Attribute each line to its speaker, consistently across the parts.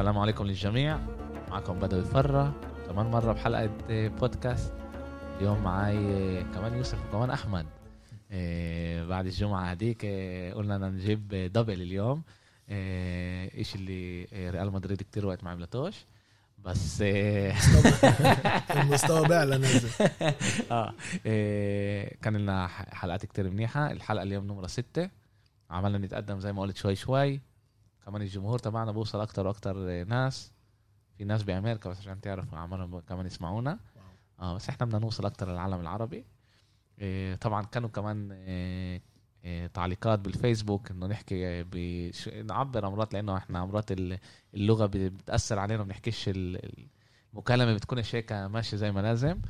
Speaker 1: السلام عليكم للجميع. معكم بدوي فرة كمان مرة بحلقة بودكاست. اليوم معي كمان يوسف وكمان أحمد. إيه، بعد الجمعة هديك إيه، قلنا نجيب دبل اليوم. إيه، إيش اللي ريال مدريد كتير وقت ما عملتوش. بس
Speaker 2: المستوى بيعلى نازل
Speaker 1: آه كان لنا حلقات كتير منيحة. الحلقة اليوم نمرة ستة. عملنا نتقدم زي ما قلت شوي شوي. كمان الجمهور تبعنا بوصل أكتر وأكتر ناس. في ناس بأمريكا بس عشان تعرفوا عمالهم كمان يسمعونا. آه بس إحنا بدنا نوصل أكتر للعالم العربي. إيه طبعا كانوا كمان إيه إيه تعليقات بالفيسبوك إنه نحكي بش... نعبر امرات لأنه إحنا امرات اللغة بتأثر علينا ما بنحكيش المكالمة بتكونش هيك ماشية زي ما لازم.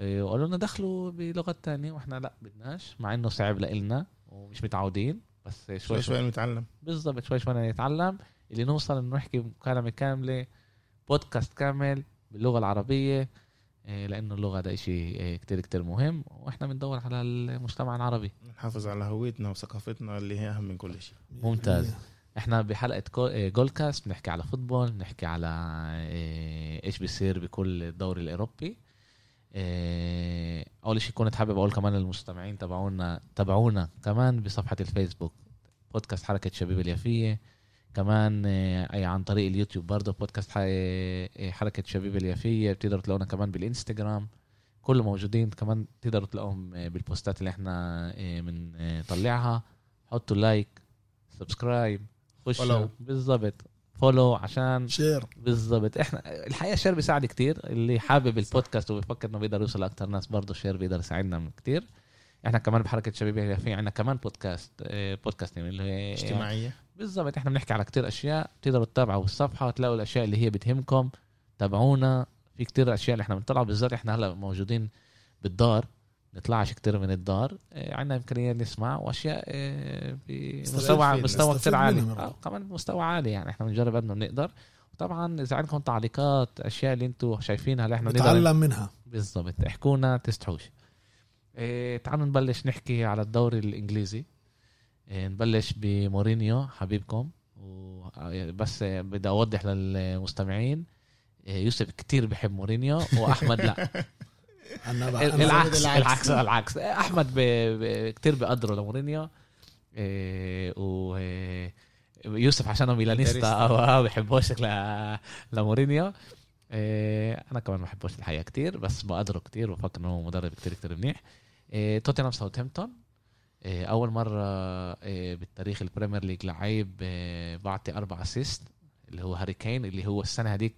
Speaker 1: إيه وقالوا لنا دخلوا بلغات تانية وإحنا لا بدناش مع إنه صعب لنا ومش متعودين. بس
Speaker 3: شوي شوي, شوي نتعلم.
Speaker 1: بالضبط شوي شوي نتعلم. اللي نوصل إنه نحكي مكالمة كاملة بودكاست كامل باللغة العربية إيه، لأنه اللغة ده شيء إيه، كتير كتير مهم. وإحنا بندور على المجتمع العربي.
Speaker 3: نحافظ على هويتنا وثقافتنا اللي هي أهم من كل شيء
Speaker 1: ممتاز. إحنا بحلقة إيه، جول كاست بنحكي على فوتبول بنحكي على إيش بيصير بكل الدوري الأوروبي. أول شيء كنت حابب أقول كمان للمستمعين تبعونا تابعونا كمان بصفحة الفيسبوك بودكاست حركة شبيب اليافية. كمان أي عن طريق اليوتيوب برضه بودكاست حركة شبيب اليافية. بتقدروا تلاقونا كمان بالإنستغرام. كله موجودين كمان تقدروا تلاقوهم بالبوستات اللي إحنا بنطلعها. حطوا like subscribe خشوا. بالضبط. follow عشان
Speaker 2: share
Speaker 1: بالضبط. إحنا الحقيقة ال share بيساعد كتير. اللي حابب البودكاست وبيفكر إنه بيقدر يوصل لاكثر ناس برضه ال share بيقدر يساعدنا كتير. إحنا كمان بحركة شبيبه في عندنا كمان بودكاست بودكاست اللي هي
Speaker 3: اجتماعية.
Speaker 1: بالضبط. إحنا بنحكي على كتير أشياء. تقدروا تتابعوا الصفحة وتلاقوا الأشياء اللي هي بتهمكم. تابعونا. في كتير أشياء اللي إحنا بنطلع بالذات إحنا هلا موجودين بالدار. نطلعش كتير من الدار. عندنا إمكانية نسمع وأشياء بمستوى مستوى كتير عالي. آه كمان مستوى عالي يعني إحنا بنجرب قد ما بنقدر. وطبعا إذا عندكم تعليقات أشياء اللي أنتم شايفينها اللي إحنا
Speaker 2: نتعلم منها.
Speaker 1: بالضبط احكونا تستحوش. إيه تعالوا نبلش نحكي على الدوري الإنجليزي. إيه نبلش بمورينيو حبيبكم. بس بدي أوضح للمستمعين. إيه يوسف كتير بحب مورينيو وأحمد لا. العكس العكس. العكس أحمد ب... ب... كتير بقدره لمورينيو. إيه و يوسف عشانه ميلانيستا أو بحبوش. لمورينيو. إيه أنا كمان ما بحبوش الحقيقة كتير بس بقدره كتير وبفكر انه مدرب كتير كتير منيح. إيه توتنهام ساوثهامبتون. إيه أول مرة إيه بالتاريخ ال Premier League لعيب إيه بعطي أربع assist اللي هو هاري كين اللي هو السنة هذيك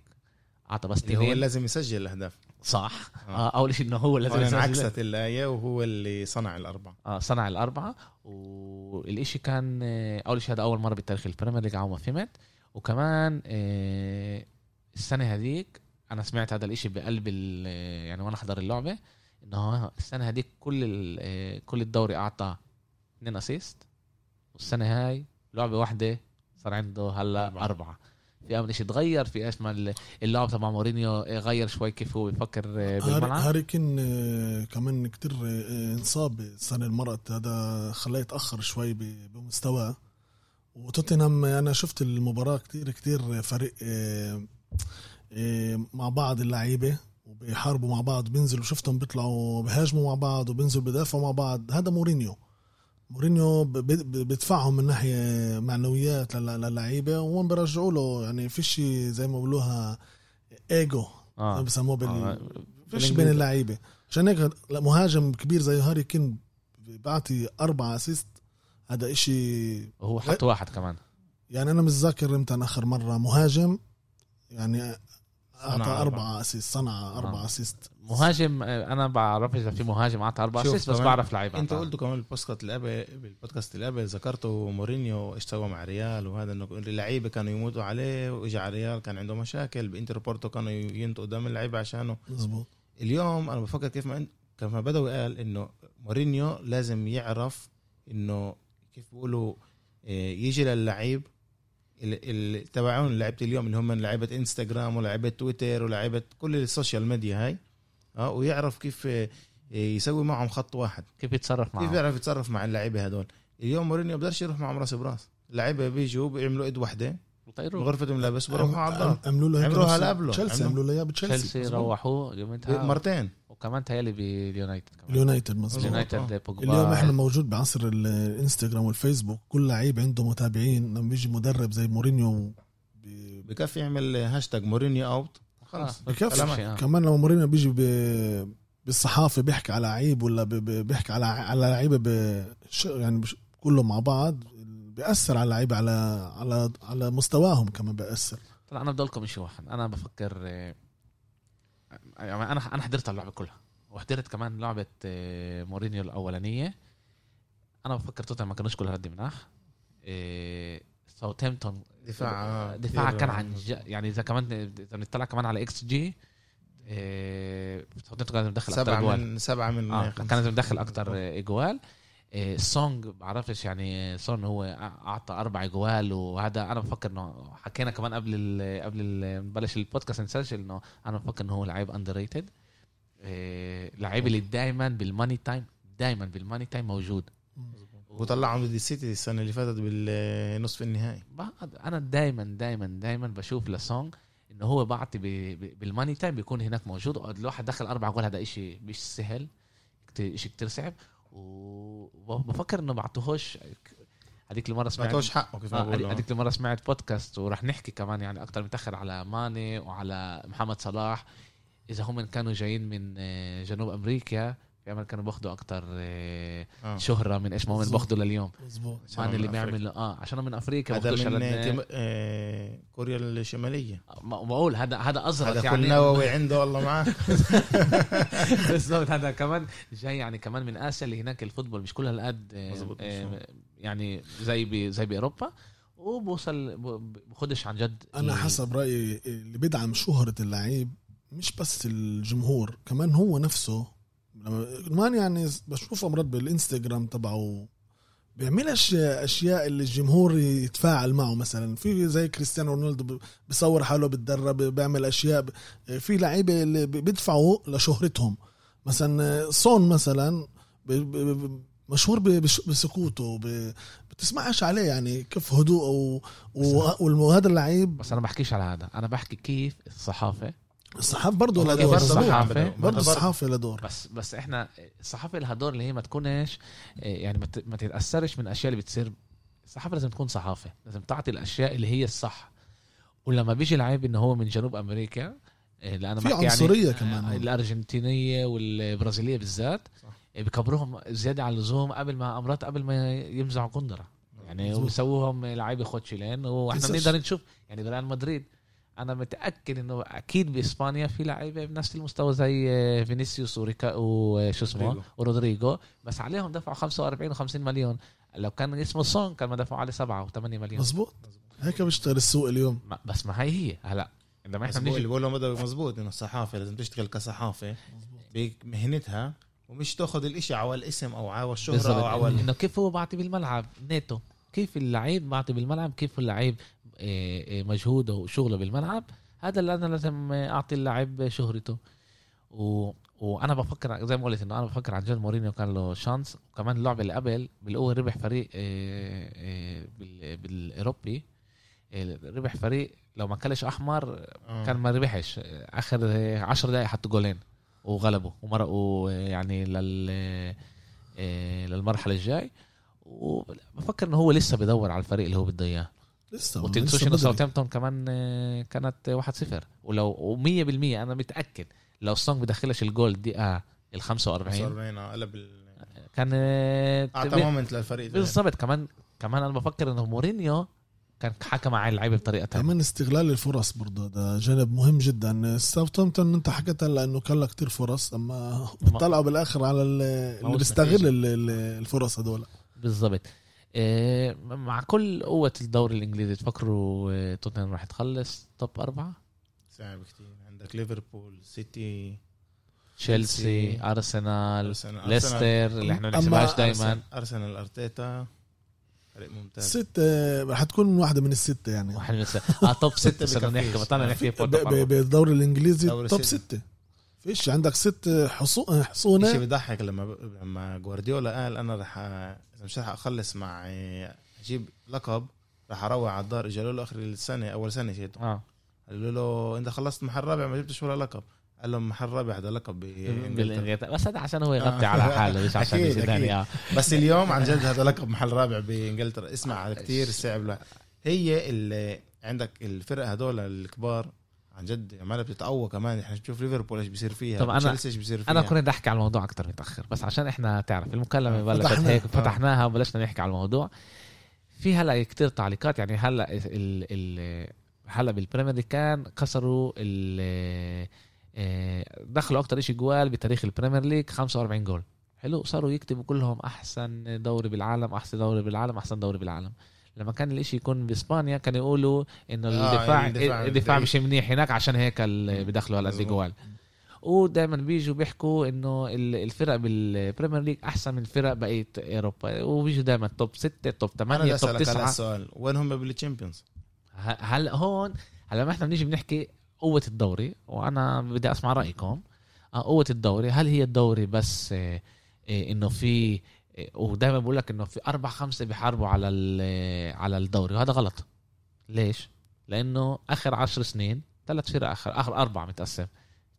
Speaker 1: أعطى بس
Speaker 3: اللي هو لازم يسجل الأهداف.
Speaker 1: صح. آه. أول شيء إنه هو لازم
Speaker 3: يسجل عكست الآية وهو اللي صنع الأربعة.
Speaker 1: آه صنع الأربعة. والشيء كان أول شيء هذا أول مرة بالتاريخ ال Premier League ما فهمت وكمان آه السنة هذيك أنا سمعت هذا الإشي بقلب يعني وأنا أحضر اللعبة إنه السنة هذيك كل كل الدوري أعطى اثنين assist. والسنة هاي لعبة واحدة صار عنده هلا أربعة, أربعة. في أمر شيء تغير في إيش ما اللعب تبع مورينيو غير شوي؟ كيف هو بيفكر بالملعب؟
Speaker 2: هاري كين كمان كتير انصاب السنة المرت هذا خلاه يتأخر شوي بمستواه. وتوتنهام أنا شفت المباراة كتير كتير فريق مع بعض اللعيبة وبيحاربوا مع بعض بينزلوا شفتهم بيطلعوا بيهاجموا مع بعض وبينزلوا بدافعوا مع بعض. هذا مورينيو. مورينيو بيدفعهم من ناحية معنويات للعيبة وهم بيرجعوا له يعني فيش زي ما بيقولوها ايجو آه. بسموه بال آه. فيش بين اللعيبة عشان هيك مهاجم كبير زي هاري كين بعطي أربعة assist هذا إشي
Speaker 1: وهو حط واحد كمان
Speaker 2: يعني أنا مش ذاكر إمتى آخر مرة مهاجم يعني أعطى أربعة assist صنع اربعة آه. assist
Speaker 1: مهاجم أنا بعرف إذا في مهاجم اعطى أربعة assist بس بعرف لعيبه
Speaker 3: أنت قلته كمان بالبودكاست اللي قبل بالبودكاست اللي قبل ذكرته مورينيو إيش سوى مع ريال وهذا إنه اللعيبة كانوا يموتوا عليه واجى على ريال كان عنده مشاكل بإنتر بورتو كانوا ينطوا قدام اللعيبة عشانه.
Speaker 2: مزبوط
Speaker 3: اليوم أنا بفكر كيف ما كيف ما بدوي قال إنه مورينيو لازم يعرف إنه كيف بيقولوا يجي للعيب اللي تبعون لعيبة اليوم اللي هم لعيبة إنستغرام ولعيبة تويتر ولعيبة كل ال social media هاي. آه ويعرف كيف يسوي معهم خط واحد.
Speaker 1: كيف يتصرف معهم.
Speaker 3: كيف يعرف يتصرف مع اللعيبه هدول اليوم مورينيو بقدرش يروح معهم راس براس. اللعيبه بيجوا بيعملوا إيد واحدة
Speaker 1: وطيروه
Speaker 3: غرفه الملابس بروحوا على الدار
Speaker 2: عملوا له
Speaker 3: عملوها قبله.
Speaker 2: تشيلسي
Speaker 3: عملوا-
Speaker 2: له إياه بتشيلسي.
Speaker 1: روحوه يومتها
Speaker 3: مرتين.
Speaker 1: وكمان تهيألي باليونايتد كمان.
Speaker 2: اليونايتد مظبوط.
Speaker 1: اليونايتد بوجبا.
Speaker 2: اليوم إحنا موجود بعصر الإنستغرام والفيسبوك. كل لعيب عنده متابعين لما بيجي مدرب زي مورينيو
Speaker 3: بكفي يعمل هاشتاج مورينيو out خلص
Speaker 1: آه،
Speaker 2: بكفي
Speaker 1: كلامك. آه.
Speaker 2: كمان لو مورينيو بيجي ب- بالصحافة بيحكي على لعيب ولا ب- بيحكي على على لعيبة بش- يعني بش- كلهم مع بعض بيأثر على اللعيبه على على على مستواهم كمان بيأثر.
Speaker 1: طلع أنا بدي لكم شيء واحد. أنا بفكر آه، يعني أنا أنا حضرت اللعبة كلها وحضرت كمان لعبة آه، مورينيو الأولانية. أنا بفكر توتنهام ما كانوش كلها قد مناح. آه، ساوثهامبتون
Speaker 3: دفاع
Speaker 1: دفاعها
Speaker 3: كتير-
Speaker 1: كان عن ج- يعني إذا كمان إذا بنطلع كمان على إكس جي آه، ساوثهامبتون كان مدخل أكثر
Speaker 3: سبعة
Speaker 1: جوال.
Speaker 3: من سبعة من.
Speaker 1: كان لازم يدخل أكتر اجوال آه، سون بعرفش يعني سون هو أعطى أربع جوال وهذا. أنا بفكر إنه حكينا كمان قبل ال قبل نبلش البودكاست نسجل إنه أنا بفكر إنه هو لعيب underrated لعيب اللي دائما بال money time دائما بال money time موجود.
Speaker 3: وطلعهم ضد السيتي السنة اللي فاتت بالنصف النهائي.
Speaker 1: بعد- أنا دائما دائما دائما بشوف لسون انه هو بعطي بال money time بيكون هناك موجود. الواحد دخل أربع جول هذا إشي مش سهل. إشي كتير صعب. وبفكر إنه بعطوهوش هذيك المرة
Speaker 3: ما
Speaker 1: سمعت
Speaker 3: توش حقه كيف ما
Speaker 1: آه، هذيك المرة سمعت بودكاست ورح نحكي كمان يعني أكثر متاخر على ماني وعلى محمد صلاح. إذا هم كانوا جايين من آه، جنوب أمريكا في امل كانوا باخذوا أكثر
Speaker 3: آه.
Speaker 1: شهرة من إيش ما هم. باخذوا لليوم
Speaker 2: مظبوط
Speaker 3: عشان
Speaker 1: ماني اللي. بيعمل آه عشان من أفريقيا
Speaker 3: هذا من
Speaker 1: على-
Speaker 3: آه، كوريا الشمالية
Speaker 1: ما بقول هذا هذا ازرق
Speaker 3: هذا كل
Speaker 1: يعني
Speaker 3: نووي عنده والله معاه
Speaker 1: بالضبط هذا كمان جاي يعني كمان من آسيا اللي هناك الفوتبول مش كل هالقد آه، آه،. يعني زي بي زي بأوروبا وبوصل ب- بخدش عن جد
Speaker 2: أنا
Speaker 1: ال-
Speaker 2: حسب رأيي اللي بيدعم شهرة اللعيب مش بس الجمهور كمان هو نفسه لما كمان يعني بشوفه مرات بالإنستغرام تبعه بيعملش اشياء اللي الجمهور يتفاعل معه. مثلا في زي كريستيانو رونالدو ب- بيصور حاله بتدرب بيعمل أشياء. في لعيبة اللي بيدفعوا لشهرتهم. مثلا صون مثلا مشهور بسكوته بتسمعش عليه يعني كيف هدوءه وهذا اللعيب.
Speaker 1: بس أنا بحكيش على هذا. أنا بحكي كيف الصحافة
Speaker 2: الصحافة برضه لها دور.
Speaker 1: الصحافة؟
Speaker 2: برضه
Speaker 3: برضه
Speaker 2: الصحافه لها دور.
Speaker 1: بس بس إحنا الصحافة لها دور اللي هي ما تكونش إيه، يعني ما تتأثرش من الأشياء اللي بتصير. الصحافة لازم تكون صحافة. لازم تعطي الأشياء اللي هي الصح. ولما بيجي لعيب انه هو من جنوب أمريكا اللي أنا
Speaker 2: في
Speaker 1: بحكي
Speaker 2: عنصرية
Speaker 1: يعني
Speaker 2: كمان.
Speaker 1: آه،. الأرجنتينية والبرازيلية بالذات بكبروهم زيادة عن اللزوم قبل ما أمرات قبل ما يمزعوا قندره يعني
Speaker 2: مظبوط.
Speaker 1: وبيسووهم لعيبه خوتشيلين وإحنا
Speaker 2: تنساش.
Speaker 1: بنقدر نشوف. يعني بريال مدريد أنا متأكد إنه أكيد بإسبانيا في لعيبة بنفس المستوى زي آه، فينيسيوس وريكا وشو اسمه؟
Speaker 3: رودريجو.
Speaker 1: ورودريجو بس عليهم دفعوا 45 و50 مليون. لو كان اسمه سون كان ما دفعوا عليه 7 و8 مليون.
Speaker 2: مظبوط. هيك بيشتغل السوق اليوم.
Speaker 1: ما- بس ما هي هي. هلا لما
Speaker 3: بس
Speaker 1: إحنا
Speaker 3: بقول- اللي
Speaker 1: بنيجي
Speaker 3: بقوله مدى مزبوط إنه الصحافة لازم تشتغل كصحافة. بمهنتها ومش تأخذ الإشي على الاسم أو على
Speaker 1: الشهرة
Speaker 3: أو على
Speaker 1: إنه كيف هو بعطي بالملعب؟ نيتو كيف اللعيب بعطي بالملعب؟ كيف اللعيب آه، آه، مجهوده وشغله بالملعب هذا اللي أنا لازم آه، أعطي اللاعب شهرته. و... وأنا بفكر زي ما قلت إنه أنا بفكر عن جد مورينيو كان له شانس. وكمان اللعبه اللي قبل بالقوه ربح فريق آه، آه، بال... بالأوروبي. آه، ربح فريق لو ما كلش أحمر
Speaker 3: آه.
Speaker 1: كان ما ربحش. آخر عشر دقائق حطوا جولين وغلبوا ومرقوا يعني لل آه، للمرحلة الجاي. وبفكر إنه هو لسه بدور على الفريق اللي هو بده إياه.
Speaker 2: لسه
Speaker 1: وتنسوش
Speaker 2: لسه
Speaker 1: انه. ساوثهامبتون كمان آه، كانت 1-0 ولو 100% أنا متأكد لو سون بدخلش الجول الدقيقه ال 45
Speaker 3: 45 آه، قلب ال-
Speaker 1: كان آه،
Speaker 3: أعطى momentum للفريق ده.
Speaker 1: بالضبط. كمان كمان أنا بفكر إنه مورينيو كان حكى مع اللعيبة بطريقة ثانية
Speaker 2: كمان استغلال الفرص برضه ده جانب مهم جدا. ساوثهامبتون أنت حكيت هلا إنه كان له كثير فرص أما بتطلعوا بالآخر على ال- اللي بيستغل ال- ال- الفرص هدول.
Speaker 1: بالضبط. مع كل قوة الدوري الإنجليزي تفكروا آه، توتنهام راح تخلص top أربعة؟
Speaker 3: صعب كتير. عندك ليفربول سيتي
Speaker 1: تشيلسي أرسنال ليستر اللي
Speaker 2: إحنا
Speaker 1: بنحسبهاش دايما.
Speaker 3: أرسنال- أرسنال أرتيتا فريق ممتاز.
Speaker 2: ستة رح تكون واحدة من الستة يعني.
Speaker 1: واحد من الس- آه توب ستة صرنا. نحكي بطلنا نحكي.
Speaker 2: بالدوري
Speaker 3: الإنجليزي
Speaker 2: توب
Speaker 3: ستة.
Speaker 2: فيش عندك ست حصو-
Speaker 3: شيء
Speaker 2: حصونة
Speaker 3: بيضحك لما لما جوارديولا قال أنا رح أ- إذا مش رح أخلص مع أجيب لقب راح أروح على الدار. اجى له آخر السنة أول سنة شيء
Speaker 1: آه.
Speaker 3: قالوا له أنت خلصت محل رابع ما جبتش ولا لقب. قال لهم محل رابع هذا لقب
Speaker 1: بإنجلترا. بس هذا عشان هو يغطي
Speaker 3: آه.
Speaker 1: على حاله مش عشان شيء ثاني آه.
Speaker 3: بس اليوم عن جد هذا لقب محل رابع بإنجلترا. اسمع كثير صعب. له هي اللي عندك الفرق هذول الكبار. عن جد عمالها بتتقوى كمان. إحنا بنشوف ليفربول إيش بيصير فيها
Speaker 1: طب
Speaker 3: تشيلسي إيش بيصير فيها.
Speaker 1: أنا كنت بدي أحكي على الموضوع أكثر متأخر بس عشان إحنا تعرف المكالمة بلشت
Speaker 2: فتحناها.
Speaker 1: هيك
Speaker 3: آه.
Speaker 1: فتحناها وبلشنا نحكي على الموضوع. في هلأ كتير تعليقات يعني هلأ ال ال هلأ بالبريمير كان كسروا ال آه، دخلوا أكتر شيء جوال بتاريخ البريمير ليج 45 جول. حلو صاروا يكتبوا كلهم أحسن دوري بالعالم أحسن دوري بالعالم أحسن دوري بالعالم. لما كان الإشي يكون بإسبانيا كانوا يقولوا إنه
Speaker 3: آه،
Speaker 1: الدفاع
Speaker 3: الدفاع
Speaker 1: الدفاع
Speaker 3: ضعيف.
Speaker 1: مش منيح هناك عشان هيك بدخلوا هالقد. جوال. ودائما بيجوا بيحكوا إنه ال- الفرق بالبريمير ليج أحسن من فرق بقية إوروبا. وبيجوا دائما top 6 top
Speaker 3: أنا بدي
Speaker 1: 8 top
Speaker 3: أسألك على
Speaker 1: 9
Speaker 3: السؤال وين هم بالتشامبيونز
Speaker 1: هلا هون هلا ما إحنا بنيجي بنحكي قوة الدوري وأنا بدي أسمع رأيكم. آه، قوة الدوري هل هي الدوري بس آه، آه، إنه في ودائما بقول لك إنه في أربع خمسة بيحاربوا على على الدوري وهذا غلط ليش؟ لأنه آخر عشر سنين ثلاث فرق آخر آخر أربعة متقسم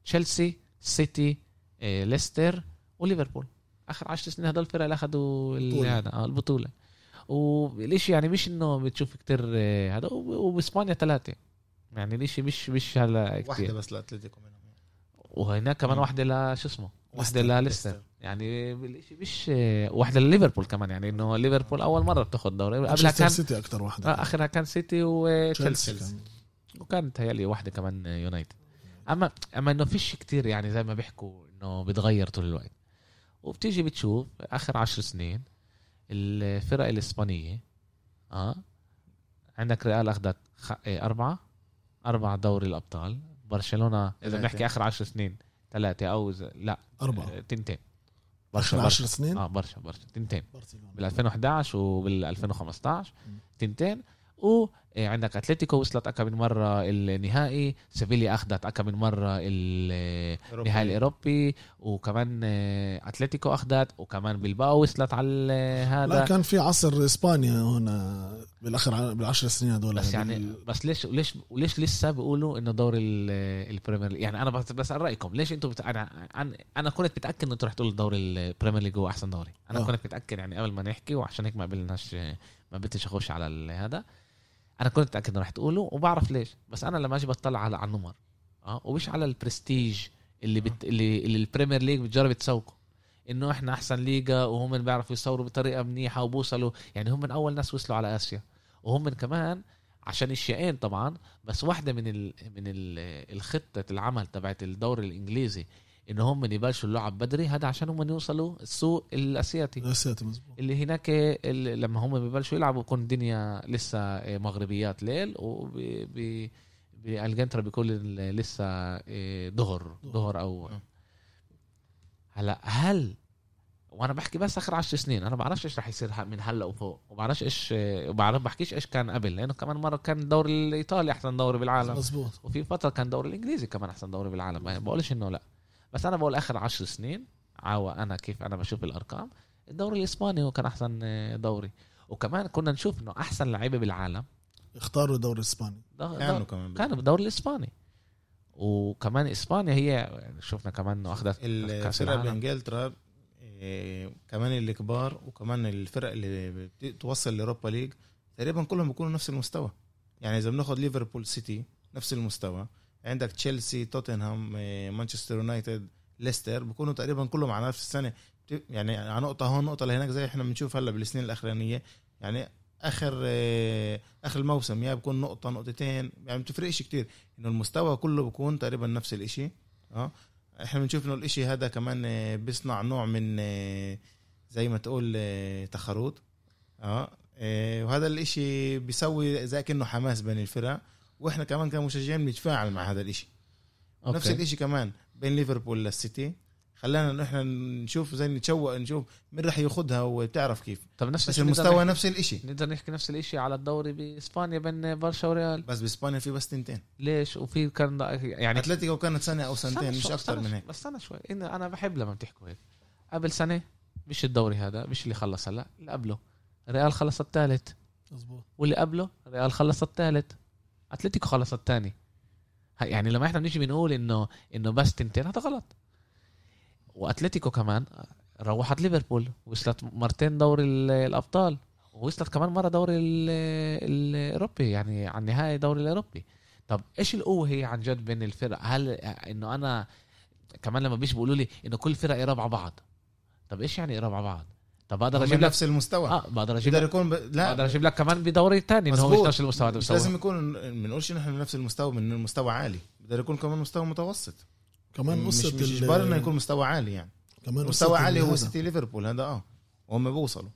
Speaker 1: تشيلسي سيتي آه، ليستر وليفربول آخر عشر سنين هدول الفرق اللي
Speaker 2: أخذوا.
Speaker 1: هذا آه، البطولة والشيء يعني مش إنه بتشوف كتير آه، هذا وب- وبإسبانيا ثلاثة يعني الإشي مش مش هلا كتير
Speaker 3: واحدة بس لأتلتيكو منهم
Speaker 1: وهناك كمان
Speaker 3: مم.
Speaker 1: واحدة لا شو اسمه
Speaker 3: ليستر.
Speaker 1: لليستر
Speaker 3: ليستر.
Speaker 1: يعني الاشي مش واحدة لليفربول كمان يعني إنه ليفربول أول مرة بتاخذ دوري. قبلها كان
Speaker 2: سيتي أكثر واحدة.
Speaker 1: آه، آخرها كان سيتي وتشيلسي.
Speaker 2: تشيلسي كان.
Speaker 1: وكانت هيالي واحدة كمان يونايتد. اما أما إنه فيش كتير يعني زي ما بيحكوا إنه بتغير طول الوقت. وبتيجي بتشوف آخر عشر سنين الفرق الإسبانية آه عندك ريال أخذت خ... إيه، أربعة أربعة دوري الأبطال. برشلونة
Speaker 3: إذا.
Speaker 1: بنحكي آخر عشر سنين ثلاثة أو ز... لا أربعة. تنتين. برشا
Speaker 2: 10 سنين؟
Speaker 1: آه برشا برشا. تنتين. بال 2011 وبال 2015
Speaker 2: مم.
Speaker 1: تنتين وعندك أتلتيكو وصلت أكم من مرة النهائي سيفيليا أخذت أكم من مرة النهائي الأوروبي. وكمان آه، أتلتيكو أخذت وكمان بلباو وصلت على ال-
Speaker 2: لا
Speaker 1: هذا
Speaker 2: كان في عصر إسبانيا هنا بالأخر بالعشر سنين هذول.
Speaker 1: بس يعني
Speaker 2: بال-
Speaker 1: بس ليش ليش وليش لسه بيقولوا إنه دوري ال- البريمير ليج؟ يعني أنا بس بسال رأيكم ليش أنتم بت... أنا أنا كنت متأكد إنه أنتم رح تقولوا دوري البريمير ليج هو أحسن دوري. أنا
Speaker 2: آه.
Speaker 1: كنت متأكد يعني قبل ما نحكي وعشان هيك ما قبلناش ما بديش أخش على هذا. أنا كنت متأكد إنه رح تقولوا وبعرف ليش. بس أنا لما أجي بطلع على على النمر آه ومش على البرستيج اللي بت... اللي, اللي البريمير ليج بتجرب تسوقه إنه إحنا أحسن ليجا وهم بيعرفوا يصوروا بطريقة منيحة وبوصلوا. يعني هم من أول ناس وصلوا على آسيا. وهم من كمان عشان الشيئين طبعا بس واحدة من ال من ال الخطة العمل تبعت الدوري الإنجليزي إن هم يبلشوا اللعب بدري هذا عشان هم يوصلوا السوق ال
Speaker 2: אסיאתי אסיאתי مزبوط
Speaker 1: اللي هناك ال- لما هم ببلشوا يلعبوا بكون الدنيا لسه مغربيات ليل وبإنجلترا بيكون لسه ظهر ظهر. أو
Speaker 3: مم.
Speaker 1: هلا هل وأنا بحكي بس آخر عشر سنين أنا بعرفش إيش رح يصير من هلا وفوق وبعرفش إيش وبعرف بحكيش إيش كان قبل لأنه كمان مرة كان الدوري الإيطالي أحسن دوري بالعالم.
Speaker 2: مزبوط
Speaker 1: وفي فترة كان الدوري الإنجليزي كمان أحسن دوري بالعالم ما بقولش إنه لا. بس أنا بقول آخر عشر سنين عاوى أنا كيف أنا بشوف الأرقام الدوري الإسباني هو كان أحسن آه، دوري. وكمان كنا نشوف إنه أحسن لعيبة بالعالم.
Speaker 2: اختاروا الدوري
Speaker 1: الإسباني.
Speaker 3: كانوا
Speaker 1: ده-
Speaker 3: كمان
Speaker 1: كانوا بالدوري الإسباني. وكمان إسبانيا هي شفنا كمان إنه أخذت
Speaker 3: الفرق بإنجلترا إيه، كمان الكبار وكمان الفرق اللي بتوصل لأوروبا ليج تقريبا كلهم بيكونوا نفس المستوى. يعني إذا بناخذ ليفربول سيتي نفس المستوى. عندك تشيلسي توتنهام إيه، مانشستر يونايتد ليستر بيكونوا تقريبا كلهم على نفس السنة. يعني على نقطة هون نقطة لهناك زي إحنا بنشوف هلأ بالسنين الأخرانية. يعني آخر إيه، آخر الموسم يا بكون نقطة نقطتين يعني ما بتفرقش كتير. إنه المستوى كله بيكون تقريبا نفس الإشي. آه إحنا بنشوف إنه الإشي هذا كمان آه، بيصنع نوع من آه، زي ما تقول آه، تخروط آه آه، وهذا الإشي بيسوي زي كأنه حماس بين الفرق. وإحنا كمان كمشجعين بنتفاعل مع هذا الإشي.
Speaker 1: أوكي.
Speaker 3: نفس الإشي كمان بين ليفربول للسيتي خلانا إنه إحنا نشوف زي نتشوق نشوف مين رح ياخدها وبتعرف كيف.
Speaker 1: طب نفس
Speaker 3: بس
Speaker 1: الشيء
Speaker 3: المستوى
Speaker 1: نحكي-
Speaker 3: نفس الإشي.
Speaker 1: نقدر نحكي نفس الشيء على الدوري بإسبانيا بين برشا وريال.
Speaker 3: بس بإسبانيا في بس تنتين.
Speaker 1: ليش؟ وفي كان يعني
Speaker 3: أتلتيكو كانت سنة أو سنتين مش
Speaker 1: أكثر
Speaker 3: من هيك.
Speaker 1: بس استنى شوي. إن أنا بحب لما بتحكوا هيك. قبل سنة مش الدوري هذا مش اللي خلص هلا اللي قبله. ريال خلص الثالث.
Speaker 2: مظبوط.
Speaker 1: واللي قبله ريال خلص الثالث. أتلتيكو خلص الثاني يعني لما إحنا بنيجي بنقول انه إنه بس تنتين هذا غلط. وأتلتيكو كمان روحت ليفربول وصلت مرتين دوري ال- الأبطال ووصلت كمان مرة دوري ال- الأوروبي يعني عن نهائي دوري الأوروبي. طب إيش القوة هي عن جد بين الفرق؟ هل إنه أنا كمان لما بيجي بيقولوا لي إنه كل فرق يربع بعض؟ طب إيش يعني يربع بعض؟ طب بقدر أجيب لك
Speaker 3: نفس المستوى.
Speaker 1: آه بقدر
Speaker 3: أجيب
Speaker 1: لك
Speaker 3: يكون ب... لا.
Speaker 1: بقدر أجيب لك كمان بدوري تاني انه هو مش. نفس المستوى هذا
Speaker 3: مش. لازم يكون بنقولش إن إحنا نفس المستوى من المستوى عالي. بقدر يكون كمان مستوى متوسط.
Speaker 2: كمان
Speaker 3: مش
Speaker 2: قصه
Speaker 3: مش
Speaker 2: ال-
Speaker 3: اجباري إنه يكون مستوى عالي يعني.
Speaker 2: كمان
Speaker 3: مستوى عالي هو. سيتي ليفربول هذا آه. وهم بيوصلوا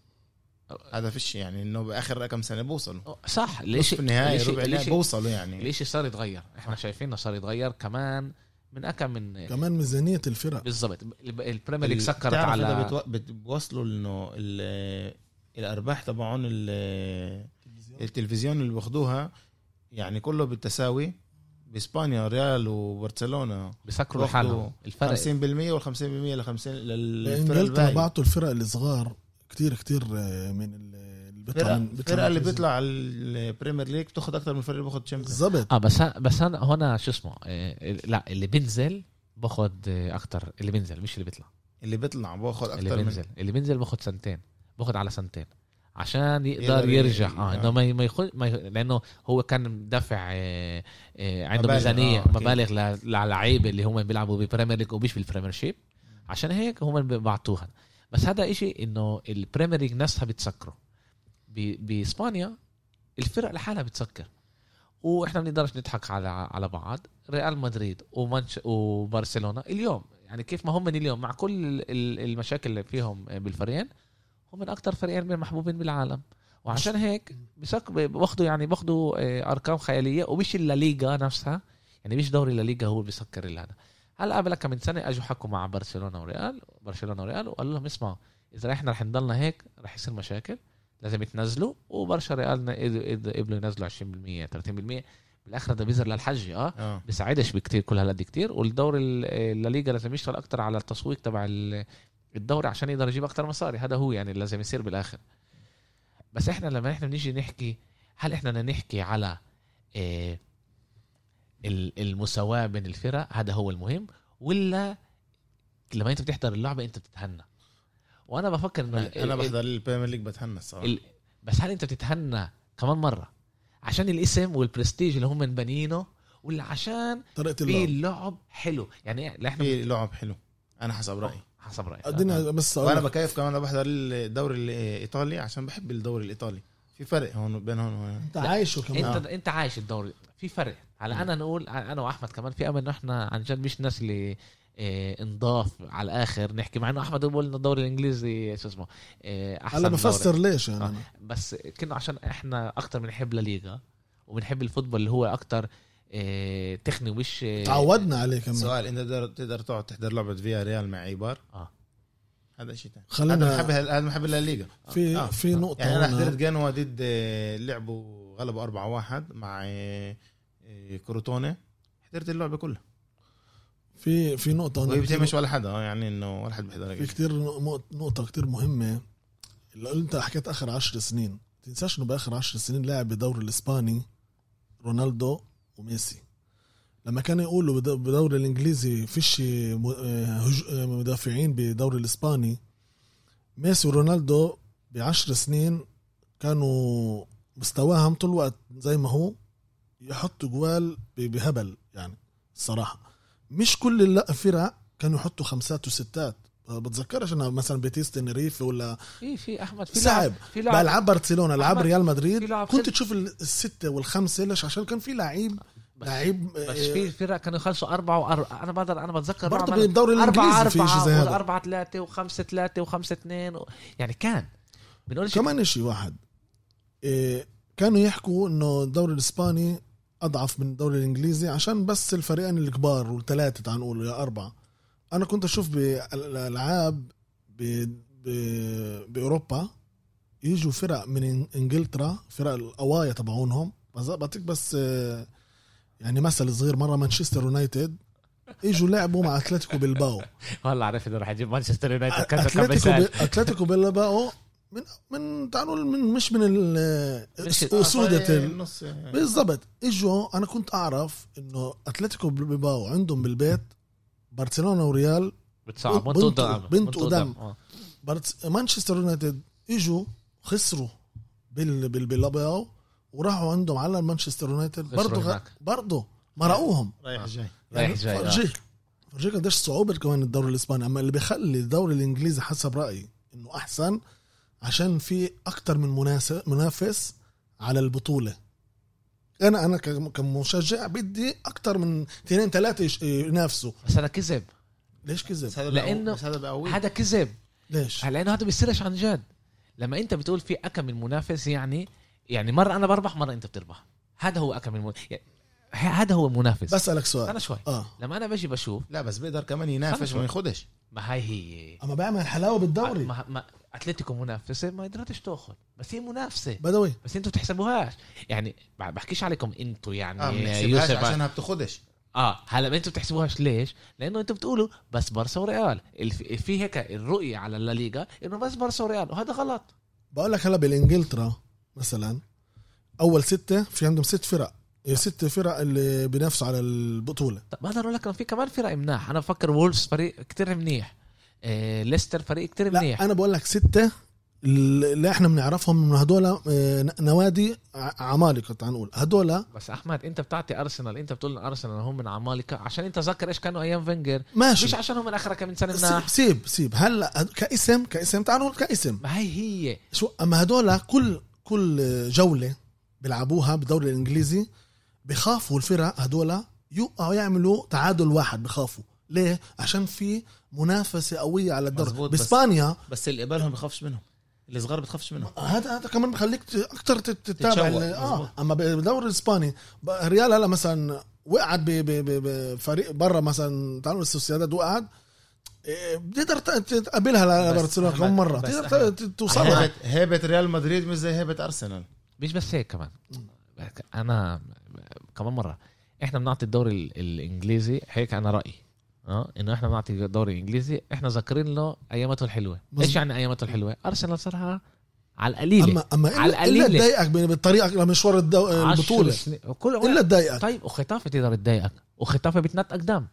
Speaker 3: هذا فيش يعني إنه باخر كم سنة بوصلوا.
Speaker 1: صح.
Speaker 3: ليش في النهايه ربع
Speaker 1: ليش
Speaker 3: بوصلوا يعني.
Speaker 1: ليش صار يتغير؟ إحنا شايفين صار يتغير كمان من أكم من
Speaker 2: كمان ميزانية الفرق.
Speaker 1: بالضبط. البريمير ليج سكرت على
Speaker 3: هذا بتو- بت- بوصلوا إنه ال- الأرباح تبعون ال- التلفزيون؟ اللي باخدوها يعني كله بالتساوي بإسبانيا ريال وبرشلونة.
Speaker 1: بسكروا
Speaker 3: واخدوا
Speaker 1: لحالهم. الفرق
Speaker 3: 50% وال 50% ل 50 للفرق
Speaker 2: انجلترا بعتوا الفرق الصغار كتير كتير آه، من بيطلع من
Speaker 3: الفرقه اللي
Speaker 2: من
Speaker 3: بيطلع على البريمير ليج بتاخد أكثر من الفرق اللي بياخد تشامبيونز
Speaker 2: بالضبط
Speaker 1: آه بس بس أنا هنا شو اسمه إيه لا اللي بينزل باخد إيه، أكتر. اللي بينزل مش اللي بيطلع.
Speaker 3: اللي بيطلع باخد
Speaker 1: اللي
Speaker 3: أكثر من
Speaker 1: بينزل. اللي بينزل باخد سنتين. باخد على سنتين. عشان يقدر يرجع
Speaker 3: ي-
Speaker 1: آه
Speaker 3: آه.
Speaker 1: إنه ما ما يخل ما. لأنه هو كان دافع آه آه عنده
Speaker 3: مبالغ،
Speaker 1: ميزانية
Speaker 3: آه،.
Speaker 1: مبالغ ل- للعيبه اللي هم بيلعبوا ب Premier League ومش بالبريمير شيب عشان هيك هم اللي بعطوها بس هذا إشي إنه ال Premier League نفسها بتسكره. بإسبانيا الفرق لحالها بتسكر. وإحنا ما بنقدرش نضحك على على بعض. ريال مدريد ومانش وبرشلونة اليوم. يعني كيف ما هم من اليوم مع كل ال- المشاكل اللي فيهم بالفريقين هم من أكثر فريقين من محبوبين بالعالم. وعشان هيك باخذوا يعني باخذوا آه، أرقام خيالية. ومش الليغا نفسها. يعني مش دوري الليغا هو بيسكر اللي هذا. هلا قبل كم من سنة أجوا حكوا مع برشلونة وريال. برشلونة وريال وقالوا لهم اسمعوا إذا إحنا رح نضلنا هيك رح يصير مشاكل. لازم يتنزلوا وبرشا ريال قبلوا ينزلوا 20% 30% بالآخر ده بيزر للحج آه.
Speaker 3: آه.
Speaker 1: بيساعدش بكتير كل هالقد كتير والدوري ال- الليغا لازم يشتغل أكتر على التسويق تبع ال- الدوري عشان يقدر يجيب أكتر مصاري. هذا هو يعني لازم يصير بالآخر. بس إحنا لما إحنا بنيجي نحكي هل إحنا بدنا نحكي على إيه ال- المساواة بين الفرق؟ هذا هو المهم. ولا لما أنت بتحضر اللعبة أنت بتتهنى؟ وأنا بفكر إنه أنا
Speaker 3: بحضر
Speaker 1: ال
Speaker 3: Premier League بتهنى الصراحة.
Speaker 1: ال... بس هل أنت بتتهنى كمان مرة؟ عشان الاسم والبرستيج اللي هم مبنيينه ولا عشان
Speaker 2: طريقة
Speaker 1: في
Speaker 2: اللعب.
Speaker 1: اللعب حلو؟ يعني إحنا
Speaker 3: في لعب حلو. أنا حسب رأيي.
Speaker 1: حسب رايك
Speaker 2: ادينا بس
Speaker 3: وأنا
Speaker 2: لك،
Speaker 3: بكيف كمان أنا بحضر الدوري الإيطالي عشان بحب الدوري الإيطالي. في فرق هون بين هون وهون.
Speaker 2: أنت عايشه كمان.
Speaker 1: انت أنت عايش الدوري. في فرق. على أنا نقول أنا وأحمد كمان في أمل إنه إحنا عن جد مش ناس اللي آه انضاف على الآخر نحكي مع إنه أحمد بيقول انه الدوري الإنجليزي شو اسمه آه أحسن
Speaker 2: هلا. بفسر ليش يعني
Speaker 1: آه. بس كنا عشان إحنا أكتر بنحب لا ليغا وبنحب ال football اللي هو أكتر آه تقني ومش آه
Speaker 2: تعودنا عليه كمان
Speaker 3: سؤال إنت تقدر تقدر تقعد تحضر لعبة فيا ريال مع إيبار
Speaker 1: آه
Speaker 3: هذا شيء ثاني
Speaker 2: خلينا-
Speaker 3: هذا محب هذا محب الليغا
Speaker 2: في
Speaker 3: آه.
Speaker 2: في نقطة
Speaker 3: يعني
Speaker 2: أنا.
Speaker 3: حضرت جنوا ضد آه، لعبوا غلبوا 4 1 مع آه، آه، كروتوني حضرت اللعبة كلها
Speaker 2: في في
Speaker 3: وهي
Speaker 2: كتير-
Speaker 3: بتهمش ولا حدا آه، يعني إنه ولا حد بيحضرها
Speaker 2: في كتير نق- نقطة كتير مهمة. اللي أنت حكيت آخر عشر سنين تنساش إنه بآخر عشر سنين لاعب بالدوري الإسباني رونالدو وميسي. لما كانوا يقولوا بالدوري الإنجليزي فيش آه، آه، مدافعين بالدوري الإسباني ميسي ورونالدو بعشر سنين كانوا مستواهم طول الوقت زي ما هو يحطوا جوال بهبل يعني الصراحة. مش كل الفرق كانوا يحطوا خمسات وستات. بتذكرش أنا مثلا بيتيس تنريف ولا
Speaker 1: في في أحمد في
Speaker 2: صعب.
Speaker 1: في لعب
Speaker 2: بلعب برشلونة لعب ريال مدريد. كنت تشوف الستة والخمسة ليش عشان كان في لعيب لعيب
Speaker 1: بس في فرق كانوا يخلصوا أربعة وأربعة. أنا بقدر أنا بتذكر
Speaker 2: برضه بالدوري
Speaker 1: أربعة
Speaker 2: الإنجليزي في شيء زي
Speaker 1: أربعة
Speaker 2: هذا.
Speaker 1: أربعة ثلاثة وخمسة ثلاثة وخمسة اثنين و... يعني كان. بنقول
Speaker 2: كمان شيء واحد إيه كانوا يحكوا إنه الدوري الإسباني أضعف من الدوري الإنجليزي عشان بس الفريقين الكبار والثلاثه تعال نقول يا أربعة. أنا كنت أشوف بالالعاب ب... ب... بأوروبا يجوا فرق من إنجلترا فرق القوايا تبعونهم. بس- بعطيك بس آه، يعني مثل صغير مرة مانشستر يونايتد. اجوا لعبوا مع أتلتيكو بلباو
Speaker 1: هلا عرفت إنه رح يجيب مانشستر يونايتد. كذا
Speaker 2: أتلتيكو
Speaker 1: مثال
Speaker 2: ب... أتلتيكو بلباو من من تعالوا نقول من مش من ال- اسودة
Speaker 3: النص
Speaker 2: بالضبط. إجوا أنا كنت أعرف إنه أتلتيكو بلباو عندهم بالبيت برشلونة وريال
Speaker 1: بتصعب.
Speaker 2: بنت-
Speaker 1: بنت قدام
Speaker 2: بنت قدام. مانشستر يونايتد إجوا خسروا بال بال بالباو وراحوا عندهم على مانشستر يونايتد. برضه. برضه مرقوهم
Speaker 3: رايح جاي.
Speaker 1: رايح جاي آه.
Speaker 2: فرجيك. فرجيك قديش صعوبة كمان الدوري الإسباني. أما اللي بيخلي الدوري الإنجليزي حسب رأيي إنه أحسن عشان في أكتر من مناس- منافس على البطولة. أنا أنا كم- كمشجع بدي أكتر من اثنين ثلاثة يش- ينافسوا.
Speaker 1: بس هذا كذب.
Speaker 2: ليش كذب؟
Speaker 3: بس هذا
Speaker 1: كذب.
Speaker 2: ليش؟
Speaker 1: لأنه هذا بيصيرش عن جد. لما أنت بتقول في أكم من منافس يعني يعني مرة أنا بربح مرة أنت بتربح. هذا هو أكم من من... يعني هذا هو منافس
Speaker 2: بسألك سؤال.
Speaker 1: أنا شوي.
Speaker 2: آه.
Speaker 1: لما أنا باجي بشوف
Speaker 3: لا بس بيقدر كمان ينافس. وما ياخدش.
Speaker 1: ما هي هي
Speaker 2: أما بعمل حلاوة بالدوري.
Speaker 1: ما ما أتلتيكو منافسة ما قدرتش تأخذ. بس هي منافسة.
Speaker 2: بدوي
Speaker 1: بس أنتوا بتحسبوهاش. يعني ب- بحكيش عليكم أنتوا يعني
Speaker 3: بنحسبهاش
Speaker 1: يوسف
Speaker 3: عشانها بتاخدش.
Speaker 1: آه هلا أنتوا بتحسبوهاش ليش؟ لأنه أنتوا بتقولوا بس بارسا وريال. في هيك الرؤية على الليغا إنه بس بارسا وريال وهذا غلط.
Speaker 2: بقول لك هلا بالإنجلترا مثلا أول ستة في عندهم ست فرق. ست فرق اللي بينافسوا على البطولة.
Speaker 1: طب بقدر أقول لك في كمان فرق مناح. أنا بفكر وولفز فريق كتير منيح. آه ليستر فريق كتير
Speaker 2: لا
Speaker 1: منيح.
Speaker 2: أنا بقول لك ستة اللي إحنا بنعرفهم من هدول آه، نوادي ع- عمالقة تعال نقول. هدول
Speaker 1: بس أحمد أنت بتعطي أرسنال أنت بتقول أرسنال هم من عمالقة عشان أنت ذكر إيش كانوا أيام فينجر.
Speaker 2: ماشي.
Speaker 1: مش عشان هم من آخر كم سنة
Speaker 2: سيب
Speaker 1: مناح
Speaker 2: سيب, سيب. هلا كاسم كاسم. تعال نقول كاسم.
Speaker 1: ما هي هي.
Speaker 2: شو أما هدول كل كل جولة بيلعبوها بالدوري الإنجليزي بخافوا الفرق هدول يوقعوا يعملوا تعادل واحد بخافوا. ليه؟ عشان في منافسة قوية على الدوري
Speaker 3: مزبوط، بس-
Speaker 2: باسبانيا
Speaker 3: بس اللي قبلهم بخافش منهم. الصغار بتخافش منهم.
Speaker 2: هذا هذا كمان بخليك ت- أكثر تت- تتابع
Speaker 3: آه.
Speaker 2: أما بالدوري الاسباني ريال هلا مثلا وقعد ب- ب- ب- بفريق برا مثلا تعالوا السوسيداد وقعد إيه، بتقدر ت- تقابلها
Speaker 3: لبرشلونة
Speaker 2: كم مرة؟
Speaker 3: بس
Speaker 2: تقدر
Speaker 3: أحمد.
Speaker 2: ت- ت- توصلها.
Speaker 3: هيبة هيبة ريال مدريد مش زي هيبة أرسنال.
Speaker 1: مش بس هيك كمان. أنا كمان مرة. إحنا بنعطي الدوري ال- الإنجليزي هيك أنا رأيي. آه إنه إحنا بنعطي الدوري الانجليزي إحنا ذاكرين له أياماته الحلوة
Speaker 2: مظبوط.
Speaker 1: إيش يعني أياماته الحلوة أرسنال صارها على القليلة
Speaker 2: اما أما
Speaker 1: على
Speaker 2: الا إلا
Speaker 1: القليلة.
Speaker 2: تضايقك بالطريقة لمشوار الدو...
Speaker 1: البطولة. وكل
Speaker 2: إلا تضايقك
Speaker 1: طيب وختافة تقدر تضايقك وختافة بتنطق دم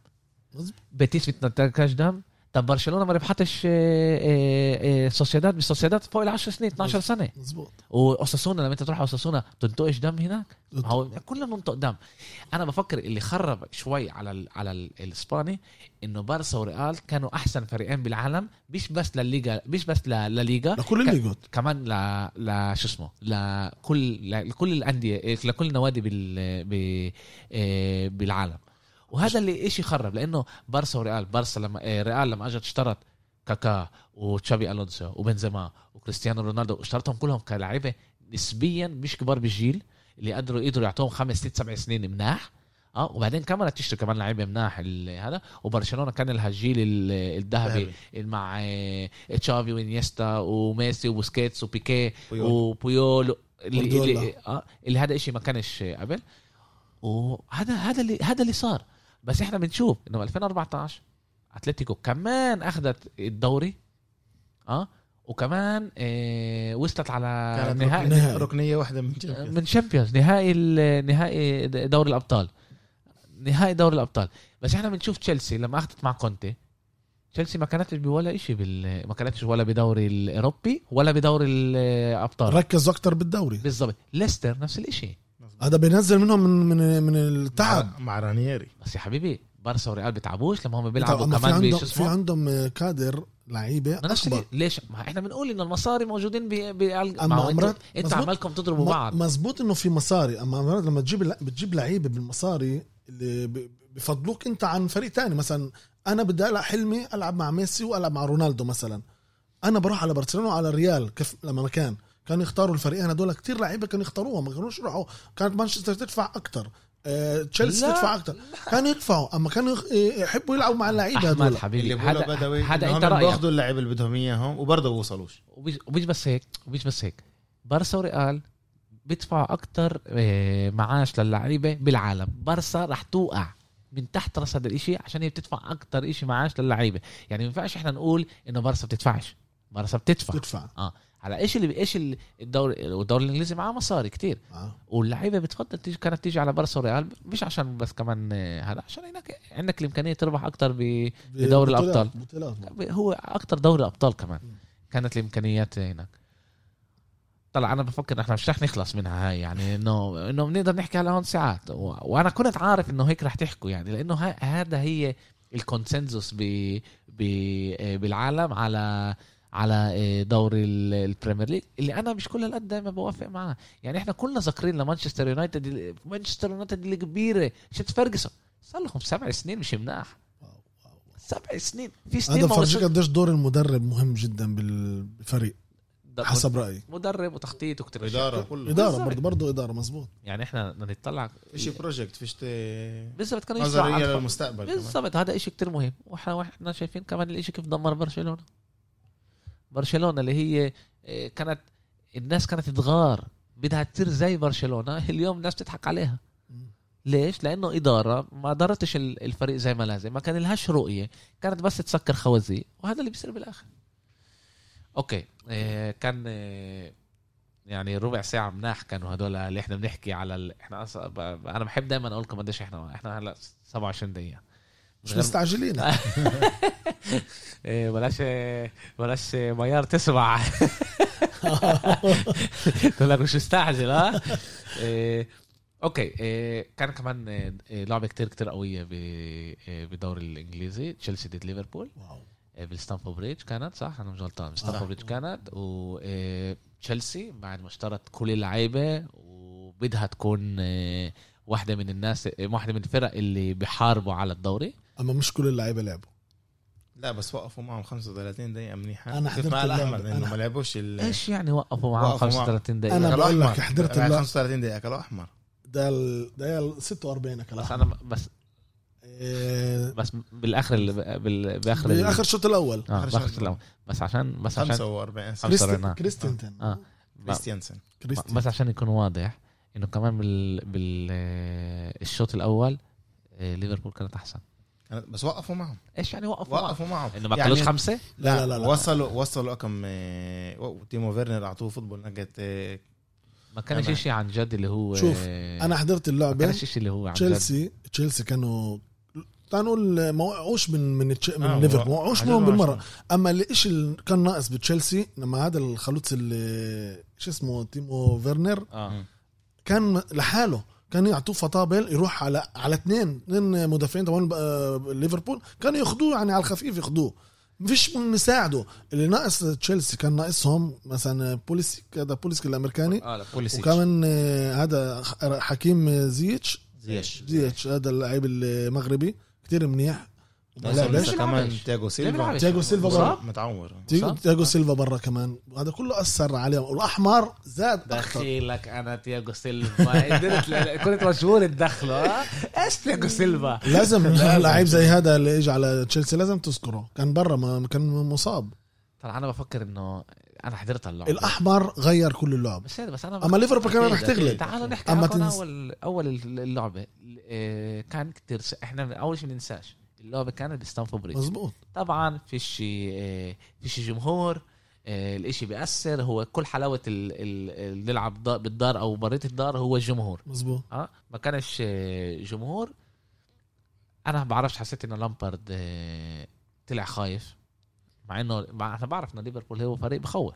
Speaker 2: مظبوط.
Speaker 1: بيتيس بتنطقش دم طب برشلونة ما ربحتش آه، آه، آه، سوسيداد بالسوسيداد فوق ال 10 سنين 12 سنة.
Speaker 2: مزبوط
Speaker 1: وأوساسونا لما انت تروح على أوساسونا تنطقش دم هناك؟ هو كلنا بننطق دم. أنا بفكر اللي خرب شوي على ال على ال الإسباني إنه بارسا وريال كانوا أحسن فريقين بالعالم مش بس للليغا مش بس للليغا
Speaker 2: لكل الليجوت
Speaker 1: كمان ل ل شو اسمه لكل لكل الأندية لكل النوادي بال بالعالم. وهذا اللي إشي خرب لأنه بارسا وريال بارسا لما آه، ريال لما أجت اشترت كاكا وتشابي ألونسو وبنزيما وكريستيانو رونالدو اشترتهم كلهم كلاعيبة نسبيا مش كبار بالجيل اللي قدروا يقدروا يعطوهم خمس ست سبع سنين مناح. آه وبعدين كمان تشتري كمان لعيبه مناح هذا. وبرشلونة كان لها الجيل ال- الذهبي مع آه، تشافي وإنيستا وميسي وبوسكيتس
Speaker 3: بويول.
Speaker 1: وبويول. اللي, آه اللي هذا إشي ما كانش قبل. وهذا هذا اللي هذا اللي صار. بس إحنا بنشوف انه 2014 أتلتيكو كمان أخذت الدوري آه وكمان آه وصلت على نهائي
Speaker 3: ركنية,
Speaker 2: نهائي.
Speaker 3: ركنية واحدة من جنب.
Speaker 1: من Champions نهائي نهائي دوري الأبطال. نهائي دوري الأبطال. بس إحنا بنشوف تشيلسي لما أخذت مع كونتي تشيلسي ما كانتش بولا شيء بال ما كانتش ولا بدوري الأوروبي ولا بدوري الأبطال.
Speaker 2: ركزوا أكثر بالدوري.
Speaker 1: بالضبط. ليستر نفس الشيء
Speaker 2: هذا بينزل منهم من من من التعب.
Speaker 3: مع, مع رانييري
Speaker 1: بس يا حبيبي بارسا وريال بتعبوش لما هم بيلعبوا
Speaker 2: أما في
Speaker 1: كمان
Speaker 2: عندهم في عندهم كادر لعيبة
Speaker 1: أكبر. ليش؟ ما إحنا بنقول إنه المصاري موجودين ب ب
Speaker 2: أما
Speaker 1: ما هو أنتوا
Speaker 2: مرات- مزبوط.
Speaker 1: عمالكم تضربوا
Speaker 2: م-
Speaker 1: بعض.
Speaker 2: مزبوط إنه في مصاري. أما مرات لما تجيب بتجيب لعيبة بالمصاري اللي ب- بفضلوك أنت عن فريق تاني. مثلا أنا بدي ألعب حلمي ألعب مع ميسي وألعب مع رونالدو مثلا. أنا بروح على برشلونة وعلى الريال كيف لما ما كان. كانوا يختاروا الفريقين هدول كتير لعيبة كانوا يختاروها ما كانوش يروحوا كانت مانشستر تدفع أكتر آه، تشيلسي. تدفع أكتر. كانوا يدفعوا أما كانوا يخ- يحبوا يلعبوا مع اللعيبة
Speaker 1: أحمد
Speaker 2: هدول
Speaker 1: حبيبي
Speaker 3: اللي بقولوا
Speaker 1: هذا
Speaker 3: بدوي
Speaker 1: هذا
Speaker 3: إنه أنت
Speaker 1: رأيك؟
Speaker 3: باخذوا اللعيبة اللي بدهم إياهم وبرضه بوصلوش
Speaker 1: ومش ومش بس هيك ومش بس هيك. بارسا وريال بيدفعوا أكتر آه، معاش للعيبة بالعالم. بارسا رح توقع من تحت راس هذا الإشي عشان هي بتدفع أكتر إشي معاش للعيبة. يعني ما ينفعش إحنا نقول إنه بارسا بتدفعش. بارسا بتدفع.
Speaker 2: تدفع
Speaker 1: على إيش اللي إيش الدوري والدوري الإنجليزي معاه مصاري كتير
Speaker 2: آه.
Speaker 1: واللعيبه بتفضل تيجي كانت تيجي على بارسا وريال مش عشان بس كمان هذا عشان هناك عندك الإمكانية تربح أكتر ب بدوري.
Speaker 2: بطولات
Speaker 1: هو أكتر دوري أبطال كمان
Speaker 2: مم.
Speaker 1: كانت الإمكانيات هناك طلع أنا بفكر إحنا مش رح نخلص منها هاي يعني انه إنه بنقدر نحكي على هون ساعات و... وأنا كنت عارف إنه هيك رح تحكوا يعني لإنه. هذا هي ال consensus ب... ب... بالعالم على على آه، دوري ال- ال- Premier League اللي أنا مش كل القد دائما بوافق معاه يعني إحنا كلنا ذاكرين لمانشستر يونايتد مانشستر يونايتد اللي كبيرة تحت فيرجسون؟ صار لهم سبع سنين مش مناح. سبع سنين. في سنين
Speaker 2: هذا
Speaker 1: ما
Speaker 2: فرجيك قديش دور المدرب مهم جدا بال- بالفريق حسب رايي
Speaker 1: مدرب وتخطيط وكتير. إدارة.
Speaker 3: كله.
Speaker 1: إدارة.
Speaker 2: برضه برضه إدارة مزبوط
Speaker 1: يعني إحنا بدنا نطلع.
Speaker 3: فيش بروجكت فيش ت-
Speaker 1: بالضبط كانوا
Speaker 3: نظرية
Speaker 1: على-
Speaker 3: للمستقبل.
Speaker 1: بالضبط هذا إشي كتير مهم. وإحنا وإحنا شايفين كمان الإشي كيف دمر برشلونة. برشلونة اللي هي إيه، كانت الناس كانت تغار بدها تصير زي برشلونة. اليوم الناس تضحك عليها. ليش؟ لأنه إدارة ما دارتش ال- الفريق زي ما لازم، ما كان لهاش رؤية، كانت بس تسكر خوازيق. وهذا اللي بيصير بالآخر. أوكي. إيه كان إيه يعني ربع ساعة مناح كانوا هدول اللي إحنا بنحكي على ال... إحنا. ب- أنا بحب دائما أقول لكم قديش إحنا إحنا هلأ 27 دقيقة.
Speaker 2: مش مستعجلين.
Speaker 1: إيه بلاش بلاش ميار تسمع. تقول لك مش مستعجل ها؟ إيه okay إيه كان كمان لعبة كتير كتير قوية ب- بالدوري الإنجليزي تشيلسي ضد ليفربول. wow. بالستانفورد بريدج كانت صح؟ أنا مش غلطان. بالستانفورد بريدج كانت. وتشيلسي بعد ما اشترت كل اللعيبة وبدها تكون واحدة من الناس واحدة من الفرق اللي بيحاربوا على الدوري.
Speaker 2: أما مش كل اللعيبة لعبوا
Speaker 3: لا بس وقفوا معهم 35 دقيقة منيحة
Speaker 2: أنا حضرت
Speaker 3: مع. لأنه
Speaker 2: أنا-
Speaker 3: ما لعبوش ال
Speaker 1: إيش يعني وقفوا معهم
Speaker 3: وقفوا معهم.
Speaker 1: 35 دقيقة
Speaker 2: أنا بقول لك
Speaker 3: أحمر.
Speaker 2: حضرت
Speaker 3: بعد
Speaker 2: اللعبة.
Speaker 3: 35 دقيقة اكلوا احمر
Speaker 2: ده ال... ده ال 46
Speaker 1: بس
Speaker 2: كلام
Speaker 1: أنا بس
Speaker 2: إيه...
Speaker 1: بس بالآخر ال- بال- بآخر ال-
Speaker 2: باخر الشوط
Speaker 1: الأول
Speaker 3: آخر
Speaker 1: بآخر
Speaker 3: شوط.
Speaker 1: الأول. بس عشان بس عشان
Speaker 3: 45
Speaker 1: خمسة
Speaker 2: كريستي...
Speaker 1: رنات.
Speaker 2: كريستنتن
Speaker 1: آه
Speaker 3: كريستيانسن
Speaker 2: كريستي
Speaker 1: بس عشان يكون واضح إنه كمان بال بال آه، الشوط الأول آه، ليفربول كانت
Speaker 3: أحسن بس وقفوا معهم.
Speaker 1: إيش يعني وقفوا وقفوا
Speaker 3: وقفوا معهم.
Speaker 1: إنه ما
Speaker 3: يعني-
Speaker 1: كانوش خمسة؟
Speaker 2: لا لا لا, لا.
Speaker 3: وصلوا وصلوا رقم آه، تيمو فيرنر أعطوه فوتبول نجت آه،
Speaker 1: ما كانش. شيء عن جد اللي هو
Speaker 2: شوف،
Speaker 1: آه،
Speaker 2: أنا حضرت
Speaker 1: ما
Speaker 2: اللعبه
Speaker 1: كانش شيء اللي هو عن جد.
Speaker 2: تشيلسي تشيلسي كانوا تعال نقول ما وقعوش من من تش... من
Speaker 3: آه،
Speaker 2: ليفربول. ما
Speaker 3: هو-
Speaker 2: وقعوش منهم
Speaker 3: ما بالمرة.
Speaker 2: أما اللي إيش اللي كان ناقص بتشيلسي لما هذا الخلوص اللي شو اسمه تيمو فيرنر
Speaker 1: آه.
Speaker 2: كان لحاله. كان يعطوه فطابل يروح على على اثنين اثنين مدافعين طبعا آه، ليفربول كانوا ياخذوه يعني على الخفيف ياخذوه مفيش مين يساعده. اللي ناقص تشيلسي كان ناقصهم مثلا بوليسيك هذا بوليسيك
Speaker 1: الأمريكاني. لا
Speaker 3: بوليسيتش.
Speaker 2: وكمان آه، هذا حكيم زيتش.
Speaker 3: زيش
Speaker 2: زيتش هذا اللاعب المغربي كتير منيح. لعبش
Speaker 3: لسه كمان. تياجو سيلفا.
Speaker 2: تياجو سيلفا؟ برا.
Speaker 3: متعور.
Speaker 2: تياجو- سيلفا برا كمان. وهذا كله أثر عليهم. والأحمر زاد أكثر.
Speaker 1: دخيلك أنا تياجو سيلفا. قدرت كنت مشهور تدخله ها إيش تياجو سيلفا؟
Speaker 2: لازم لعيب زي هذا اللي اجى على تشيلسي لازم تذكره. كان برا ما كان مصاب.
Speaker 1: طبعا أنا بفكر إنه أنا حضرت اللعبه
Speaker 2: الأحمر غير كل اللعب.
Speaker 1: بس هذا بس أنا
Speaker 2: أما ليفربول كمان رح. تغلب.
Speaker 1: تعالوا نحكي
Speaker 2: أما تنس-
Speaker 1: اول أول اللعبة. آه، كان كتير س... إحنا أول شيء ننساش. اللعبة كانت بستانفورد بريدج
Speaker 2: مزبوط
Speaker 1: طبعا فيش آه، فيش جمهور آه، الاشي بيأثر هو كل حلاوة ال- ال- اللي نلعب بالدار أو بريت الدار هو الجمهور
Speaker 2: مزبوط
Speaker 1: آه ما كانش آه، جمهور. أنا ما بعرفش حسيت انه لامبارد طلع خايف. مع إنه مع أنا بعرف انه ليفربول هو فريق بخوف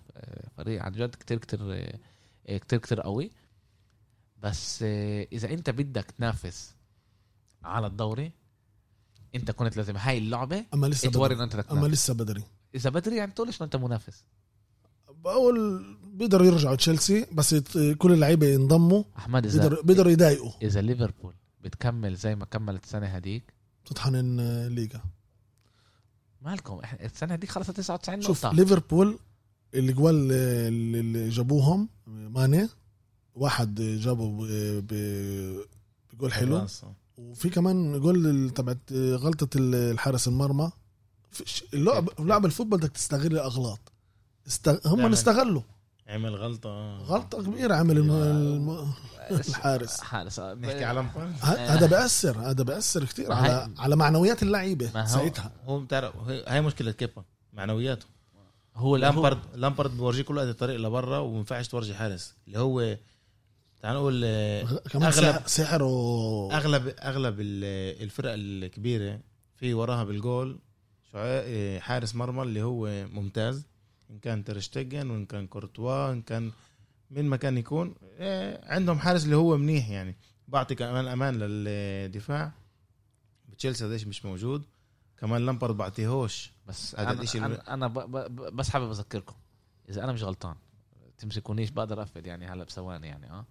Speaker 1: فريق عن جد كتير كتير كتير كتير قوي. بس إذا أنت بدك تنافس على الدوري انت كنت لازم هاي اللعبة
Speaker 2: أما لسه
Speaker 1: توري
Speaker 2: بدري.
Speaker 1: انه
Speaker 2: إنت
Speaker 1: أما.
Speaker 2: لسه بدري.
Speaker 1: إذا بدري يعني تقولش انه أنت منافس.
Speaker 2: بقول بيقدروا يرجعوا تشيلسي بس يت- كل اللعيبة ينضموا
Speaker 1: أحمد اذا
Speaker 2: بيقدروا بيقدروا يضايقوا.
Speaker 1: إذا ليفربول بتكمل زي ما كملت السنة هديك
Speaker 2: تطحن الليغا
Speaker 1: مالكم إحنا السنة هديك خلصت 99
Speaker 2: شوف
Speaker 1: نقطة.
Speaker 2: ليفربول الجوال اللي اللي جابوهم ماني واحد جابه بجول حلو. وفي كمان جول تبعت غلطة الحارس المرمى. فيش- اللعب لعب ال football بدك تستغل الأغلاط. است... هم
Speaker 3: دايماً.
Speaker 2: استغلوا.
Speaker 3: عمل غلطة.
Speaker 2: غلطة كبيرة عمل الم... الم... الحارس.
Speaker 1: حارس
Speaker 3: نحكي على مباراه
Speaker 2: ه- هذا بأثر هذا بأثر كثير على على معنويات اللعيبة ساعتها.
Speaker 3: هو بتعرف هي هاي مشكلة كيبا معنوياته.
Speaker 1: هو
Speaker 3: لامبرد لامبرد بورجيك كل وقت الطريق لبرا وما ينفعش تورجي حارس. اللي هو تعال نقول آه،
Speaker 2: كمان سحر, سحر و
Speaker 3: أغلب أغلب ال- الفرق الكبيرة في وراها بالجول آه، حارس مرمى اللي هو ممتاز إن كان ترشتجن وإن كان كورتوا إن كان من ما كان يكون آه، عندهم حارس اللي هو منيح يعني. بعطي كمان أمان للدفاع. بتشيلسي قديش مش موجود. كمان لامبرد بعطيهوش
Speaker 1: بس
Speaker 3: هذا الإشي
Speaker 1: أنا, أنا ب... ب... بس حابب أذكركم إذا أنا مش غلطان تمسكونيش بقدر افد يعني هلا بثواني يعني آه.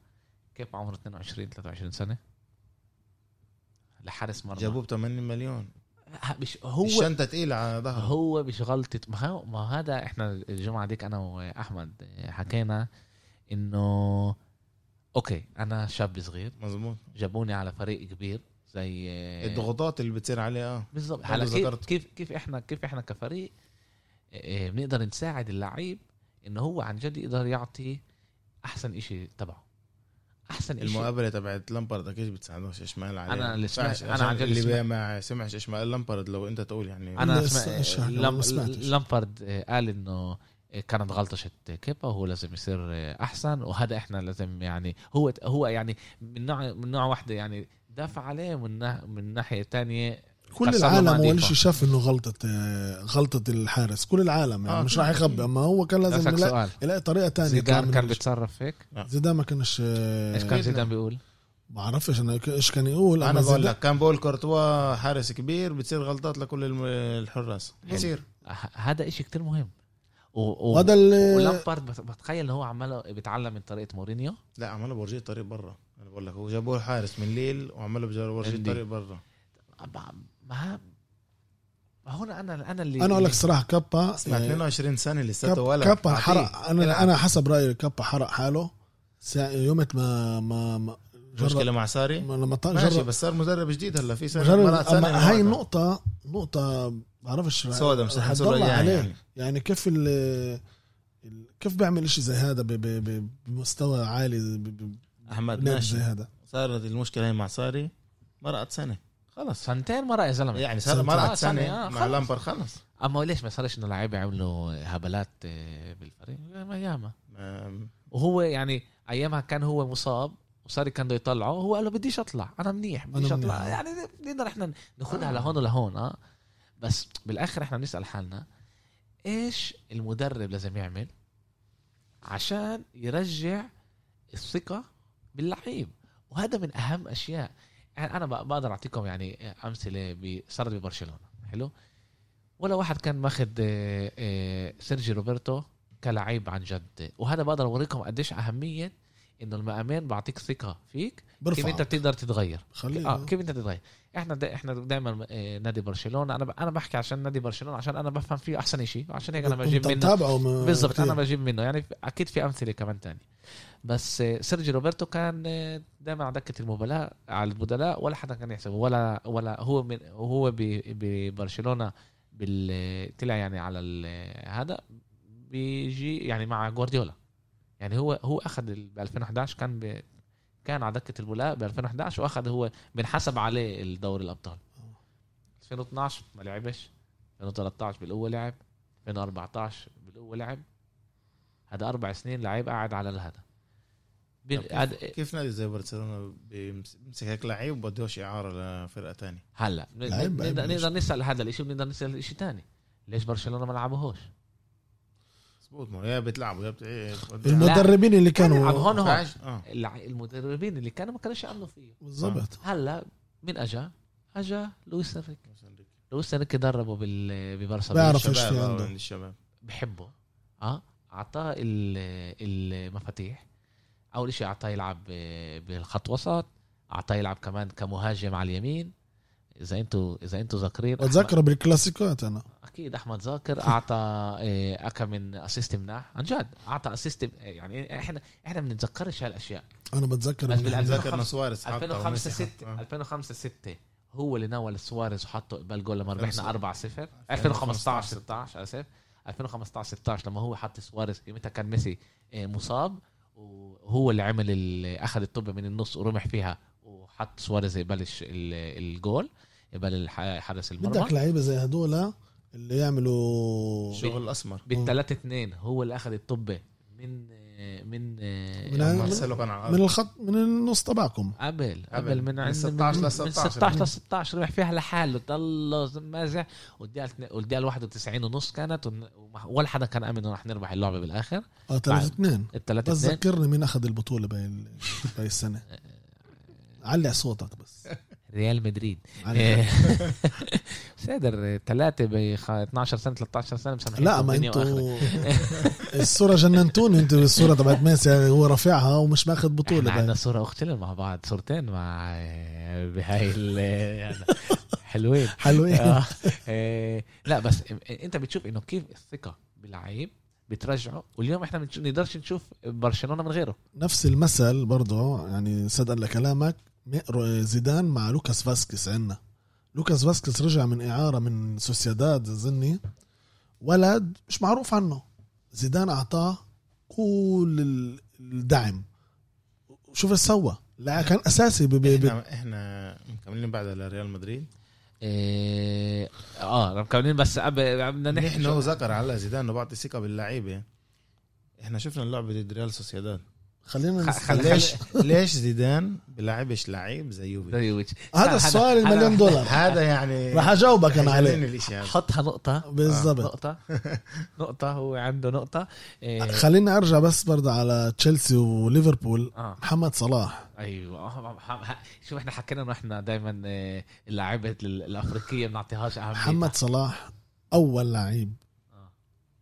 Speaker 1: كيف عمره 22 23 سنة؟ لحارس مرمى.
Speaker 3: جابوه ب 80 مليون
Speaker 1: مش هو
Speaker 3: الشنطة تقيلة على ظهره.
Speaker 1: هو مش غلطة. ما هذا إحنا الجمعة ديك أنا وأحمد حكينا إنه أوكي أنا شاب صغير.
Speaker 3: مزبوط
Speaker 1: جابوني على فريق كبير زي
Speaker 3: الضغوطات اللي بتصير عليه آه.
Speaker 1: هلا كيف. كيف كيف إحنا كيف إحنا كفريق آه، بنقدر نساعد اللعيب إنه هو عن جد يقدر يعطي أحسن إشي تبعه. أحسن
Speaker 3: المقابلة تبعت لامبارد أكيد بتساعدوش إشمال عليه
Speaker 1: أنا اللي سمعت-
Speaker 3: عشان
Speaker 1: عن جد
Speaker 3: اللي
Speaker 1: سمعت.
Speaker 3: ما سمعش إشمال لامبارد لو أنت تقول يعني
Speaker 1: أنا
Speaker 2: لسه
Speaker 1: سمع
Speaker 2: إيش؟
Speaker 1: لام...
Speaker 2: ما سمعتش.
Speaker 1: لامبارد آه، قال إنه كانت غلطشة كيبا وهو لازم يصير آه، أحسن وهذا إحنا لازم يعني هو هو يعني من نوع من نوع واحدة يعني دافع عليه من من ناحية تانية
Speaker 2: كل العالم. اول شيء شاف إنه غلطة آه، غلطة الحارس كل العالم يعني.
Speaker 3: آه،
Speaker 2: مش راح يخبي. أما هو كان لازم يلاقي, طريقة ثانية
Speaker 1: زيدان كان بيتصرف هيك؟
Speaker 2: زيدان ما كانش آه،
Speaker 1: إيش كان زيدان. بيقول؟
Speaker 2: بعرفش أنا إيش كان يقول. أنا
Speaker 3: بقول لك كان بقول كورتوا حارس كبير بتصير غلطات لكل الحراس. بتصير
Speaker 1: ه- هذا إشي كتير مهم. و...
Speaker 2: وهذا اللي
Speaker 1: ولامبارد بت- بتخيل ان هو عمال بيتعلم من طريقة مورينيو؟
Speaker 3: لا عمله بورجيه الطريق برا. أنا بقول لك هو جابوه حارس من ليل وعمله بورجيه. الطريق برا.
Speaker 1: ما هون أنا أنا اللي
Speaker 2: أنا أقول لك صراحة كابا
Speaker 3: اسمع
Speaker 2: آه،
Speaker 3: 22 سنة لساته
Speaker 2: كاب
Speaker 3: ولا
Speaker 2: كابا. حرق
Speaker 3: أنا.
Speaker 2: أنا حسب رأيي كابا حرق حاله. يومة ما ما, ما
Speaker 3: مشكلة مع ساري؟
Speaker 2: ما- لما
Speaker 3: ماشي بس صار مدرب جديد هلا في سنة
Speaker 2: جرب
Speaker 3: سنه
Speaker 2: أما هاي النقطة نقطة بعرفش
Speaker 3: سودا
Speaker 2: تضل
Speaker 3: سودا
Speaker 2: عليه.
Speaker 3: يعني.
Speaker 2: يعني كيف ال كيف بيعمل إشي زي هذا بمستوى عالي أحمد
Speaker 3: ماشي.
Speaker 2: زي هذا؟
Speaker 3: صارت المشكلة هي مع ساري مرقت سنة. خلص
Speaker 1: سنتين مرة يا زلمة.
Speaker 3: يعني صار
Speaker 2: سنتين.
Speaker 1: آه، سنة آه،
Speaker 3: مع. لامبر خلص.
Speaker 1: أما ليش ما صارش إنه لعيبه يعملوا هبلات آه، بالفريق؟ ما ياما
Speaker 3: ما-
Speaker 1: وهو يعني أيامها كان هو مصاب وصار كان بده يطلعه هو قال له بديش أطلع أنا منيح بديش
Speaker 2: أنا
Speaker 1: أطلع.
Speaker 2: منيح.
Speaker 1: يعني نقدر إحنا ناخذها لهون ولهون آه. بس بالآخر إحنا بنسأل حالنا إيش المدرب لازم يعمل عشان يرجع الثقة باللعيب؟ وهذا من أهم أشياء. يعني أنا بق- بقدر أعطيكم يعني أمثلة صارت ببرشلونة. حلو؟ ولا واحد كان ماخذ آه، آه، سيرجي روبرتو كلاعب عن جد. وهذا بقدر أوريكم قديش أهمية إنه المأمن بعطيك ثقة فيك كيف
Speaker 2: أنت
Speaker 1: بتقدر تتغير.
Speaker 2: خليه
Speaker 1: آه كيف أنت تتغير. إحنا دا إحنا دائما نادي برشلونة. أنا ب... أنا بحكي عشان نادي برشلونة عشان أنا بفهم فيه أحسن شيء عشان هيك أنا بجيب منه. بالضبط. أنا بجيب منه. يعني أكيد في أمثلة كمان تاني بس سيرجي روبرتو كان دائما على دكة المباراه على البدلاء ولا حدا كان يحسبه ولا ولا هو من هو ببرشلونة طلع يعني على هذا بيجي يعني مع جوارديولا. يعني هو هو أخذ ب 2011 كان كان على دكة البدلاء ب 2011 وأخذ هو بنحسب عليه الدوري الأبطال. 2012 ما لعبش 2013 بالقوه لعب 2014 بالقوه لعب. هذا أربع سنين لعيب قاعد على هاد-
Speaker 3: كيف, نادي زي برشلونة بيمس- بيمسك هيك لعيب وبدوش إعارة لفرقة تانية؟
Speaker 1: هلا ن- ن- نقدر نسأل هذا الشيء ونقدر نسأل شيء ثاني ليش برشلونة ما لعبوهوش؟
Speaker 3: مظبوط ما هو يا بتلعبوا يا بت-
Speaker 2: المدربين اللي كانوا
Speaker 1: هون هون. الع- المدربين اللي كانوا ما كانوش يأمنوا فيه.
Speaker 2: بالضبط.
Speaker 1: هلا مين أجا؟ أجا لويس إنريكي. لويس إنريكي. دربه بال ببرشا
Speaker 2: بيعرف إيش في
Speaker 3: شباب
Speaker 2: عنده.
Speaker 3: آه، الشباب.
Speaker 1: بحبه. آه. أعطاه ال- المفاتيح. أول شيء أعطاه يلعب بالخط وسط أعطاه يلعب كمان كمهاجم على اليمين. إذا أنتوا إذا أنتوا ذاكرين
Speaker 2: بتذكر بالكلاسيكوات أنا.
Speaker 1: أكيد أحمد ذاكر. أعطى إيه، أكا من assist مناح. عن جد أعطى assist يعني إحنا إحنا ما بنتذكرش هالأشياء.
Speaker 2: أنا بتذكر
Speaker 1: بس
Speaker 2: إنه-
Speaker 1: بالألف-
Speaker 3: ذكر إنه سواريز حطه
Speaker 1: 2005
Speaker 3: وميسي
Speaker 1: 6
Speaker 3: حطه.
Speaker 1: 2005 6 هو اللي ناول سواريز وحطه قبل جول لما ربحنا
Speaker 3: خمسة.
Speaker 1: 4 0 2015 16 اسف 2015 16 لما هو حط سواريز يومتها كان ميسي آه، مصاب وهو اللي عمل اللي أخذ الطبة من النص ورمح فيها وحط سواريز يبلش ال- الجول يبل حارس المرمى.
Speaker 2: بدك لعيبة زي هدول اللي يعملوا
Speaker 3: الشغل الأسمر.
Speaker 1: بالثلاثة اثنين هو اللي أخذ الطبة من من
Speaker 2: من عن-
Speaker 3: مارسيلو كان على
Speaker 2: من الخط من النص تبعكم.
Speaker 1: قبل
Speaker 3: قبل.
Speaker 1: قبل من
Speaker 3: من
Speaker 1: عند
Speaker 3: 16 ل
Speaker 1: من
Speaker 3: 16.
Speaker 1: 16 ل 16 ربح فيها لحاله. ضل مازع والدقيقة والدقيقة 91 ونص كانت ولا حدا كان آمن انه رح نربح اللعبة بالآخر.
Speaker 2: آه 3 2
Speaker 1: الثلاثة
Speaker 2: بس
Speaker 1: اثنين.
Speaker 2: ذكرني مين أخذ البطولة باي السنة. علق صوتك بس.
Speaker 1: ريال مدريد. سادر ثلاثة ب 12 سنة 13 سنة مسامحين
Speaker 2: لا ما. أنتوا الصورة جننتوني أنتوا الصورة تبعت ميسي هو رافعها ومش ماخذ
Speaker 1: إحنا عندنا. صورة اختنا مع بعض صورتين مع آه، بهاي ال- يعني حلوين
Speaker 2: حلوين
Speaker 1: آه. إيه، لا بس انت بتشوف انه كيف الثقة باللعيب بترجعه واليوم إحنا ما نقدرش نشوف برشلونة من غيره
Speaker 2: نفس المثل برضه يعني صدق لكلامك زيدان مع لوكاس فاسكيز عندنا. لوكاس فاسكيز رجع من إعارة من سوسيداد ظني. ولد مش معروف عنه. زيدان أعطاه كل ال- الدعم. شوف إيش سوى. لا كان أساسي ب-
Speaker 3: إحنا إحنا مكملين بعد لريال مدريد.
Speaker 1: إيه، آه مكملين بس قبل بدنا نحكي
Speaker 3: نحن ذكر على زيدان انه بعطي ثقة باللعيبة. إحنا شفنا اللعبه ضد ريال سوسيداد
Speaker 2: خلينا
Speaker 1: خ-
Speaker 2: نس-
Speaker 1: خل-
Speaker 3: ليش ليش زيدان بلعبش لعيب؟ زي يوفي
Speaker 1: زيوفيتش
Speaker 2: هذا السؤال المليون دولار.
Speaker 3: هذا يعني
Speaker 2: راح أجاوبك أنا عليه.
Speaker 3: هذا
Speaker 1: حطها نقطة.
Speaker 2: بالضبط.
Speaker 1: نقطة. نقطة هو عنده نقطة. إيه،
Speaker 2: خليني أرجع بس برضه على تشيلسي وليفربول.
Speaker 1: آه.
Speaker 2: محمد صلاح.
Speaker 1: أيوه. آه، شوف إحنا حكينا إنه إحنا دائما اللاعبة ال- الأفريقية ما بنعطيهاش أهمية.
Speaker 2: محمد صلاح أول لعيب
Speaker 1: آه.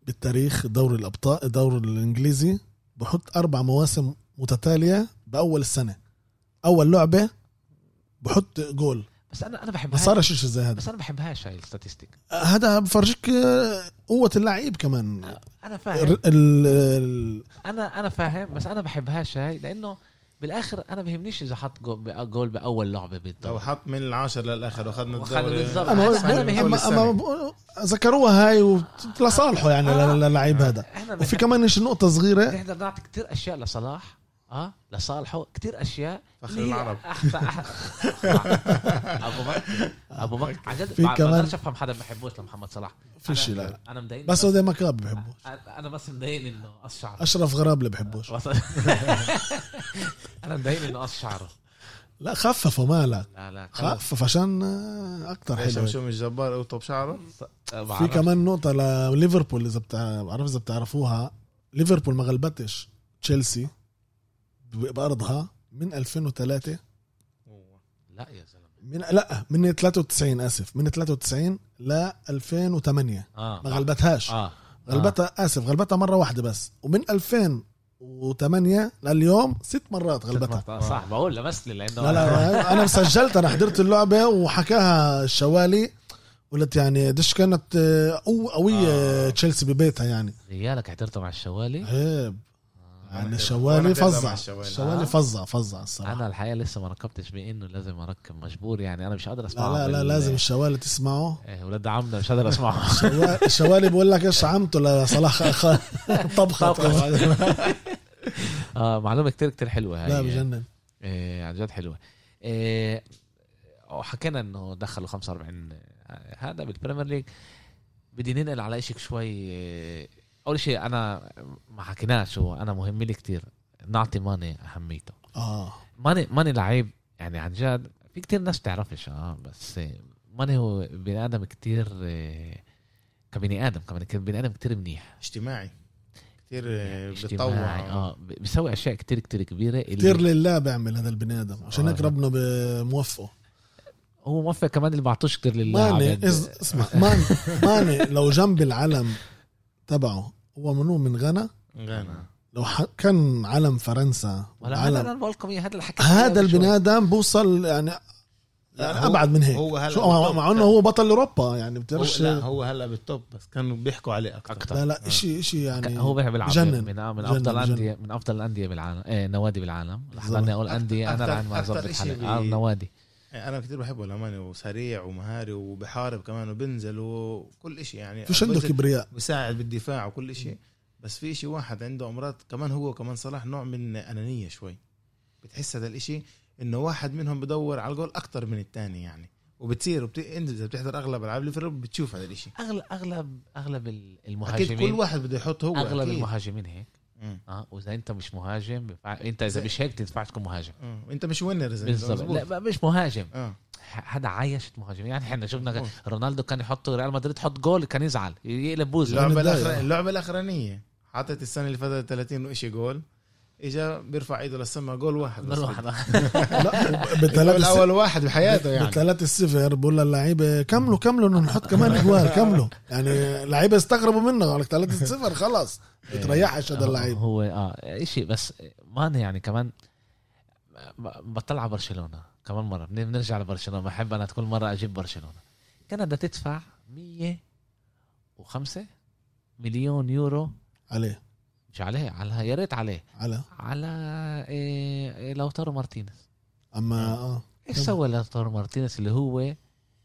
Speaker 2: بالتاريخ دوري الأبطال الدوري الإنجليزي. بحط أربع مواسم متتالية بأول السنة. أول لعبة بحط جول.
Speaker 1: بس أنا أنا
Speaker 2: ما
Speaker 1: بحبها.
Speaker 2: صارش شيء زي هذا.
Speaker 1: بس أنا بحبهاش هاي ال statistic
Speaker 2: هذا بفرجيك آه، قوة اللعيب كمان. أنا
Speaker 1: فاهم.
Speaker 2: ال ال
Speaker 1: أنا أنا فاهم بس أنا بحبهاش هاي لأنه بالآخر أنا بهمنيش إذا حط جول بأول لعبة
Speaker 3: لو
Speaker 1: بالدوري
Speaker 3: حط من العاشر للآخر واخذنا الدوري.
Speaker 1: بالضبط. أنا.
Speaker 2: أما ذكروها هاي لصالحه يعني
Speaker 1: آه.
Speaker 2: للعيب هذا. وفي كمان إيش نقطه صغيرة؟
Speaker 1: نقدر نعطي كتير أشياء لصلاح آه لصالحه كتير أشياء
Speaker 3: فخر العرب.
Speaker 1: أبو بكر أبو بكر. عن جد
Speaker 2: في
Speaker 1: ما
Speaker 2: كمان-
Speaker 1: بقدرش أفهم حدا ما بحبوش لمحمد صلاح.
Speaker 2: في شيء لا.
Speaker 1: أنا مضايقني
Speaker 2: بس هو دايما كاب بحبه
Speaker 1: أنا بس مضايقني إنه قص شعره
Speaker 2: أشرف غراب اللي بحبوش
Speaker 1: أنا مضايقني إنه قص شعره.
Speaker 2: لا خففوا مالك.
Speaker 1: لا لا
Speaker 2: خفف عشان آه، أكتر
Speaker 3: ليش
Speaker 2: حلو.
Speaker 3: مشوم الجبار قطب شعره؟
Speaker 1: ما
Speaker 2: في. كمان نقطة لليفربول إذا بتع... بعرف إذا بتعرفوها. ليفربول ما غلبتش تشيلسي ب- بأرضها من 2003
Speaker 1: لا يا زلمة.
Speaker 2: من لا من 93 آسف. من 93 ل 2008
Speaker 1: آه.
Speaker 2: ما غلبتهاش.
Speaker 1: آه.
Speaker 2: غلبتها آسف غلبتها مرة واحدة بس. ومن 2008 لليوم ست مرات غلبتها
Speaker 1: آه. صح بقول لمسلي لأنه
Speaker 2: لا لا أنا سجلت أنا حضرت اللعبة وحكاها الشوالي. قلت يعني قديش كانت آه، قو- قوية
Speaker 3: آه.
Speaker 2: تشيلسي ببيتها يعني.
Speaker 1: ريالك حضرته مع الشوالي؟
Speaker 2: عيب
Speaker 3: وأنا
Speaker 2: يعني الشوالي فظع.
Speaker 3: الشوالي.
Speaker 1: آه.
Speaker 2: فظع فظع الصراحة.
Speaker 1: أنا الحقيقة لسه ما ركبتش بانه لازم أركب مجبور يعني. أنا مش قادر
Speaker 2: لا
Speaker 1: أسمعه
Speaker 2: لا لا
Speaker 1: بال-
Speaker 2: لازم الشوالي تسمعه.
Speaker 1: إيه، ولاد عمنا مش قادر أسمعه.
Speaker 2: الشوا- الشوالي بقول لك إيش عمته؟ لصلاح طبخة.
Speaker 1: آه معلومة كتير كتير حلوة هاي
Speaker 2: لا بجنن.
Speaker 1: إيه عن جد حلوة. إيه وحكينا إنه دخلوا 45 هذا بالبريمير ليج. بدي ننقل على شيء شوي أول شيء أنا ما حكيناش هو أنا مهم لي كتير نعطي ماني أهميته
Speaker 2: آه
Speaker 1: ماني ماني لعيب يعني عن جد في كتير ناس تعرفش آه بس ماني هو بني آدم كتير إيه، كبني آدم كمان بني آدم كتير منيح
Speaker 3: اجتماعي كثير آه،
Speaker 1: اجتماعي
Speaker 3: بتطوع
Speaker 1: آه بيسوي أشياء كتير كتير كبيرة اللي
Speaker 2: كثير لله بيعمل هذا البني آدم عشان
Speaker 1: آه.
Speaker 2: هيك ربنا بموفقه
Speaker 1: هو موفق كمان اللي بعطوش كتير لله
Speaker 2: ماني. إز... اسمع ماني ماني لو جنب العلم تبعه هو منو من غانا
Speaker 3: غانا
Speaker 2: لو ح... كان علم فرنسا
Speaker 1: ولا هذا
Speaker 2: علم
Speaker 1: أنا بقول لكم هذا اللي حكيت
Speaker 2: هذا البني. آدم بوصل يعني يعني
Speaker 3: هو-
Speaker 2: أبعد من هيك
Speaker 3: هو هلا
Speaker 2: شو مع. مع إنه هو بطل أوروبا يعني
Speaker 3: هو
Speaker 2: بتعرفش
Speaker 3: لا هو هلا بال top بس كانوا بيحكوا عليه أكثر
Speaker 1: أكتر.
Speaker 2: لا لا شيء شيء يعني
Speaker 1: هو بيلعب
Speaker 2: بجنن.
Speaker 1: من آه، من أفضل
Speaker 2: بجنن.
Speaker 1: انديه من أفضل الأندية بالعالم إيه نوادي بالعالم
Speaker 2: بالضبط.
Speaker 1: ضلني أقول
Speaker 3: أندية
Speaker 1: أنا ما
Speaker 3: أكتر
Speaker 1: ظبط حالي
Speaker 3: بي-
Speaker 1: نوادي
Speaker 3: أنا كثير بحبه للامانه وسريع ومهاري وبحارب كمان وبنزل وكل شيء يعني.
Speaker 2: فيش عنده كبرياء.
Speaker 3: بيساعد بالدفاع وكل شيء بس في شيء واحد عنده أمراض كمان هو كمان صلاح نوع من أنانية شوي. بتحس هذا الإشي إنه واحد منهم بدور على الجول أكتر من الثاني يعني. وبتصير وبت... إنت إذا بتحضر أغلب ألعاب ليفربول بتشوف هذا الشيء
Speaker 1: اغلب اغلب أغلب
Speaker 3: أكيد
Speaker 1: المهاجمين.
Speaker 3: كل واحد بده يحط هو
Speaker 1: أغلب
Speaker 3: أكيد.
Speaker 1: المهاجمين هيك.
Speaker 3: مم.
Speaker 1: آه وإذا أنت مش مهاجم بينفع- أنت
Speaker 3: إذا
Speaker 1: مش هيك تنفعش تكون مهاجم
Speaker 3: آه. وانت مش
Speaker 1: winner
Speaker 3: مظبوط.
Speaker 1: لا مش مهاجم
Speaker 3: آه
Speaker 1: ح- هذا عايشة مهاجم يعني إحنا شفنا
Speaker 3: مظبوط.
Speaker 1: رونالدو كان يحط ريال مدريد يحط جول كان يزعل يقلب بوز.
Speaker 3: اللعبة. الأخرانية حطت السنة اللي فاتت 30 وإشي جول إجا بيرفع إيده للسما جول واحد بس.
Speaker 1: جول واحد.
Speaker 2: لا بالثلاث
Speaker 3: الأول واحد بحياته يعني.
Speaker 2: بالثلاث الصفر بقول للعيبة كملوا كملوا انه نحط كمان إجوال كملوا. يعني اللعيبه استغربوا منه قال لك ثلاث الصفر خلص بتريحش هذا اللعيب.
Speaker 1: هو آه شيء بس ماني يعني كمان بطلع على برشلونة كمان مرة. بن- بنرجع لبرشلونة بحب أنا كل مرة أجيب برشلونة. كان بدها تدفع 105 مليون يورو
Speaker 2: عليه.
Speaker 1: مش عليه على يا ريت عليه
Speaker 2: على؟
Speaker 1: على إيه إيه لوتارو مارتينيز.
Speaker 2: أما
Speaker 1: آه.
Speaker 2: إيش.
Speaker 1: سوى لوتارو مارتينيز اللي هو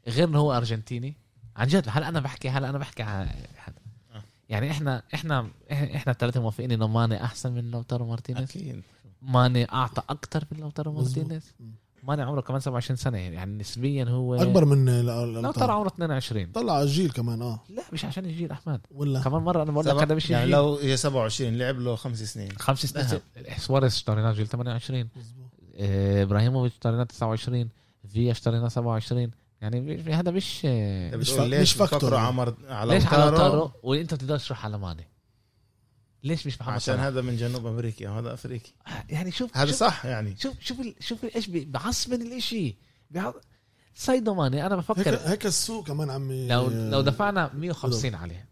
Speaker 1: غير إنه هو أرجنتيني؟ عن جد هلا أنا بحكي هلا أنا بحكي عن هذا
Speaker 3: آه.
Speaker 1: يعني إحنا إحنا إحنا الثلاثة موافقين إنه ماني أحسن من لوتارو مارتينيز.
Speaker 3: أكيد.
Speaker 1: ماني أعطى أكثر من لوتارو. مارتينيز. ماني عمره كمان 27 سنة يعني نسبيا هو
Speaker 2: أكبر من لا- لا-
Speaker 1: لوتارو عمره 22
Speaker 2: طلع الجيل كمان آه.
Speaker 1: لا مش عشان الجيل أحمد.
Speaker 2: ولا؟
Speaker 1: كمان مرة أنا بقول لك هذا مش
Speaker 3: يعني
Speaker 1: الجيل
Speaker 3: لو هي 27 لعب له خمس سنين.
Speaker 1: خمس سنين.
Speaker 3: ذهب.
Speaker 1: سواريز اشتريناه جيل 28
Speaker 2: مظبوط.
Speaker 1: إيه، إبراهيموفيتش اشتريناه 29 فيا اشتريناه 27 يعني هذا مش
Speaker 2: مش
Speaker 3: ليش
Speaker 2: مش
Speaker 3: factor. عمر على
Speaker 1: ليش على؟
Speaker 3: لوتارو
Speaker 1: وإنت بتقدرش تروح على ماني ليش مش محمد
Speaker 3: عشان
Speaker 1: صلاح
Speaker 3: هذا من جنوب أمريكا وهذا أفريقي.
Speaker 1: يعني شوف
Speaker 3: هذا
Speaker 1: شوف
Speaker 3: صح يعني.
Speaker 1: شوف شوف ال- شوف إيش بعصبن الإشي. ماني أنا
Speaker 2: هيك
Speaker 1: بفكر
Speaker 2: هيك السوق كمان عمي.
Speaker 1: لو
Speaker 2: آه،
Speaker 1: لو دفعنا 150 عليه.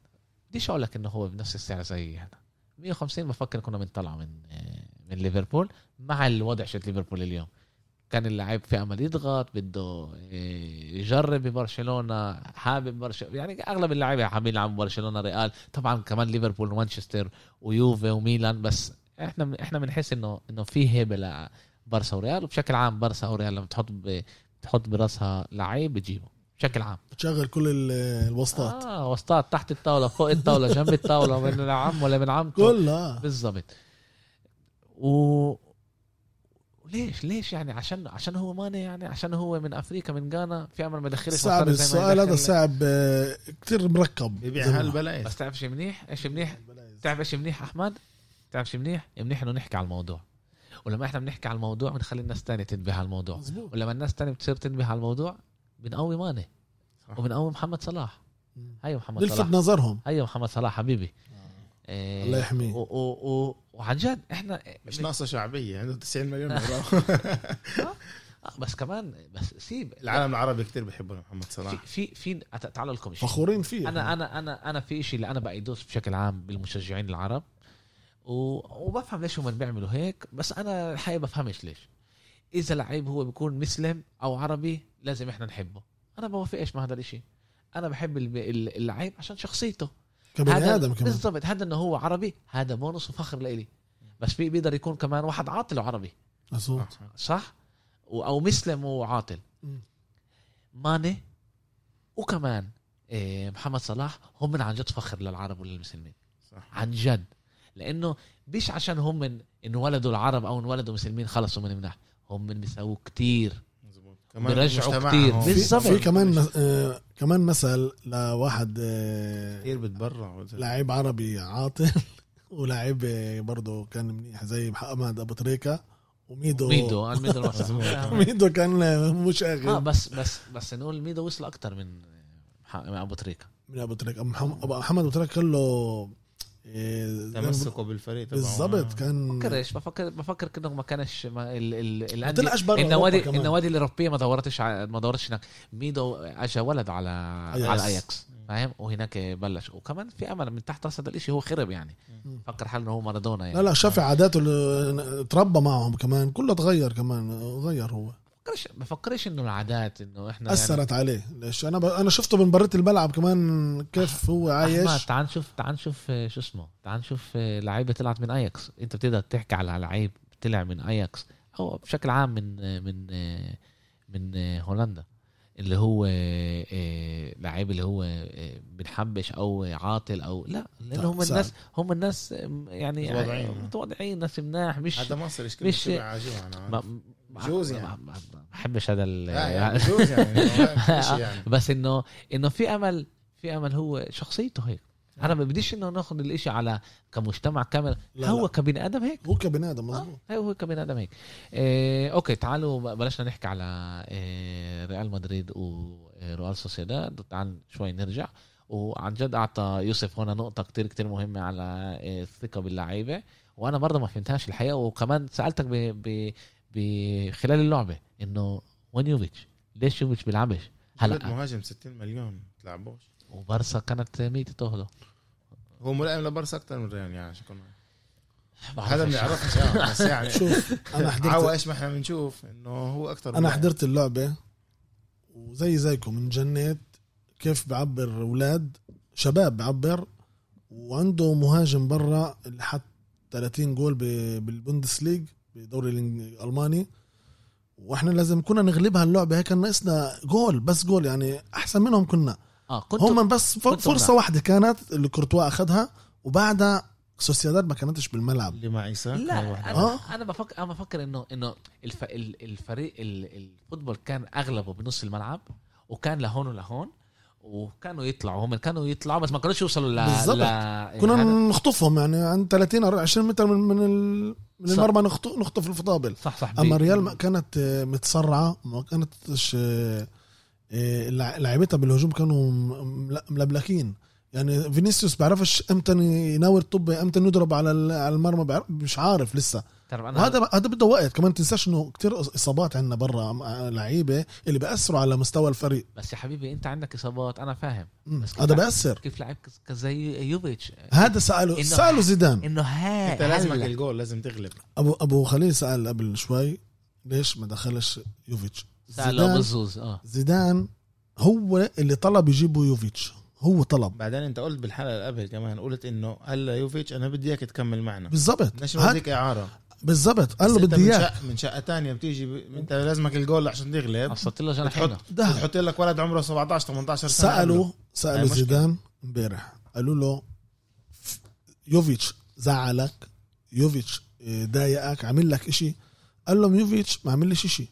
Speaker 1: بديش أقول لك إنه هو بنفس السعر زي هذا؟ 150 بفكر كنا بنطلع من من ليفربول مع الوضع شت ليفربول اليوم. كان اللاعب في أمل يضغط بده إيه، يجرب ببرشلونة حابب برشلونة يعني أغلب اللعيبه حابين يلعبوا برشلونة ريال طبعا كمان ليفربول ومانشستر ويوفي وميلان بس إحنا إحنا بنحس انه إنه في هيبة لبرسا وريال وبشكل عام برسا وريال لما تحط ب... تحط براسها لعيب بتجيبه بشكل عام.
Speaker 2: بتشغل كل ال- الوسطات.
Speaker 1: آه وسطات تحت الطاولة فوق الطاولة جنب الطاولة من العم ولا من عمته
Speaker 2: كلها.
Speaker 1: بالضبط. و ليش؟ ليش يعني؟ عشان عشان هو ماني يعني؟ عشان هو من أفريقيا من غانا؟ في امل ما يدخلش
Speaker 2: صعب السؤال هذا صعب آه، كتير مركب. ما-
Speaker 3: هالبلايص
Speaker 1: بس تعرف شيء منيح؟ إيش منيح؟ تعرف إيش منيح أحمد؟ تعرف شيء منيح؟ منيح إنه نحكي على الموضوع. ولما إحنا بنحكي على الموضوع بنخلي الناس تانية تنتبه على الموضوع.
Speaker 2: مظبوط.
Speaker 1: ولما الناس تانية بتصير تنتبه على الموضوع بنقوي ماني. وبنقوي محمد صلاح. هيو محمد
Speaker 2: نلفت
Speaker 1: صلاح.
Speaker 2: نظرهم.
Speaker 1: هيو محمد صلاح حبيبي. إيه،
Speaker 2: الله يحميه.
Speaker 1: وعن جد إحنا
Speaker 3: مش ناقصة شعبية عنده 90 مليون يورو.
Speaker 1: آه، بس كمان بس سيب
Speaker 3: العالم العربي كتير بيحبوا محمد
Speaker 1: في
Speaker 3: صلاح
Speaker 1: في في تعالوا لكم شيء.
Speaker 2: فخورين فيه.
Speaker 1: أنا أنا أنا أنا في شيء اللي أنا بأيدوس بشكل عام بالمشجعين العرب و... وبفهم ليش هم بيعملوا هيك بس أنا الحقيقة بفهمش ليش. إذا لعيب هو بيكون مسلم أو عربي لازم إحنا نحبه. أنا بوافقش مع هذا الإشي. أنا بحب اللعيب عشان شخصيته.
Speaker 2: كبني
Speaker 1: هذا
Speaker 2: آدم كمان.
Speaker 1: بالضبط هذا إنه هو عربي هذا بونص وفخر لإلي. بس في بيقدر يكون كمان واحد عاطل وعربي.
Speaker 2: مظبوط.
Speaker 1: صح؟ أو مسلم وعاطل. ماني وكمان إيه، محمد صلاح هم من عن جد فخر للعرب وللمسلمين.
Speaker 3: صح.
Speaker 1: عن جد. لإنه مش عشان هم من انولدوا العرب أو انولدوا مسلمين خلصوا من منح هم من بيسووا كتير. بيرجعوا.
Speaker 2: في,
Speaker 1: بالظبط.
Speaker 2: في كمان مس- آه كمان مثل لواحد آه
Speaker 3: كثير بتبرع
Speaker 2: لاعب عربي عاطل ولاعب آه، برضه كان منيح زي محمد أبو تريكة. وميدو.
Speaker 1: ميدو آه، ميدو.
Speaker 2: ميدو كان آه،
Speaker 1: آه
Speaker 2: مشاغب
Speaker 1: بس بس بس نقول ميدو وصل أكتر من من أبو طريقه
Speaker 2: من أبو تريكة. محمد أبو تريكة كان له ما
Speaker 3: تمسكوا بالفريق تبعه.
Speaker 2: بالضبط كان
Speaker 1: بفكر إيش؟ بفكر بفكر كانه ما كانش ما ال ال
Speaker 2: ما
Speaker 1: الأندية-
Speaker 2: طلعش برا
Speaker 1: النوادي
Speaker 2: كمان.
Speaker 1: النوادي الأوروبية ما دورتش ع- ما دورتش هناك. ميدو اجى ولد على
Speaker 2: أياكس.
Speaker 1: على أياكس فاهم؟ وهناك بلش. وكمان في أمل من تحت راس هذا الشيء هو خرب يعني. فكر حاله إنه هو مارادونا يعني.
Speaker 2: لا لا شاف عاداته اللي تربى معهم كمان. كله تغير كمان غير هو.
Speaker 1: بفكرش بفكرش إنه العادات إنه إحنا
Speaker 2: أثرت عليه. ليش؟ أنا ب... أنا شفته من برة الملعب كمان كيف هو
Speaker 1: يعني
Speaker 2: عايش.
Speaker 1: تعال نشوف تعال نشوف آه، شو اسمه؟ تعال نشوف آه، لعيبة طلعت من اياكس أنت بتقدر تحكي على لعيب طلع من اياكس أو بشكل عام من آه، من من هولندا اللي هو لعيب اللي هو بنحبش أو عاطل أو لا لأن هم
Speaker 2: صعب.
Speaker 1: الناس هم الناس يعني
Speaker 3: متواضعين.
Speaker 1: متواضعين ناس مناح مش
Speaker 3: هذا مصر
Speaker 1: مش- ما
Speaker 3: بجوز يعني.
Speaker 1: ما- بحبش هذا ال-
Speaker 3: يعني بجوز يعني يعني.
Speaker 1: بس انه إنه في امل في أمل هو شخصيته هيك. أنا ما بديش إنه ناخذ الإشي على كمجتمع كامل.
Speaker 2: لا،
Speaker 1: هو
Speaker 2: لا.
Speaker 1: كبني آدم هيك.
Speaker 2: هو كبني آدم مظبوط.
Speaker 1: آه، هو كبني آدم هيك. إيه okay تعالوا بلشنا نحكي على إيه ريال مدريد وريال سوسيداد. تعال شوي نرجع. وعن جد أعطى يوسف هنا نقطة كتير كتير مهمة على إيه الثقة باللعيبة. وأنا برضه ما فهمتهاش الحقيقة. وكمان سألتك ب... ب... ب... خلال اللعبة إنه وين يوفيتش؟ ليش يوفيتش بيلعبش؟
Speaker 3: هلا. مهاجم 60 مليون تلعبوش
Speaker 1: وبارسا كانت ميتة تاخده
Speaker 3: هو ملائم لبارسا أكثر من ريال يعني
Speaker 1: بعرفش.
Speaker 3: هذا ما بنعرفش آه، بس يعني
Speaker 2: شوف أنا
Speaker 3: عوا
Speaker 2: حضرت
Speaker 3: إيش ما إحنا بنشوف إنه هو أكثر
Speaker 2: أنا حضرت اللعبة وزي زيكم انجنيت كيف بعبر أولاد. شباب بعبر وعنده مهاجم برا اللي حط 30 جول ب- بالبوندسليغ الإنج- الإلماني وإحنا لازم كنا نغلبها اللعبه هيك كان ناقصنا جول بس جول يعني أحسن منهم كنا
Speaker 1: آه كنت
Speaker 2: هم بس
Speaker 1: فرصة.
Speaker 2: واحدة كانت اللي كورتوا أخذها وبعدها سوسيداد ما كانتش بالملعب
Speaker 3: اللي مع إيساك
Speaker 1: لا. أنا
Speaker 2: آه.
Speaker 1: أنا بفكر أنا بفكر انه إنه الف... ال- الفريق ال- الفوتبول كان أغلبه بنص الملعب وكان لهون ولهون وكانوا يطلعوا هم كانوا يطلعوا بس ما كانوش يوصلوا ل
Speaker 2: بالظبط.
Speaker 1: ل...
Speaker 2: كنا
Speaker 1: هذا-
Speaker 2: نخطفهم يعني عن 30 أو 20 متر من من ال- من. المرمى نخطف نخطف الفطابل
Speaker 1: صح صح أما
Speaker 2: ريال ما كانت متسرعة ما كانتش آه، آه، لع- لعيبتها بالهجوم كانوا ملبلكين يعني فينيسيوس بعرفش إمتى يناور الطب إمتى يضرب على ال- على المرمى مش عارف لسه. وهذا هذا بده وقت كمان تنساش إنه كتير إصابات عندنا برا لعيبة اللي بياثروا على مستوى الفريق.
Speaker 1: بس يا حبيبي أنت عندك إصابات أنا فاهم. بس
Speaker 2: هذا بيأثر.
Speaker 1: كيف لعب كز- زي يوفيتش؟
Speaker 2: هذا ساله
Speaker 1: إنه-
Speaker 2: سأله زيدان.
Speaker 1: إنه ها
Speaker 3: أنت لازمك. الجول لازم تغلب.
Speaker 2: ابو أبو خليل سأل قبل شوي ليش ما دخلش يوفيتش؟
Speaker 1: سأله
Speaker 2: زيدان
Speaker 1: بالزوز آه.
Speaker 2: زيدان هو اللي طلب يجيبوا يوفيتش. هو طلب.
Speaker 3: بعدين انت قلت بالحلقة اللي قبل كمان قلت إنه هلا يوفيتش أنا بدي إياك تكمل معنا.
Speaker 2: بالضبط. هاد-
Speaker 3: نوديك إعارة.
Speaker 2: بالضبط. قال له بدي
Speaker 3: إياك. من شقة ثانية بتيجي ب... أنت لازمك الجول عشان تغلب.
Speaker 1: قصت له جناحين
Speaker 3: بتحط
Speaker 2: ده.
Speaker 3: بتحط لك ولد عمره 17 18 سنة
Speaker 2: سالوا
Speaker 3: سألوا.
Speaker 2: زيدان امبارح. قالوا له يوفيتش زعلك يوفيتش آه، ضايقك عمل لك إشي. قال لهم يوفيتش ما عملش إشي.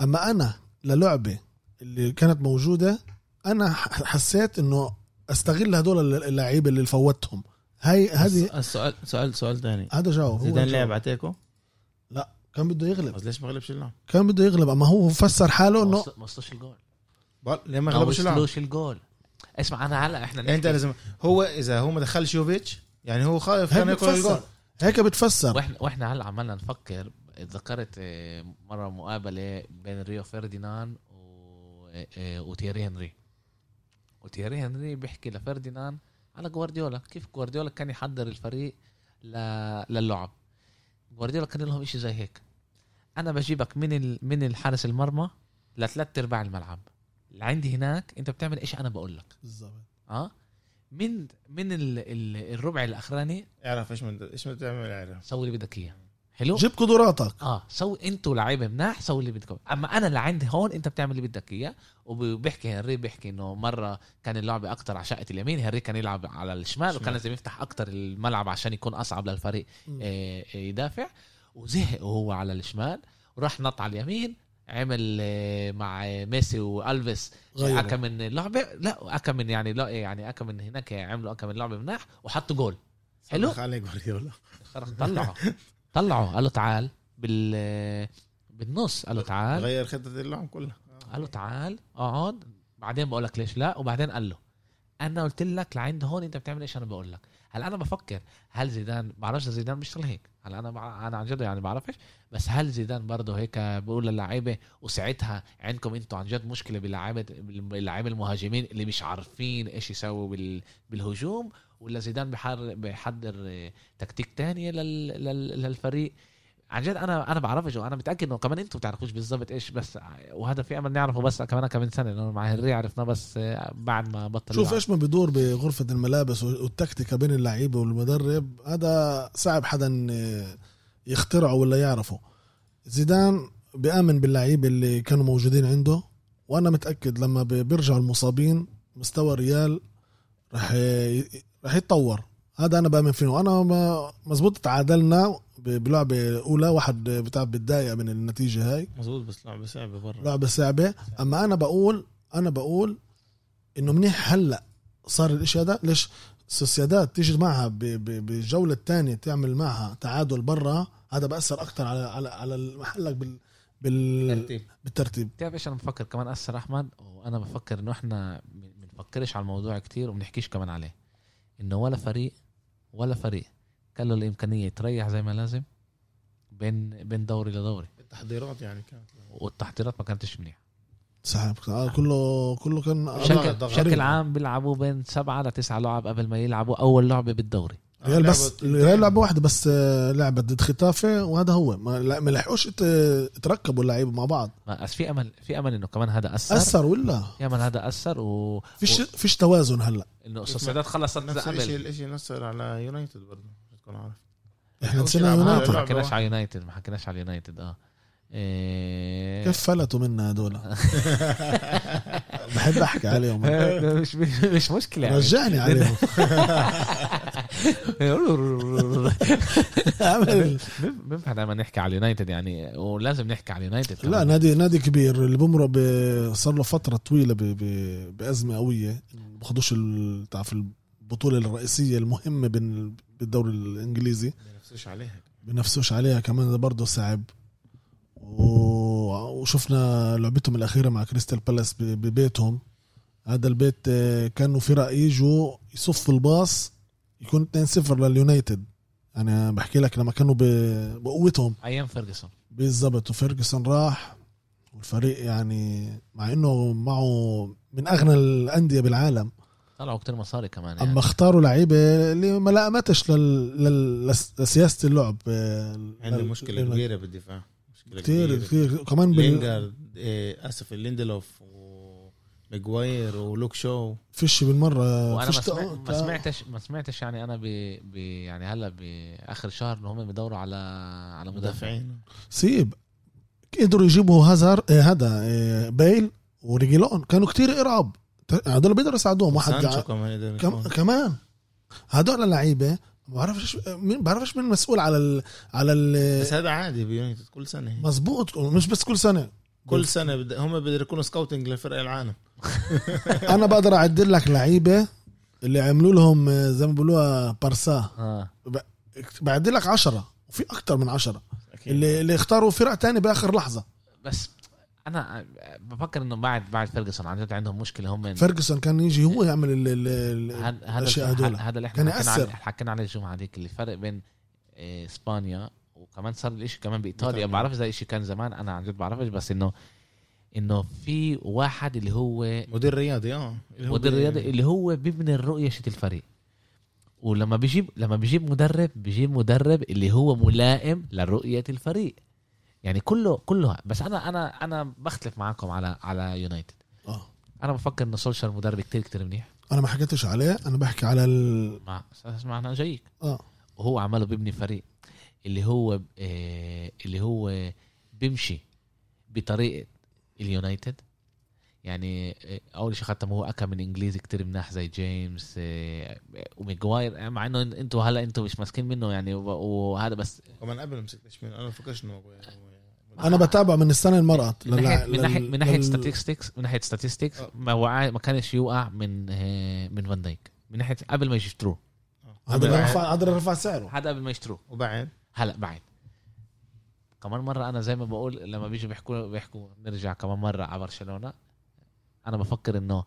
Speaker 2: أما أنا للعبة اللي كانت موجودة أنا ح- حسيت إنه أستغل هدول اللعيبة اللي فوتهم. هاي هذه
Speaker 3: السؤال سؤال سؤال ثاني
Speaker 2: هذا جاوب.
Speaker 3: زيدان. لعب على تيكو؟
Speaker 2: كان بده يغلب.
Speaker 3: بس ليش ما غلبش اللعب؟
Speaker 2: كان بده يغلب. أما هو فسر حاله انه
Speaker 1: ما وصلش الجول.
Speaker 3: ليه ما
Speaker 1: ما
Speaker 3: غلبش اللعب؟
Speaker 1: وصلوش الجول. اسمع أنا هلا إحنا
Speaker 3: يعني
Speaker 1: أنت
Speaker 3: لازم هو إذا هو ما دخلش يوفيتش يعني هو خايف
Speaker 2: هيك
Speaker 3: كان ياكل الجول.
Speaker 2: بتفسر هيك بتفسر.
Speaker 1: وإحنا وإحنا هلا عمالنا نفكر. ذكرت آه، مرة مقابلة بين ريو فرديناند و- آه، وتيري هنري. وتيري هنري بيحكي لفرديناند على جوارديولا كيف جوارديولا كان يحضر الفريق ل... للعب؟ جوارديولا كان لهم إشي زي هيك. أنا بجيبك من ال... من الحارس المرمى لثلاث أرباع الملعب. اللي عندي هناك أنت بتعمل إيش أنا بقول لك.
Speaker 2: بالضبط.
Speaker 1: آه؟ من من ال... ال... الربع الأخراني
Speaker 3: اعرف إيش من إيش بدك تعمل اعرف.
Speaker 1: سوي اللي بدك إياه. حلو؟
Speaker 2: جيب قدراتك.
Speaker 1: آه سوي أنتوا لعيبه مناح سوي اللي بدكم. أما أنا اللي عندي هون أنت بتعمل اللي بدك إياه. وبيحكي هنري بيحكي إنه مرة كان اللعبه أكتر على شقة اليمين. هنري كان يلعب على الشمال وكان
Speaker 3: شمال.
Speaker 1: لازم يفتح أكتر الملعب عشان يكون أصعب للفريق. آه، آه، يدافع. وزهق وهو على الشمال. وراح نط على اليمين عمل آه، مع ميسي
Speaker 2: وألفيس.
Speaker 1: أكا من اللعبة. لا أكا من يعني لا يعني أكا من هناك عملوا أكا من لعبه مناح وحطوا جول. حلو.
Speaker 3: عليه جوارديولا
Speaker 1: طلعه طلعه قال له تعال بال بالنص قال له تعال.
Speaker 3: غير خطة اللعب كلها.
Speaker 1: قال له تعال اقعد. بعدين بقول لك ليش لا وبعدين قال له أنا قلت لك لعند هون أنت بتعمل إيش؟ أنا بقول لك هلا أنا بفكر هل زيدان بعرفش زيدان بيشتغل هيك. هلا أنا بع... أنا عن جد يعني بعرفش بس هل زيدان برضه هيك بيقول للعيبة وساعتها عندكم أنتم عن جد مشكلة باللعيبه باللعيبه المهاجمين اللي مش عارفين إيش يسووا بال... بالهجوم ولا زيدان بحر... بيحضر آه، تكتيك. لل... للفريق عن جد أنا أنا بعرفش وأنا متأكد إنه كمان أنتم بتعرفوش بالضبط إيش بس وهذا في أمل نعرفه بس كمان كمان سنة لأنه مع هنري عرفناه بس آه، بعد ما بطل
Speaker 2: شوف. إيش ما بدور بغرفة الملابس والتكتيكة بين اللعيبة والمدرب هذا صعب حدا يخترعه ولا يعرفه زيدان بيآمن باللعيبة اللي كانوا موجودين عنده وأنا متأكد لما بيرجعوا المصابين مستوى ريال رح رح يتطور هذا أنا بامن فيه وأنا ما- مزبوط تعادلنا ب- بلعبة أولى واحد بتاع بتضايق من النتيجة هاي.
Speaker 3: مظبوط بس لعبة صعبة برا.
Speaker 2: لعبة صعبة. أما أنا بقول أنا بقول إنه منيح هلأ صار الإشي هذا. ليش؟ سوسيداد تيجي معها ب- ب- بالجولة الثانية تعمل معها تعادل برا. هذا بأثر أكثر على على على محلك بال بال
Speaker 3: ترتيب
Speaker 2: بالترتيب.
Speaker 1: بتعرف إيش أنا بفكر كمان أثر أحمد؟ وأنا بفكر إنه إحنا ما بنفكرش على الموضوع كتير وبنحكيش كمان عليه. إنه ولا فريق ولا فريق. كان له الإمكانية يتريح زي ما لازم بين بين دوري لدوري.
Speaker 3: التحضيرات يعني كانت.
Speaker 1: والتحضيرات ما كانتش منيح
Speaker 2: صحيح. آه، كله كله كان
Speaker 1: بشكل. بشكل عام بيلعبوا بين سبعة لتسعة لعب قبل ما يلعبوا أول لعبة بالدوري.
Speaker 2: ريال بس
Speaker 3: لعبة-
Speaker 2: ريال لعبة واحدة بس آه، لعبة ضد ختافة وهذا هو. ما لحقوش يتركبوا اللعيبة مع بعض.
Speaker 1: ما بس في أمل في أمل إنه كمان هذا أثر.
Speaker 2: أثر ولا؟
Speaker 1: في أمل هذا أثر و
Speaker 2: فيش فيش توازن هلا.
Speaker 1: إنه سوسيداد خلصت
Speaker 3: نفس الشيء الشيء نصر على يونايتد برضه تكون عارف. إحنا
Speaker 2: نسينا يونايتد.
Speaker 1: ما حكيناش. على يونايتد ما حكيناش على يونايتد آه. إيه.
Speaker 2: كيف فلتوا منا هدول؟ بحب أحكي عليهم.
Speaker 1: مش مش, مش مشكلة يعني.
Speaker 2: رجعني عليهم.
Speaker 1: بنفع دائما نحكي على اليونايتد يعني ولازم نحكي على اليونايتد
Speaker 2: لا. نادي نادي كبير. اللي بمرق صار له فترة طويلة ب- ب- بأزمة قوية. ما بخدوش ال- تعرف البطولة الرئيسية المهمة بالدوري الإنجليزي.
Speaker 3: بينافسوش عليها.
Speaker 2: بنافسوش عليها كمان ده برضه صعب. وشفنا لعبتهم الأخيرة مع كريستال بالاس ببيتهم. هذا البيت آه، كانوا فرق يجوا يصفوا الباص يكون 2-0 لليونايتد. يعني بحكي لك لما كانوا ب- بقوتهم.
Speaker 1: أيام فيرجسون.
Speaker 2: بالضبط. وفيرجسون راح والفريق يعني مع إنه معه من أغنى الأندية بالعالم.
Speaker 1: طلعوا كتير مصاري كمان يعني.
Speaker 2: اما اختاروا لعيبة اللي ما لائمتش لل... لل... لسياسة اللعب.
Speaker 3: عنده
Speaker 2: لل-
Speaker 3: مشكلة
Speaker 2: لل-
Speaker 3: كبيرة بالدفاع. مشكلة
Speaker 2: كتير
Speaker 3: كبيرة.
Speaker 2: كتير. كمان بال...
Speaker 3: لينجارد إيه أسف ليندلوف وماجواير ولوك شو.
Speaker 2: فيش بالمرة
Speaker 1: وأنا ما,
Speaker 2: فيش
Speaker 1: سمع...
Speaker 2: تق-
Speaker 1: ما سمعتش ما سمعتش يعني أنا ب... ب... يعني هلأ بآخر شهر ان هم بيدوروا على على مدافع
Speaker 3: مدافعين.
Speaker 2: سيب. قدروا يجيبوا هازار آه، هذا آه، بيل وريجيلون. كانوا كتير ارعب ت- هدول بيقدروا يساعدوهم. واحد
Speaker 3: كمان
Speaker 2: كم... كمان. هدول اللعيبة ما بعرفش مين بعرفش مين مسؤول على ال... على ال...
Speaker 3: بس هذا عادي بيونايتد كل سنة.
Speaker 2: مزبوط. مش بس كل سنة.
Speaker 3: كل سنة بد... هم بيقدروا يكونوا scouting لفرق العالم.
Speaker 2: أنا بقدر أعدل لك لعيبة اللي عملوا لهم آه، زي ما بيقولوها بارسا.
Speaker 1: آه.
Speaker 2: بعدل لك عشرة وفي أكتر من عشرة.
Speaker 3: أكيد.
Speaker 2: اللي اللي اختاروا فرق تاني بآخر لحظة.
Speaker 1: بس أنا بفكر إنه بعد بعد فيرجسون عن جد عندهم مشكلة هم
Speaker 2: فيرجسون كان يجي هو يعمل ال- ال- ال-
Speaker 1: هذا هذا
Speaker 2: الأشياء هدول
Speaker 1: هذا اللي
Speaker 2: كان
Speaker 1: إحنا حكينا. عليه حكينا عليه الجمعة هذيك اللي فرق بين إيه، إسبانيا وكمان صار الإشي كمان
Speaker 3: بإيطاليا.
Speaker 1: ما بعرفش اذا الشيء كان زمان أنا عن جد بعرفش بس إنه إنه في واحد اللي هو
Speaker 3: مدير رياضي آه.
Speaker 1: مدير رياضي اللي هو بيبني الرؤية شت الفريق. ولما بيجيب لما بيجيب مدرب بيجيب مدرب اللي هو ملائم لرؤية الفريق. يعني كله كله. بس أنا أنا أنا بختلف معاكم على على يونايتد.
Speaker 2: آه.
Speaker 1: أنا بفكر إنه سولشر مدرب كتير كتير منيح.
Speaker 2: أنا ما حكيتش عليه أنا بحكي على ال...
Speaker 1: مع اسمعنا جايك.
Speaker 2: آه.
Speaker 1: وهو عماله بيبني فريق. اللي هو آه اللي هو بيمشي بطريقه اليونايتد. يعني آه، أول شيء ختم هو أكا من إنجليزي كتير مناح زي جيمس آه، وميجواير مع إنه إنتوا هلا إنتوا مش ماسكين منه يعني وهذا بس
Speaker 3: كمان قبل مسكتش مين أنا ما فكرش إنه هو-
Speaker 2: أنا بتابع من السنة اللي مرقت
Speaker 1: من ناحيه من ناحيه من
Speaker 2: ناحية
Speaker 1: statistics من ناحية
Speaker 3: آه.
Speaker 1: ما وعى ما كانش يوقع من من فان دايك من ناحية قبل ما يشتروه
Speaker 2: هذا رفع هذا رفع سعره.
Speaker 1: هذا قبل ما يشتروه
Speaker 3: وبعد
Speaker 1: هلا بعد. كمان مرة أنا زي ما بقول لما بيجوا بيحكوا بيحكوا نرجع كمان مرة على برشلونة أنا بفكر إنه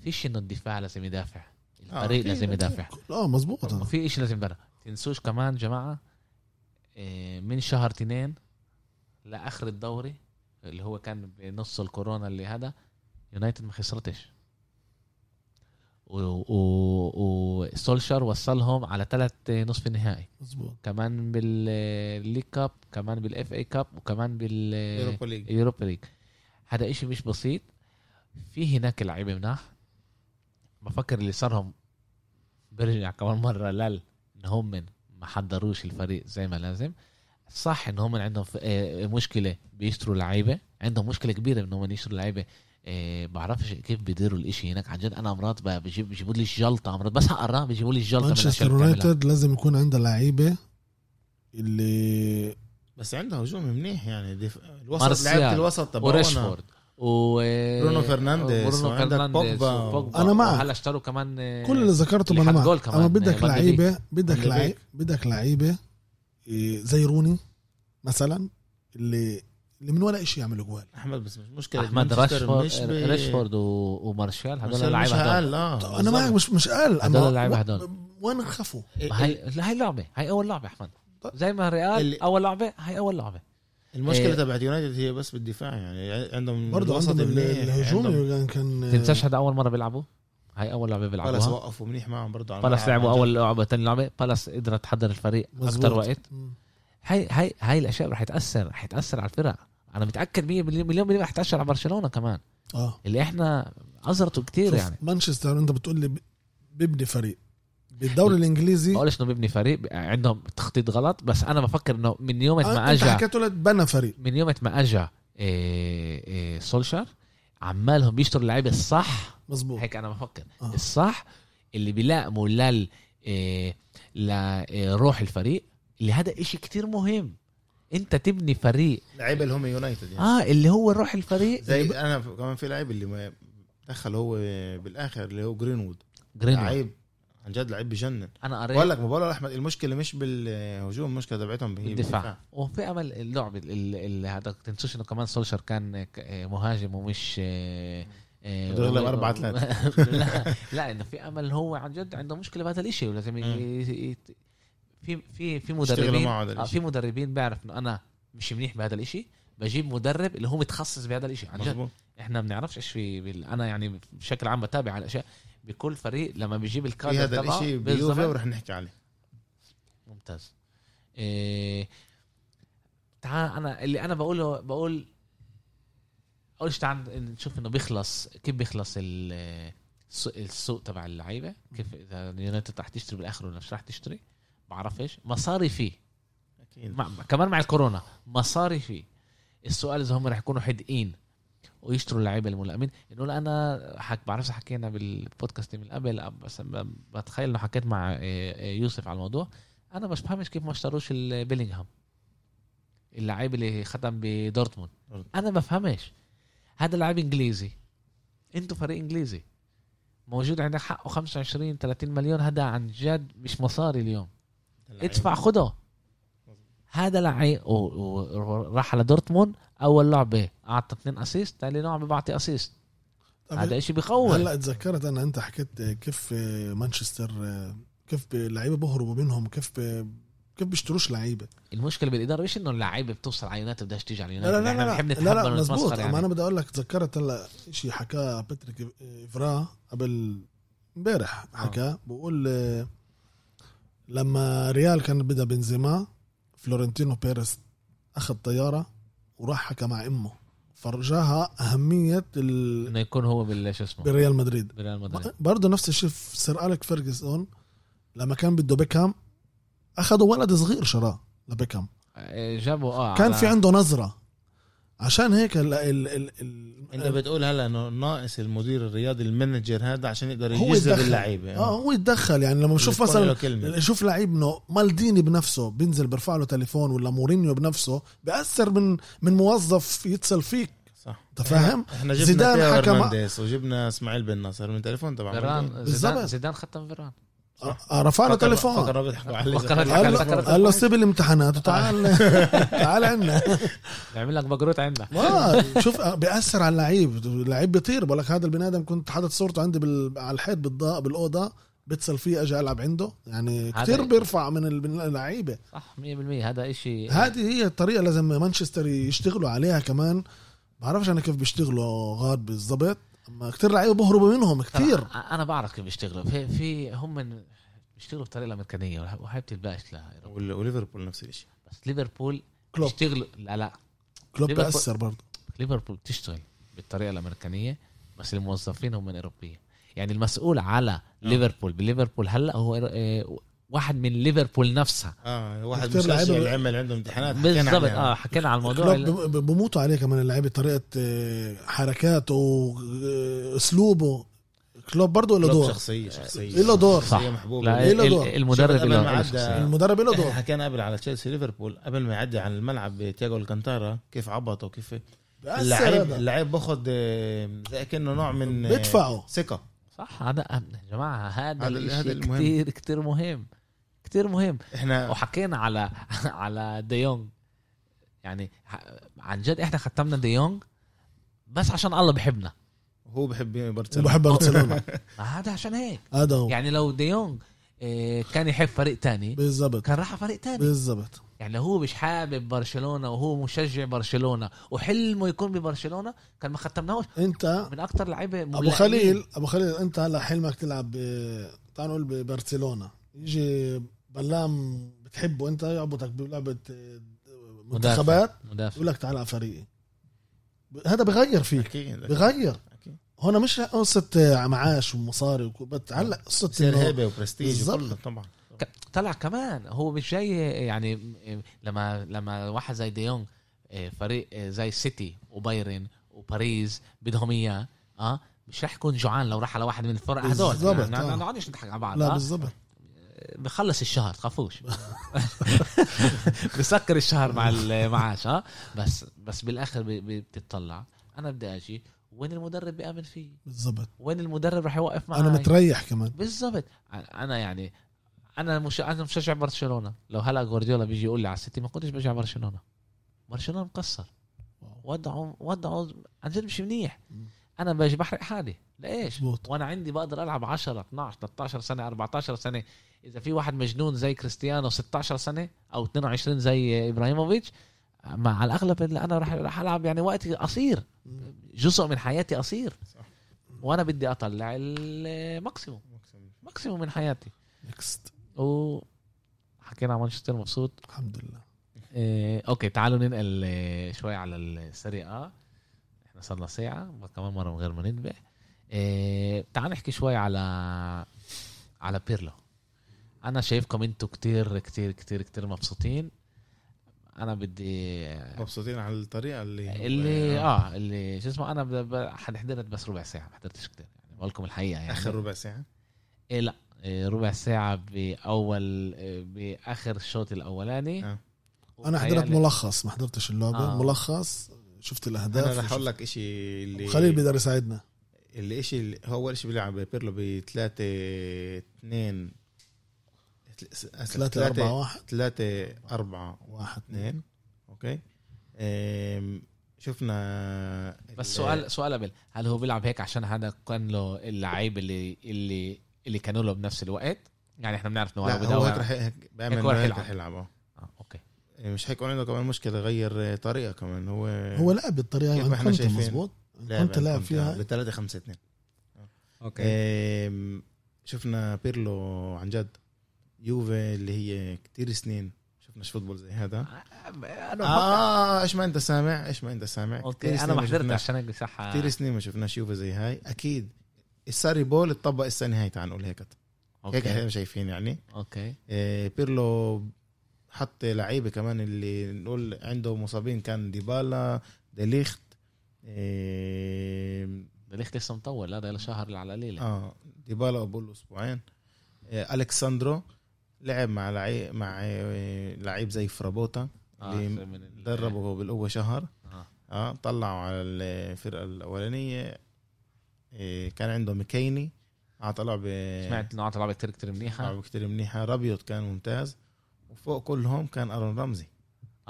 Speaker 1: فيش إنه الدفاع لازم يدافع الفريق
Speaker 3: أكيد،
Speaker 1: لازم. يدافع.
Speaker 2: آه مزبوط
Speaker 1: في إشي لازم يدافع. تنسوش كمان جماعة إيه، من شهر تنين لآخر الدوري اللي هو كان بنص الكورونا اللي هذا يونايتد ما خسرتش. و- و- وسولشر وصلهم على ثلاث نصف النهائي.
Speaker 2: مزبوط
Speaker 1: كمان بال League Cup كمان بال FA Cup وكمان
Speaker 3: بال
Speaker 1: Europa League هذا إشي مش بسيط. في هناك لعيبة مناح. بفكر اللي صارهم برجع كمان مرة لل ان هم ما حضروش الفريق زي ما لازم. صح ان هم عندهم آه، مشكلة بيشتروا لعيبة. عندهم مشكلة كبيرة انهم يشتروا لعيبة إيه بعرفش كيف بيديروا الإشي هناك. عن جد أنا مرات بيجيبوا لي الجلطة. مرات بس هقرا بيجيبوا لي الجلطة
Speaker 2: مانشستر. يونايتد لازم يكون عندها لعيبه اللي
Speaker 3: بس عندها هجوم منيح يعني. دف... الوسط لعيبة الوسط تبعونا.
Speaker 1: وريشفورد و
Speaker 3: برونو فرنانديز
Speaker 1: برونو فرنانديز
Speaker 3: بوجبا.
Speaker 2: أنا معك.
Speaker 1: وهلا اشتروا كمان آه،
Speaker 2: كل اللي ذكرته
Speaker 1: أنا
Speaker 2: معك. أما بدك لعيبه بدك لعيبه. بدك لعيبة زي روني مثلا اللي اللي من ولا شيء يعملوا جوال
Speaker 3: أحمد بس مش
Speaker 1: مشكلة
Speaker 3: أحمد
Speaker 1: راشفورد
Speaker 3: مش ب...
Speaker 1: راشفورد و- ومارشال هدول
Speaker 3: مش
Speaker 1: اللعيبة هدول
Speaker 3: أقل آه
Speaker 2: أنا معك مش مش قال
Speaker 1: اللعيبة
Speaker 2: و-
Speaker 1: هدول.
Speaker 2: وين
Speaker 1: هي لا، هي لعبة هي أول لعبة
Speaker 2: أحمد.
Speaker 1: زي ما ريال
Speaker 3: اللي-
Speaker 1: أول لعبة هي أول لعبة
Speaker 3: المشكلة
Speaker 1: إيه.
Speaker 3: تبعت يونايتد هي بس بالدفاع يعني عندهم
Speaker 2: برضه عندهم الهجوم
Speaker 3: عندهم-
Speaker 2: كان
Speaker 1: تنساش هذا أول مرة بيلعبوا هاي أول لعبة
Speaker 3: بالاس
Speaker 1: بيلعبوها
Speaker 3: وقفوا منيح معهم برضه على
Speaker 1: بالاس لعبوا. أول لعبة ثاني لعبة بالاس قدرت تحضر الفريق. أكثر وقت
Speaker 2: مم.
Speaker 1: هاي هاي هاي الأشياء رح يتاثر رح يتاثر على الفرق. أنا متأكد 100 مليون مليون بالمية رح تأثر على برشلونة كمان.
Speaker 2: آه.
Speaker 1: اللي إحنا ازرته كتير يعني.
Speaker 2: مانشستر أنت بتقول لي بيبني فريق. بالدوري الإنجليزي
Speaker 1: بقولش إنه بيبني فريق عندهم تخطيط غلط بس أنا بفكر إنه من يوم ما
Speaker 2: آه، أنت
Speaker 1: اجى
Speaker 2: حكيت لك بنى فريق.
Speaker 1: من يوم ما اجى إيه إيه سولشر عمالهم بيشتروا اللعيبة الصح.
Speaker 2: مزبوط
Speaker 1: هيك أنا بفكر.
Speaker 2: آه.
Speaker 1: الصح اللي بيلائموا لل إيه لروح الفريق. اللي هذا إشي كتير مهم. أنت تبني فريق.
Speaker 3: لعيبه اللي هم يونايتد يعني.
Speaker 1: آه اللي هو روح الفريق
Speaker 3: زي أنا كمان في لعيب اللي ما دخل هو بالآخر اللي هو جرينوود
Speaker 1: جرينوود
Speaker 3: لعيب عن جد لعيب بجنن.
Speaker 1: أنا قريت
Speaker 3: بقول لك ما بقول احمد المشكلة مش بالهجوم المشكلة تبعتهم
Speaker 1: بالدفاع. وفي أمل اللعب اللي هذا تنسوش إنه كمان سولشر كان مهاجم ومش آه، آه،
Speaker 3: يغلب أربعة
Speaker 1: لا لا إنه في أمل هو عن جد عنده مشكلة بهذا الإشي ولازم في في في مدربين آه،. في مدربين بيعرف إنه أنا مش منيح بهذا الإشي. بجيب مدرب اللي هو متخصص بهذا الإشي عن جد. إحنا ما بنعرفش إيش في بال... أنا يعني بشكل عام بتابع على الأشياء. بكل فريق لما بيجيب
Speaker 3: في
Speaker 1: الكادر
Speaker 3: هذا
Speaker 1: بالضبط.
Speaker 3: بيوفي ورح نحكي عليه.
Speaker 1: ممتاز. إيه... تعال أنا اللي أنا بقوله بقول أول شيء تعال نشوف إنه بيخلص كيف بيخلص ال- السوق, السوق تبع اللعيبة؟ كيف إذا اليونايتد رح تشتري بالآخر ولا مش رح تشتري؟ بعرفش مصاري فيه.
Speaker 3: أكيد.
Speaker 1: مع كمان مع الكورونا مصاري فيه. السؤال إذا هم رح يكونوا حدقين ويشتروا اللعيبة الملائمين. إنه أنا حك بعرفش حكينا بالبودكاست من قبل بس بتخيل إنه حكيت مع إيه، إيه، يوسف على الموضوع. أنا مش بفهمش كيف ما اشتروش البيلينغهام اللعيب اللي ختم بدورتموند. أنا ما بفهمش. هذا لاعب إنجليزي. أنتوا فريق إنجليزي. موجود عندك حقه 25 30 مليون. هذا عن جد مش مصاري اليوم. ادفع خده هذا لعيب وراح على دورتموند. أول لعبة أعطى اثنين assist ثاني لعبة بعطي
Speaker 2: assist
Speaker 1: هذا إشي بخوف
Speaker 2: هلا تذكرت أنا أنت حكيت كيف مانشستر كيف اللعيبة بهربوا منهم كيف كيف بيشتروش لعيبة؟
Speaker 1: المشكلة بالإدارة مش إنه اللعيبة بتوصل على يونايتد بدهاش تيجي على
Speaker 2: لا
Speaker 1: يونايتد
Speaker 2: لا لا. لا لا, لا مزبوط اما
Speaker 1: يعني.
Speaker 2: أنا بدي أقول لك تذكرت هلا شيء حكاه باتريك افرا قبل امبارح حكاه بقول آه، لما ريال كان بدا بنزيما فلورنتينو بيريز أخذ طيارة وراح حكى مع أمه. فرجاها أهمية ال...
Speaker 1: إنه يكون هو بال شو اسمه؟
Speaker 2: بريال مدريد.
Speaker 1: بريال مدريد.
Speaker 2: برضه نفس الشيء في سير أليك فيرجسون لما كان بده بيكهام أخذوا ولد صغير شراه لبيكهام.
Speaker 1: جابوا آه
Speaker 2: كان في عنده نظرة. عشان هيك ال ال ال ال
Speaker 3: انت بتقول هلا انه ناقص المدير الرياضي ال manager هذا عشان يقدر
Speaker 2: هو
Speaker 3: يجذب
Speaker 2: يتدخل.
Speaker 3: اللعيبة.
Speaker 2: آه هو يتدخل. يعني لما بشوف مثلا شوف لعيب إنه مالديني بنفسه بينزل بيرفع له تليفون ولا مورينيو بنفسه بأثر من من موظف يتصل فيك.
Speaker 3: صح.
Speaker 2: أنت فاهم؟
Speaker 3: إحنا جبنا
Speaker 2: زيدان حكى
Speaker 3: وجبنا إسماعيل بن ناصر من التليفون تبع
Speaker 1: فيران. زيدان ختم فيران.
Speaker 2: رفع له
Speaker 3: فكر-
Speaker 2: تليفون.
Speaker 3: فكروا بيضحكوا عليه.
Speaker 2: قال له,
Speaker 1: فكرت-
Speaker 2: قال له سيب الامتحانات وتعال. تعال عنا
Speaker 1: يعمل لك بقروت عندنا.
Speaker 2: ما شوف بيأثر على اللعيب. اللعيب بيطير. بقول لك هذا البني آدم كنت حاطط صورته عندي بال... على الحيط بالضاء بالأوضة. بتصل فيه أجي ألعب عنده. يعني كثير بيرفع من ال- اللعيبة.
Speaker 1: صح 100% هذا اشي
Speaker 2: هذه هي الطريقة لازم مانشستر يشتغلوا عليها كمان. بعرفش أنا كيف بيشتغلوا غاد بالضبط. اما كثير لعيبة بهربوا منهم كثير
Speaker 1: أنا بعرف كيف بيشتغلوا في في هم من بيشتغلوا بطريقة الامريكانيه وهي بتلبقش لها
Speaker 3: وال- وليفربول نفس الشيء
Speaker 1: بس ليفربول
Speaker 2: كلوب.
Speaker 1: بيشتغلوا لا لا.
Speaker 2: كلوب بأثر برضه.
Speaker 1: ليفربول بتشتغل بالطريقة الأمريكانية بس الموظفين هم من اوروبيين يعني المسؤول على ليفربول. بليفربول هلأ هو آه، واحد من ليفربول نفسها
Speaker 3: آه واحد
Speaker 2: كتير
Speaker 3: مشجع اللي عمل عنده امتحانات
Speaker 1: بالضبط. آه حكينا على الموضوع
Speaker 2: بموتوا عليه كمان اللعيبة طريقة آه، حركاته واسلوبه كلوب برضه له دور
Speaker 3: شخصية شخصية
Speaker 2: له دور.
Speaker 1: صح.
Speaker 2: إيه له دور؟
Speaker 1: المدرب له
Speaker 3: عدى-
Speaker 1: شخصية.
Speaker 2: المدرب له دور
Speaker 3: حكينا قبل على تشيلسي ليفربول قبل ما يعدي على الملعب تياجو ألكانتارا كيف عبطه وكيف اللعيب. اللعيب باخذ آه، زي كأنه نوع من آه،
Speaker 2: بيدفعوا
Speaker 3: ثقة
Speaker 1: صح هذا يا جماعة هذا
Speaker 3: هذا-.
Speaker 1: كتير كتير مهم كتير مهم.
Speaker 3: إحنا
Speaker 1: وحكينا على على ديونج يعني عن جد إحنا ختمنا ديونج بس عشان الله بحبنا
Speaker 3: هو بحب برشلونة.
Speaker 2: وبحب برشلونة.
Speaker 1: ما هذا عشان هيك.
Speaker 2: هذا هو.
Speaker 1: يعني لو ديونج إيه، كان يحب فريق تاني
Speaker 2: بالضبط.
Speaker 1: كان راح على فريق تاني.
Speaker 2: بالضبط.
Speaker 1: يعني لو هو مش حابب برشلونة وهو مشجع برشلونة وحلمه يكون ببرشلونة كان ما ختمناهوش.
Speaker 2: أنت
Speaker 1: من أكتر
Speaker 2: لعيبة
Speaker 1: أبو.
Speaker 2: خليل أبو خليل أنت هلا حلمك تلعب ب- تعال نقول ببرشلونة. يجي بلام بتحبه انت يعبطك بلعبه آه، منتخبات
Speaker 1: مدافع
Speaker 2: يقول لك تعال على فريقي هذا بغير فيك
Speaker 3: أكيد
Speaker 2: بغير
Speaker 3: أكيد.
Speaker 2: هنا مش قصة معاش ومصاري
Speaker 3: بصير
Speaker 2: انه
Speaker 3: هيبه وبرستيج. وكله طبعا
Speaker 1: طلع كمان هو مش جاي يعني لما لما واحد زي ديونج فريق زي سيتي وبايرن وباريس بدهم اياه آه مش رح يكون جوعان لو راح على واحد من الفرق هدول يعني
Speaker 2: آه.
Speaker 1: ما نقعدش نضحك على بعض
Speaker 2: لا
Speaker 1: آه؟ بخلص الشهر تخافوش. بسكر الشهر مع المعاش آه بس بس بالآخر بتطلع. أنا بدي أجي. وين المدرب بيأمن فيه؟
Speaker 2: بالضبط.
Speaker 1: وين المدرب رح يوقف معي
Speaker 2: أنا متريح كمان.
Speaker 1: بالضبط. أنا يعني أنا مش أنا مشجع برشلونة. لو هلا جوارديولا بيجي يقول لي على السيتي ما كنتش بشجع برشلونة. برشلونة مقصر وضعه وضعه عن جد مش منيح. أنا باجي بحرق حالي. ليش
Speaker 2: مظبوط.
Speaker 1: وأنا عندي بقدر ألعب 10 12 13 سنة 14 سنة. إذا في واحد مجنون زي كريستيانو 16 سنة أو 22 زي إبراهيموفيتش مع الأغلب اللي أنا راح راح ألعب يعني وقتي قصير. جزء من حياتي قصير.
Speaker 3: صح.
Speaker 1: وأنا بدي أطلع ال maximum. maximum من حياتي.
Speaker 2: next
Speaker 1: و حكينا عن مانشستر مبسوط.
Speaker 2: الحمد لله.
Speaker 1: إيه okay تعالوا ننقل إيه شوي على ال Serie A إحنا صرنا ساعة كمان مرة من غير ما ننبه إيه تعال نحكي شوي على على بيرلو أنا شايفكم إنتوا كتير كتير كتير كتير مبسوطين أنا بدي
Speaker 3: مبسوطين على الطريقة اللي
Speaker 1: اللي آه اللي شو اسمه أنا حضرت بس ربع ساعة ما حضرتش كتير يعني بقول لكم الحقيقة يعني
Speaker 3: آخر ربع ساعة
Speaker 1: إيه لا إيه ربع ساعة بأول إيه بآخر الشوط الأولاني
Speaker 3: آه.
Speaker 2: أنا حضرت ملخص ما حضرتش اللعبة
Speaker 1: آه.
Speaker 2: آه. ملخص شفت الأهداف
Speaker 3: أنا رح أقول لك شيء اللي
Speaker 2: خليل بيقدر يساعدنا.
Speaker 3: اللي إشي اللي هو اول شيء بيلعب بيرلو ب 3 2
Speaker 2: 3 4 1
Speaker 3: 3 4
Speaker 2: 1
Speaker 3: 2 okay. شفنا
Speaker 1: بس
Speaker 3: ال-
Speaker 1: سؤال سؤال قبل. هل هو بيلعب هيك عشان هذا كان له اللعيب اللي اللي اللي كانوا له بنفس الوقت؟ يعني إحنا بنعرف إنه
Speaker 3: لا
Speaker 1: هو
Speaker 3: هيك رح هيك بيعمل
Speaker 1: هيك رح يلعب
Speaker 3: آه
Speaker 1: آه okay
Speaker 3: مش حيكون عنده كمان مشكلة يغير طريقة كمان. هو
Speaker 2: هو لعب بالطريقة
Speaker 3: كيف
Speaker 2: اللي
Speaker 3: ما
Speaker 2: إحنا
Speaker 3: شايفين.
Speaker 2: مزبوط كنت لاعب فيها.
Speaker 3: ب 3 5 2 okay. شفنا بيرلو عن جد. يوفي اللي هي كتير سنين. شفناش football زي هذا.
Speaker 1: أنا
Speaker 3: آه إيش ما أنت سامع؟ إيش ما أنت سامع؟
Speaker 1: okay
Speaker 3: كتير
Speaker 1: أنا
Speaker 3: سنين
Speaker 1: ما حضرت عشان هيك صح
Speaker 3: كتير سنين ما شفناش يوفي زي هاي. أكيد. ال Sarri ball اتطبق السنة هاي تعال نقول هيك. هيك
Speaker 1: okay.
Speaker 3: إحنا شايفين يعني.
Speaker 1: okay.
Speaker 3: آه، بيرلو حط لعيبة كمان اللي نقول عنده مصابين كان ديبالا ديليخت
Speaker 1: آه, ديليخت لسه مطول هذا له شهر على القليله
Speaker 3: آه ديبالا قبل أسبوعين. آه الكساندرو لعب مع لعيب مع آه، لعيب زي فرابوتا
Speaker 1: آه
Speaker 3: اللي
Speaker 1: ال-
Speaker 3: دربه بالقوة شهر.
Speaker 1: آه.
Speaker 3: آه طلعوا على الفرقة الأولانية. آه كان عنده مكيني آه طلع ب
Speaker 1: سمعت إنه عطى لعبه كتير كتير منيحة.
Speaker 3: لعبه كتير منيحة. رابيوت كان ممتاز. وفوق كلهم كان أرون رمزي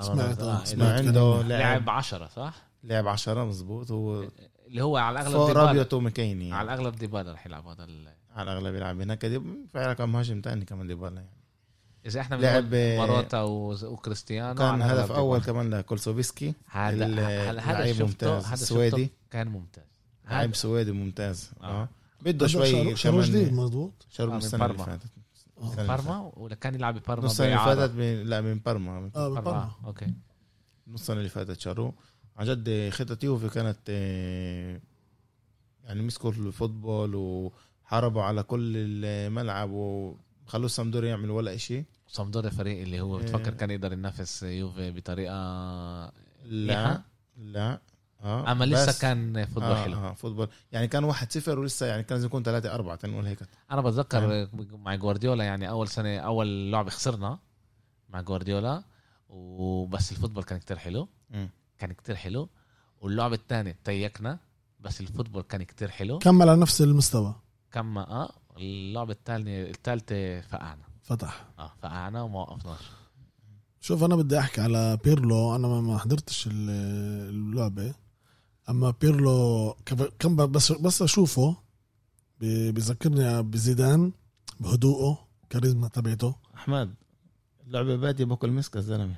Speaker 2: سمعت
Speaker 1: آه،
Speaker 2: آه،
Speaker 3: عنده
Speaker 1: لعب 10 صح؟
Speaker 3: لعب 10 مزبوط هو
Speaker 1: اللي هو على الأغلب
Speaker 3: فوق
Speaker 1: ديبالا
Speaker 3: رابيوت ومكيني
Speaker 1: على
Speaker 3: يعني.
Speaker 1: الأغلب ديبالا رح يلعب هذا
Speaker 3: على الأغلب يلعب هناك فعلا كان مهاجم تاني كمان ديبالا يعني
Speaker 1: إذا إحنا
Speaker 3: لعب-
Speaker 1: موراتا وز- وكريستيانو
Speaker 3: كان
Speaker 1: على
Speaker 3: هدف أول
Speaker 1: ديبالا.
Speaker 3: كمان لكولسوفسكي
Speaker 1: هذا
Speaker 3: ال-
Speaker 1: هذا شفته
Speaker 3: ممتاز
Speaker 1: هذا
Speaker 3: السويدي.
Speaker 1: شفته كان ممتاز
Speaker 3: لاعب سويدي ممتاز
Speaker 1: آه.
Speaker 3: آه بده
Speaker 2: هذا
Speaker 3: شوي
Speaker 2: شهر جديد
Speaker 1: آه، من
Speaker 3: السنة اللي. فاتت
Speaker 2: آه.
Speaker 1: بارما؟ ولا كان يلعب ببارما
Speaker 3: نص السنة اللي؟ فاتت من- لا من بارما.
Speaker 2: آه
Speaker 1: بارما. آه، okay.
Speaker 3: نص السنة اللي فاتت شروه عن جد خطة يوفي كانت آه، يعني مسكوا ال football وحاربوا على كل الملعب خلوا سامدوريا يعمل ولا إشي.
Speaker 1: سامدوريا فريق اللي هو بتفكر. كان يقدر ينافس يوفي بطريقة
Speaker 3: لا؟ لا. آه
Speaker 1: أما لسه كان football
Speaker 3: آه
Speaker 1: حلو.
Speaker 3: آه football. يعني كان واحد صفر ولسه يعني كان لازم يكون ثلاثة أربعة تنقول هيك.
Speaker 1: أنا بتذكر مع جوارديولا يعني أول سنة أول لعبه خسرنا مع جوارديولا وبس ال football كان كتير حلو.
Speaker 3: مم.
Speaker 1: كان كتير حلو. واللعبه الثانية تيكنا بس ال football كان كتير حلو.
Speaker 2: كمل على نفس المستوى.
Speaker 1: كم آه اللعبه الثانية الثالثه فقعنا.
Speaker 2: فتح.
Speaker 1: آه فقعنا وما وقفناش
Speaker 2: شوف أنا بدي أحكي على بيرلو. أنا ما- ما حضرتش ال- اللعبة. أما بيرلو كم بس بس أشوفه بذكرني بزيدان بهدوءه كاريزما تبعته
Speaker 3: أحمد اللعبة بادية باكل مسك الزلمة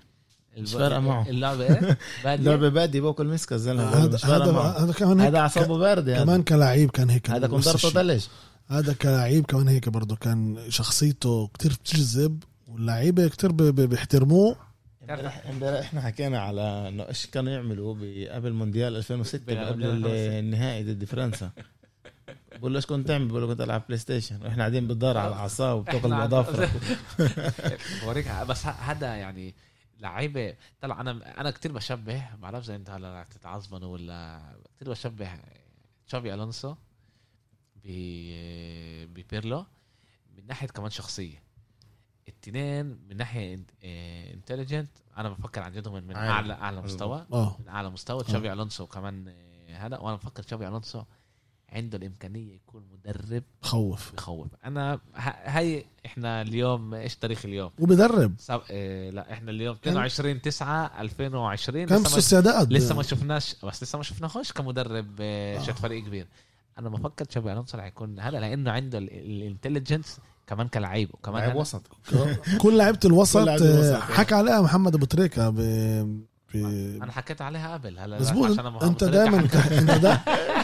Speaker 3: مش
Speaker 1: الب-
Speaker 3: فارقة معه.
Speaker 1: اللعبة إيه؟ بادية؟
Speaker 3: اللعبة بادية باكل مسك الزلمة
Speaker 2: هذا
Speaker 3: مش فارقة
Speaker 2: هذا
Speaker 3: معه.
Speaker 2: هذا كمان هيك
Speaker 3: هذا أعصابه باردة هذا.
Speaker 2: كمان كلاعب كان هيك
Speaker 3: هذا كنت
Speaker 2: نفس
Speaker 3: ضربته
Speaker 2: الشيء.
Speaker 3: ثلج
Speaker 2: هذا كلاعب كمان هيك برضه كان شخصيته كتير بتجذب واللعيبة كتير بيحترموه
Speaker 3: امبارح إحنا حكينا على إنه إيش كانوا يعملوا قبل مونديال 2006 قبل ال- النهائي ضد فرنسا. بقول له إيش كنت تعمل؟ بقول له كنت ألعب بلاي ستيشن وإحنا قاعدين بالدار على الأعصاب وبتاكل باظافرك
Speaker 1: بوريك بس هذا يعني لعيبة. طلع أنا أنا كتير بشبه ما بعرفش إذا أنت هلا رح تتعصبن ولا كتير بشبه تشافي ألونسو ب- ببيرلو من ناحية كمان شخصية. التنين من ناحية intelligent أنا بفكر عن جد من من. اعلى أعلى مستوى.
Speaker 2: آه.
Speaker 1: من أعلى مستوى. تشافي ألونسو كمان آه، هذا. وأنا بفكر تشافي ألونسو عنده الإمكانية يكون مدرب
Speaker 2: خوف.
Speaker 1: بخوف. أنا هاي إحنا اليوم إيش تاريخ اليوم؟
Speaker 2: وبدرب
Speaker 1: سب... إيه لا إحنا اليوم
Speaker 2: كان-
Speaker 1: 22 9 2020
Speaker 2: كان في
Speaker 1: لسه ما...
Speaker 2: سوسيداد
Speaker 1: لسه ما شفناش بس لسه ما شفناهوش كمدرب آه،
Speaker 2: آه.
Speaker 1: شت فريق كبير. أنا بفكر تشابي ألونسو رح يكون هذا لأنه عنده ال intelligence كمان كلاعب وكمان هلا-
Speaker 3: وسط.
Speaker 2: كل
Speaker 3: لعيبة الوسط
Speaker 2: آه،
Speaker 3: يعني.
Speaker 2: حكى عليها محمد أبو تريكة ب... ب...
Speaker 1: أنا حكيت عليها قبل هلا
Speaker 2: مزبوط.
Speaker 1: عشان أنا أنت
Speaker 2: دائما
Speaker 1: حكى-
Speaker 2: إنت دا...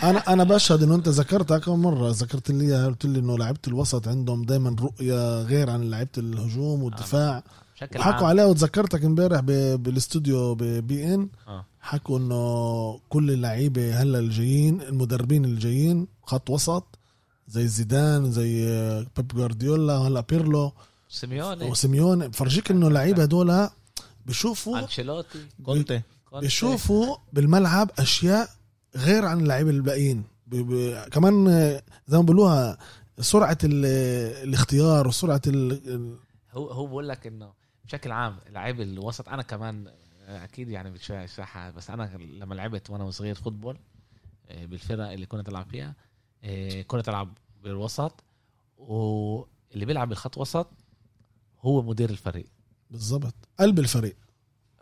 Speaker 2: أنا أنا بشهد إنه أنت ذكرتها كم مرة. ذكرت لي إياها، قلت لي إنه لعيبة الوسط عندهم دائما رؤية غير عن لعيبة الهجوم والدفاع.
Speaker 1: بشكل
Speaker 2: وحكوا
Speaker 1: عام.
Speaker 2: عليها وتذكرتك امبارح ب... بالاستوديو ببي إن.
Speaker 1: آه.
Speaker 2: حكوا إنه كل اللعيبة هلأ الجايين المدربين الجايين خط وسط. زي زيدان زي بيب جوارديولا هلا بيرلو.
Speaker 1: سيميوني.
Speaker 2: وسيميون بفرجيك إنه اللعيبة هدول بشوفوا
Speaker 3: أنشيلوتي.
Speaker 1: كونتي.
Speaker 2: بشوفوا بالملعب أشياء غير عن اللعيبة الباقيين. كمان آه، زي ما بيقولوها سرعة ال... الاختيار وسرعه ال... ال-
Speaker 1: هو هو بقول لك إنه بشكل عام لعيب الوسط أنا كمان أكيد يعني صح بس أنا لما لعبت وأنا صغير football آه، بالفرق اللي كنت ألعب فيها آه، كنت العب بالوسط واللي بيلعب بالخط وسط هو مدير الفريق.
Speaker 2: بالضبط. قلب الفريق.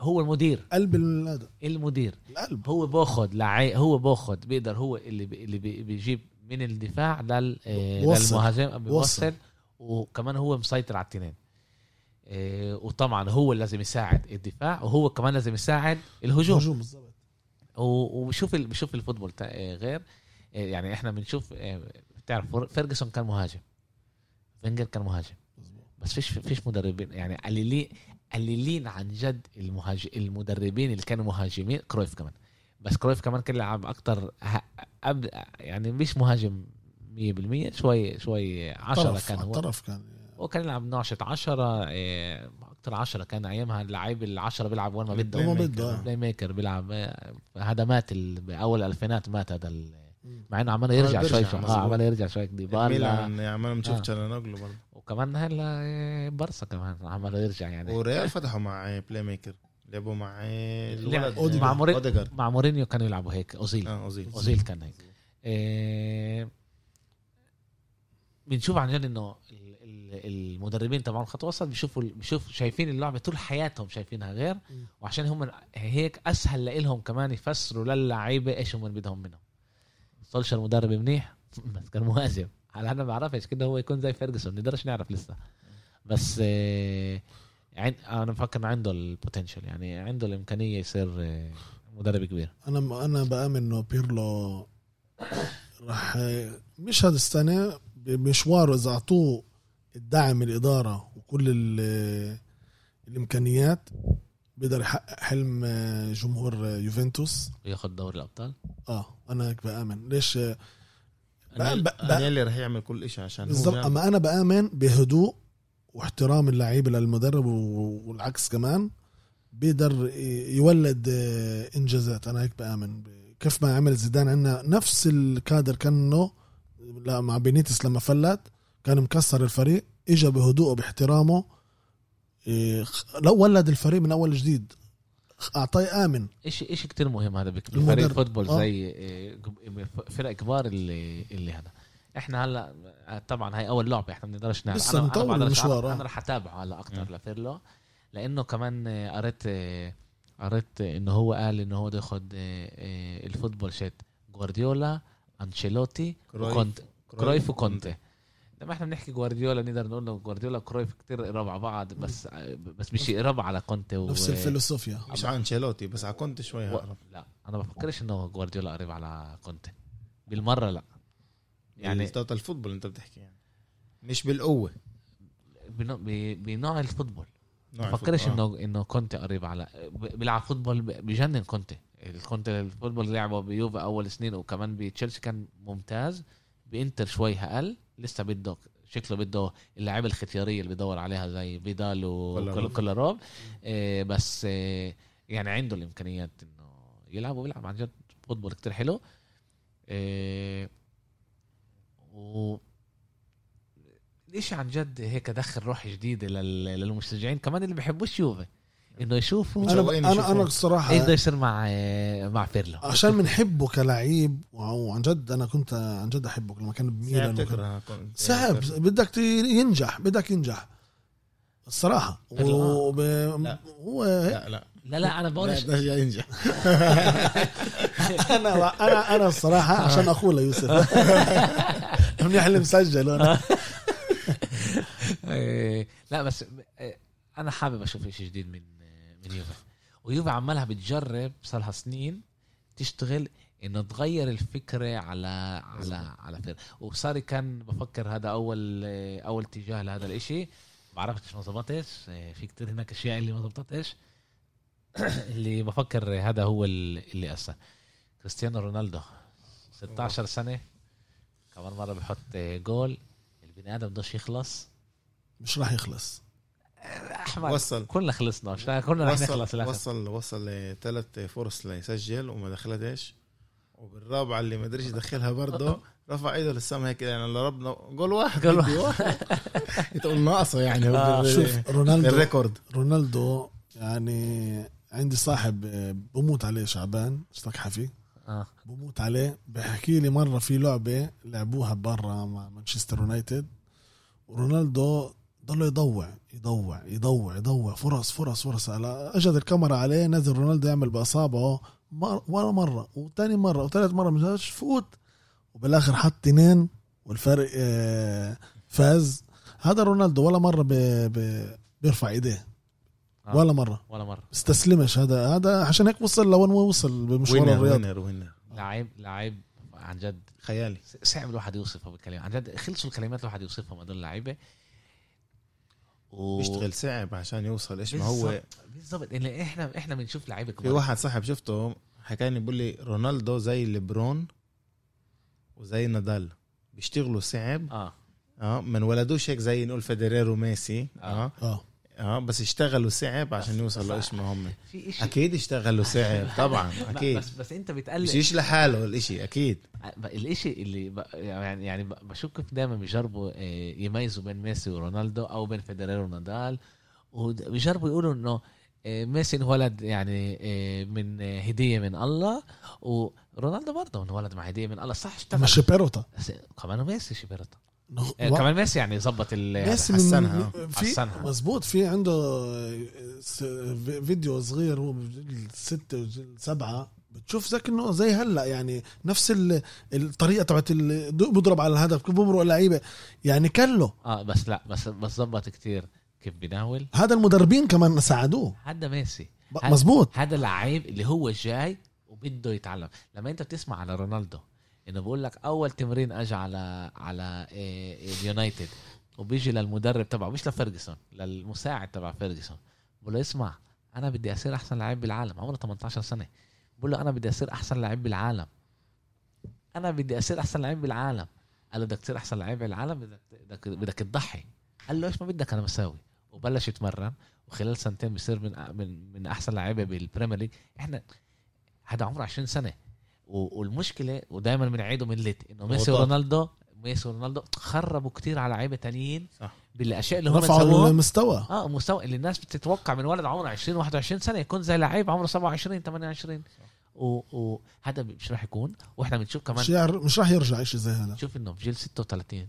Speaker 1: هو المدير.
Speaker 2: قلب هذا
Speaker 1: المدير.
Speaker 2: القلب.
Speaker 1: هو باخد لعي هو باخد بيقدر هو اللي بي اللي بي بيجيب من الدفاع لل آه،. للمهاجم. بيوصل. وكمان هو مسيطر على التنين. آه، وطبعا هو لازم يساعد الدفاع وهو كمان لازم يساعد الهجوم.
Speaker 2: هجوم بالضبط.
Speaker 1: وبشوف بشوف ال football غير. يعني إحنا بنشوف آه، بتعرف فر- فيرجسون كان مهاجم. فينجر كان مهاجم. بس فيش فيش مدربين. يعني قليلين قليلين عن جد المهاج المدربين اللي كانوا مهاجمين كرويف كمان. بس كرويف كمان كان لعب أكتر أب يعني مش مهاجم 100% شوي شوي 10
Speaker 2: طرف
Speaker 1: كان هو.
Speaker 2: طرف كان
Speaker 1: هو كان يلعب ناشط 10 إيه، أكتر 10 كان أيامها اللعيب العشرة بيلعب وين ما بده.
Speaker 3: play
Speaker 2: بده
Speaker 1: playmaker بيلعب آه، هذا مات ال- بأول الالفينات مات هذا ال-. مع إنه عمال يرجع
Speaker 3: عمال
Speaker 1: شوي
Speaker 3: آه.
Speaker 1: عمال يرجع شوي. ديبالا
Speaker 3: ميلان عمال نشوف
Speaker 1: آه.
Speaker 3: تشالانوغلو برضه.
Speaker 1: وكمان هلا إيه، برسا كمان عمال يرجع يعني.
Speaker 3: وريال فتحوا مع playmaker لعبوا مع
Speaker 1: لعب-
Speaker 3: الولد
Speaker 1: مع مع مورينيو كانوا يلعبوا هيك أوزيل.
Speaker 3: آه أوزيل.
Speaker 1: أوزيل كان هيك. إيه، بنشوف عن جد إنه ال- ال- المدربين تبعون خط وسط بيشوفوا بيشوفوا شايفين اللعبة طول حياتهم شايفينها غير. وعشان هم هيك أسهل لهم كمان يفسروا للعيبة إيش هم بدهم منهم. سولشر مدرب منيح؟ بس كان مهاجم. على أنا ما بعرفش كده هو يكون زي فيرجسون نقدرش نعرف لسه. بس آه، عند أنا إنه عنده ال potential يعني عنده الإمكانية يصير آه، مدرب كبير.
Speaker 2: أنا أنا بأمن إنه بيرلو راح مش هذا السنة بمشواره إذا أعطوه الدعم الإدارة وكل ال- الإمكانيات بيقدر يحقق حلم جمهور يوفنتوس.
Speaker 1: وياخذ دوري الأبطال؟
Speaker 2: آه أنا هيك بأمن. ليش؟
Speaker 3: أنييلي
Speaker 2: بقى- بقى-
Speaker 3: أنييلي رح يعمل كل شيء عشان
Speaker 2: بالضبط. أما أنا بأمن بهدوء واحترام اللعيبة للمدرب و- والعكس كمان بيقدر يولد آه، إنجازات. أنا هيك بأمن. كيف ما عمل زيدان عندنا نفس الكادر كأنه لا مع بينيتيز لما فلت كان مكسر الفريق اجى بهدوء وباحترامه إيه، خ- لو ولد الفريق من أول جديد أعطاه آمن
Speaker 1: إشي إشي كتير مهم هذا. بفريق football
Speaker 2: آه.
Speaker 1: زي إيه، فرق كبار اللي اللي هذا إحنا هلا طبعا هاي أول لعبة إحنا بنقدرش نعرف
Speaker 2: لسه
Speaker 1: أنا
Speaker 2: المشوار، آه.
Speaker 1: أنا رح أتابعه هلا
Speaker 3: أكثر.
Speaker 1: لبيرلو لأنه كمان آه، قريت آه، قريت إنه هو قال إنه هو بده ياخذ ال football شيت جوارديولا أنشيلوتي
Speaker 3: كرويف.
Speaker 1: وكونت كرويف وكونتي لما إحنا بنحكي جوارديولا نقدر نقول إنه جوارديولا وكرويف كتير قراب على بعض بس بس مش قراب على كونتي و...
Speaker 2: نفس الفلسفيا
Speaker 3: مش عن أنشيلوتي بس على كونتي شوي
Speaker 1: و...
Speaker 3: هقرب
Speaker 1: لا أنا بفكرش إنه جوارديولا قريب على كونتي. بالمرة لا. يعني
Speaker 3: total football أنت بتحكي يعني. مش بالقوة.
Speaker 1: بنوع, ب- بنوع ال football.
Speaker 3: نوع
Speaker 1: بفكرش
Speaker 3: ال
Speaker 1: football. إنه إنه كونتي قريب على بيلعب football بجنن كونتي. الكونتي ال football اللي لعبه بيوفا أول سنين وكمان بتشيلسي كان ممتاز بإنتر شوي أقل. لسه بده شكله بده اللعيبة الختيارية اللي بدور عليها زي فيدال. وكولاروف إيه بس إيه يعني عنده الإمكانيات إنه يلعب وبيلعب عن جد فوتبول كتير حلو. إيه و الإشي عن جد هيك دخل روح جديدة لل- للمشجعين. كمان اللي بيحبوش يوفي. إنه يشوفوا
Speaker 2: أنا
Speaker 3: أنا.
Speaker 2: أنا الصراحه
Speaker 1: إيش بده يصير مع مع فيرلو.
Speaker 2: عشان بنحبه كلعيب وعن جد أنا كنت عن جد أحبه لما كان بميلان صعب بدك ينجح بدك ينجح.
Speaker 1: الصراحة.
Speaker 2: وب...
Speaker 3: لا.
Speaker 2: هو
Speaker 3: لا لا.
Speaker 1: لا لا أنا
Speaker 3: لا
Speaker 1: بقولش
Speaker 3: جاي ينجح.
Speaker 2: أنا أنا أنا الصراحة عشان أخوه ليوسف منيح اللي مسجل أنا.
Speaker 1: إيه، لا بس إيه، أنا حابب أشوف شيء جديد من من يوفي ويوفي عمالها بتجرب صار لها سنين تشتغل إنه تغير الفكرة على على على فير. وصار كان بفكر هذا اول أول اتجاه لهذا الإشي. بعرفتش ما ظبطش إيه، في كتير هناك أشياء اللي ما ظبطتش. اللي بفكر هذا هو ال- اللي اثر كريستيانو رونالدو 16 سنة. كمان مرة بحط إيه، جول. البني آدم بدوش يخلص.
Speaker 2: مش راح يخلص.
Speaker 1: أحمد
Speaker 3: وصل.
Speaker 1: كلنا خلصنا. مش كلنا رح
Speaker 3: وصل
Speaker 1: نخلص الآخر
Speaker 3: وصل وصل لثلاث فرص ليسجل وما دخلتش. وبالرابعة اللي ما قدرش يدخلها برضه رفع إيده للسما هيك يعني لربنا جول واحد
Speaker 1: جول
Speaker 3: واحد. تقول ناقصه يعني.
Speaker 1: آه،
Speaker 2: شوف رونالدو
Speaker 3: ال record.
Speaker 2: رونالدو يعني عندي صاحب آه، بموت عليه شعبان اشتك حفي.
Speaker 1: آه.
Speaker 2: بموت عليه. بحكي لي مرة في لعبة لعبوها برا مع مانشستر يونايتد. ورونالدو ضل يضوع يضوع يضوع يضوع. فرص فرص فرص. على اجت الكاميرا عليه نزل رونالدو يعمل باصابعه مر ولا مرة وثاني مرة وثالث مرة مش فوت. وبالآخر حط اثنين والفرق آه، فاز. هذا رونالدو ولا مرة ب... ب... بيرفع إيديه.
Speaker 1: آه.
Speaker 2: ولا مرة.
Speaker 1: ولا مرة.
Speaker 2: استسلمش. هذا هذا عشان هيك وصل لوين وصل بمشوار
Speaker 3: وينر
Speaker 2: الرياضي
Speaker 3: وينر وينر.
Speaker 1: لعيب لعيب عن جد.
Speaker 3: خيالي.
Speaker 1: صعب الواحد يوصفه بالكلمات. عن جد خلصوا الكلمات الواحد يوصفهم هدول اللعيبة. و...
Speaker 3: بيشتغل صعب عشان يوصل إيش ما هو.
Speaker 1: بالظبط بالظبط. اللي إحنا إحنا بنشوف لعيبة
Speaker 3: في
Speaker 1: كبار
Speaker 3: واحد صاحب شفته حكاني بيقول لي رونالدو زي ليبرون وزي نادال. بيشتغلوا صعب.
Speaker 1: آه.
Speaker 3: آه ما انولدوش هيك زي نقول فيدرير وميسي. آه.
Speaker 2: آه.
Speaker 3: آه بس اشتغلوا صعب عشان يوصلوا إيش ما هم.
Speaker 1: في شيء
Speaker 3: أكيد اشتغلوا صعب طبعا أكيد.
Speaker 1: بس بس أنت بتقلل
Speaker 3: مش لحاله الإشي أكيد.
Speaker 1: الإشي اللي ب... يعني يعني ب- بشوف كيف دائما بيجربوا آه، يميزوا بين ميسي ورونالدو أو بين فيدرير ونادال. وبيجربوا يقولوا إنه آه، ميسي انولد يعني آه، من هدية من الله. ورونالدو برضه انولد مع هدية من الله صح اشتغل.
Speaker 2: مش بيروتا
Speaker 1: بس كمان ميسي شبرته
Speaker 2: نخ-
Speaker 1: آه، كمان ميسي يعني ظبط ال
Speaker 2: ميسي
Speaker 3: حسنها.
Speaker 2: من في
Speaker 1: حسنها.
Speaker 2: مزبوط في عنده س- فيديو صغير هو بجيل ستة وجيل سبعة بتشوف زي إنه زي هلأ يعني نفس ال- الطريقة تبعت بيضرب على الهدف كيف بمرق اللعيبة يعني كله.
Speaker 1: آه بس لا بس بس ظبط كتير كيف بيناول.
Speaker 2: هذا المدربين كمان ساعدوه.
Speaker 1: هذا ميسي.
Speaker 2: مزبوط
Speaker 1: هذا لعيب اللي هو جاي وبده يتعلم. لما أنت بتسمع على رونالدو إنه بقول لك أول تمرين اجى على على إيه، اليونايتد وبيجي للمدرب تبعه مش لفيرجسون للمساعد تبع فيرجسون. بقول له اسمع أنا بدي أصير أحسن لعيب بالعالم عمره 18 سنة. بقول له أنا بدي أصير أحسن لعيب بالعالم. أنا بدي أصير أحسن لعيب بالعالم. قال له بدك تصير أحسن لعيب بالعالم بدك بدك تضحي. قال له إيش ما بدك أنا بساوي وبلش يتمرن وخلال سنتين بصير من من من أحسن لعيبة بال Premier League إحنا هذا عمره 20 سنة. والمشكلة ودائما بنعيده من ليت إنه ميسي. ورونالدو ميسي ورونالدو خربوا كتير على لعيبة تانيين
Speaker 3: صح.
Speaker 1: بالاشياء اللي هم
Speaker 2: رفعوا
Speaker 1: سووها.
Speaker 2: المستوى.
Speaker 1: آه مستوى اللي الناس بتتوقع من ولد عمره 20 21 سنة يكون زي لعيب عمره 27 28 و- وهذا مش راح يكون. وإحنا بنشوف كمان
Speaker 2: مش, يعر... مش راح يرجع شيء زي هذا
Speaker 1: شوف إنه بجيل 36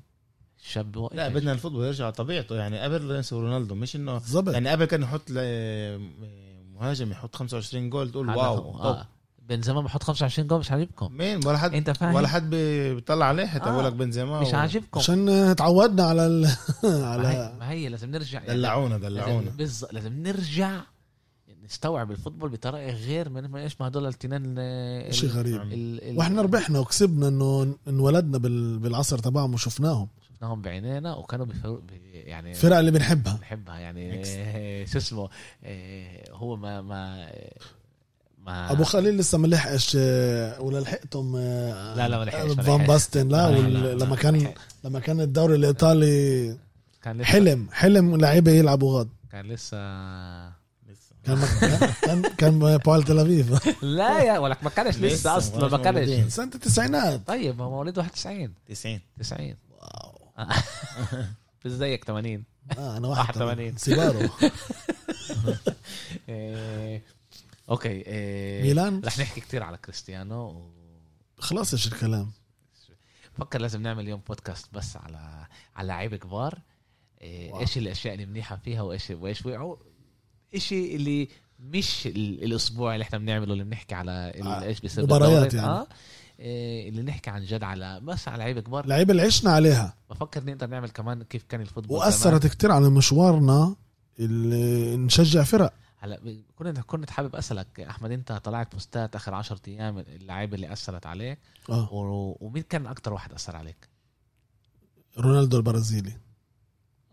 Speaker 1: الشاب بوقف
Speaker 3: لا بدنا الفوتبول يرجع طبيعته. يعني قبل ميسي ورونالدو مش إنه
Speaker 2: بالضبط.
Speaker 3: يعني قبل كان يحط ل- مهاجم يحط 25 جول تقول واو
Speaker 1: آه. بنزيما بحط 25 جول مش عاجبكم.
Speaker 3: مين؟ ولا حد
Speaker 1: انت فاهم؟
Speaker 3: ولا حد بي- بيطلع عليه حتى
Speaker 1: آه.
Speaker 3: بقول لك بنزيما
Speaker 1: مش عاجبكم.
Speaker 2: عشان تعودنا على ال...
Speaker 1: ما هي,
Speaker 2: على
Speaker 1: ما هي لازم نرجع يعني.
Speaker 3: دلعونا دلعونا.
Speaker 1: لازم, بالظبط لازم نرجع نستوعب الفوتبول بطريقة غير من من إيش ما هدول الاثنين ال-
Speaker 2: شيء غريب.
Speaker 1: ال- ال-
Speaker 2: وإحنا ربحنا وكسبنا إنه انولدنا بال... بالعصر تبعهم وشفناهم.
Speaker 1: شفناهم بعينينا وكانوا بفرق يعني
Speaker 2: الفرق اللي بنحبها.
Speaker 1: بحبها يعني شو اسمه؟ آه، هو ما ما ما
Speaker 2: أبو خليل لسه ما لحقش آه، ولا لحقتم آه،
Speaker 1: لا، لا، ما لحقش، ما
Speaker 2: فان. باستن لا,
Speaker 1: لا،. لا، لا،
Speaker 2: لما كان لما كان الدوري الإيطالي
Speaker 1: كان لسه
Speaker 2: حلم حلم لعيبه يلعبوا غاد
Speaker 1: كان لسه
Speaker 3: لسه.
Speaker 2: كان كان كان بوال تل ابيب
Speaker 1: لا يا ولك ما كانش لسه
Speaker 3: لسه،
Speaker 1: أصلا ما
Speaker 3: مش
Speaker 1: كانش.
Speaker 2: سنة التسعينات.
Speaker 1: طيب هو مواليد 91
Speaker 3: 90
Speaker 1: 90
Speaker 2: واو.
Speaker 1: بس زيك 80
Speaker 2: آه أنا
Speaker 1: 81.
Speaker 2: 81 سيبارو.
Speaker 1: إيه، okay إيه،
Speaker 2: ميلان؟
Speaker 1: رح نحكي كتير على كريستيانو و...
Speaker 2: خلاص إيش الكلام؟
Speaker 1: بفكر لازم نعمل اليوم بودكاست بس على على لعيبه كبار. إيه،. إيش الأشياء اللي منيحة فيها وايش وإيش وقعوا إشي اللي مش ال- الأسبوع اللي إحنا بنعمله اللي بنحكي على
Speaker 2: آه،
Speaker 1: إيش بيصير
Speaker 2: مباريات. يعني.
Speaker 1: آه إيه، اللي نحكي عن جد على بس على لعيبة كبار.
Speaker 2: لعيبة اللي عشنا عليها.
Speaker 1: بفكر نقدر نعمل كمان كيف كان ال
Speaker 2: football وأثرت كتير على مشوارنا اللي نشجع فرق.
Speaker 1: هلا كنت كنت حابب أسألك أحمد أنت طلعت بوستات آخر 10 أيام اللعيبة اللي أثرت عليك؟
Speaker 2: آه.
Speaker 1: و- ومين كان أكتر واحد أثر عليك؟
Speaker 2: رونالدو البرازيلي.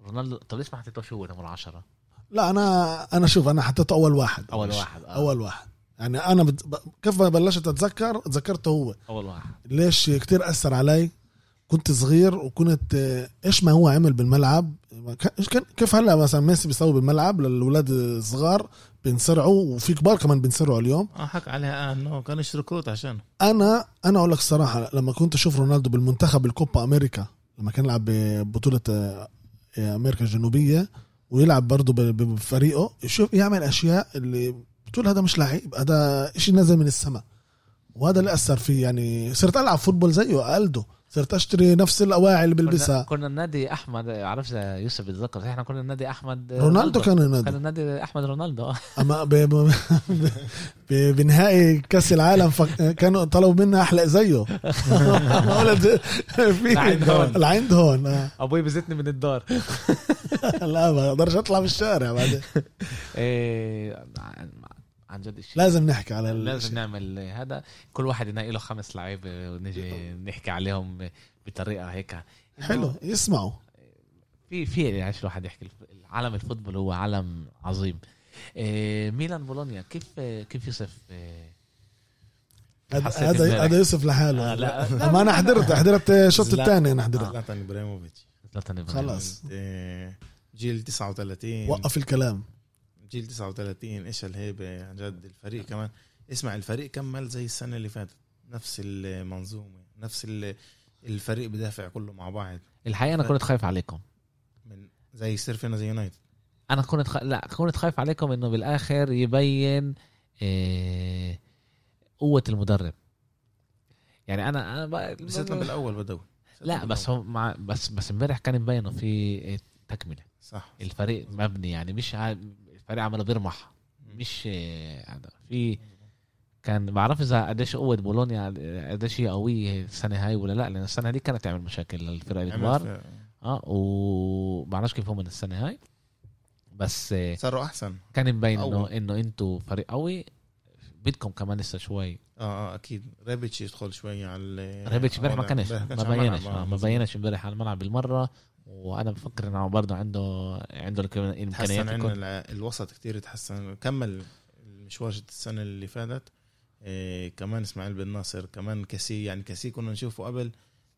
Speaker 1: رونالدو طب ليش ما حطيتوش هو نمر 10
Speaker 2: لا أنا أنا شوف أنا حطيته أول واحد.
Speaker 1: أول
Speaker 2: مش-
Speaker 1: واحد آه.
Speaker 2: أول واحد. يعني أنا بت... ب- كيف ما بلشت أتذكر تذكرته هو.
Speaker 1: أول واحد.
Speaker 2: ليش كتير أثر علي؟ كنت صغير وكنت آه، إيش ما هو عمل بالملعب كيف هلا مثلا ميسي بيسوي بالملعب للاولاد الصغار بينصرعوا وفي كبار كمان بينصرعوا اليوم.
Speaker 3: آه حكى عليها آه إنه كان يشتروا كروت عشانه.
Speaker 2: أنا أنا أقول لك الصراحة لما كنت أشوف رونالدو بالمنتخب الكوبا أمريكا لما كان يلعب ببطولة آه، أمريكا الجنوبية ويلعب برضه بفريقه يشوف يعمل أشياء اللي بتقول هذا مش لعيب هذا شيء نازل من السماء. وهذا اللي أثر فيه يعني صرت ألعب فوتبول زيه أقلده. صرت أشتري نفس الأواعي اللي بلبسها.
Speaker 1: كنا النادي أحمد عرفت يوسف بيتذكر إحنا كنا النادي أحمد
Speaker 2: رونالدو. كان
Speaker 1: كان
Speaker 2: ينادي
Speaker 1: النادي أحمد رونالدو.
Speaker 2: أما ب... ب... ب... بنهائي كأس العالم فك... كانوا طلبوا منا أحلق زيه. ولد في
Speaker 3: لعند هون.
Speaker 2: لعند هون آه.
Speaker 1: أبوي بزتني من الدار.
Speaker 2: لا ما أقدرش أطلع بالشارع بعدين.
Speaker 1: إيه عن- جد شيء
Speaker 2: لازم نحكي على
Speaker 1: لازم نعمل هذا. كل واحد ينقي له خمس لعيبة ونجي نحكي عليهم بطريقة هيك.
Speaker 2: حلو يسمعوا
Speaker 1: في في يعني الواحد يحكي عالم الفوتبول هو عالم عظيم. إيه ميلان بولونيا كيف كيف يوسف إيه
Speaker 2: هذا هذا يوسف لحاله.
Speaker 1: آه، لا.
Speaker 2: اما أنا حضرت حضرت الشوط. الثاني أنا حضرت.
Speaker 3: زلاتان إبراهيموفيتش.
Speaker 1: زلاتان إبراهيم.
Speaker 2: خلاص.
Speaker 3: آه، جيل 39
Speaker 2: وقف الكلام.
Speaker 3: جيل 39 إيش الهيبة عن جد؟ الفريق كمان. اسمع الفريق كمل زي السنة اللي فاتت؟ نفس المنظومة نفس ال- الفريق بدافع كله مع بعض.
Speaker 1: الحقيقة أنا كنت خايف عليكم.
Speaker 3: من زي يصير فينا زي يونايتد.
Speaker 1: أنا كنت خ... لا كنت خايف عليكم إنه بالآخر يبين إيه... قوة المدرب. يعني أنا أنا ب...
Speaker 3: بسيتنا بالاول بدوي
Speaker 1: لا بس هو مع بس بس امبارح كان مبين إنه في تكملة.
Speaker 3: صح.
Speaker 1: الفريق مبني يعني مش ع... الفريق عمله بيرمح مش هذا. في كان بعرف إذا قديش قوة بولونيا قديش هي قوية السنة هاي ولا لا لأن السنة دي كانت تعمل مشاكل للفرق الكبار. آه ومعرفش كيف هم من السنة هاي. بس
Speaker 3: في- صاروا أحسن.
Speaker 1: كان مبين
Speaker 3: إنه.
Speaker 1: إنه أنتوا فريق قوي. بدكم كمان لسه شوي.
Speaker 3: آه آه أكيد. ريبيتش يدخل شوي على
Speaker 1: ريبيتش امبارح ما كانش. ما بينش.
Speaker 3: آه،
Speaker 1: ما بينش امبارح على الملعب بالمرة. وأنا بفكر إنه برضه عنده عنده
Speaker 3: تحسن
Speaker 1: الامكانيات
Speaker 3: عندنا
Speaker 1: يكون
Speaker 3: الع- الوسط كتير تحسن كمل المشوار السنة اللي فاتت إيه كمان إسماعيل بن ناصر كمان كسي يعني كسي كنا نشوفه قبل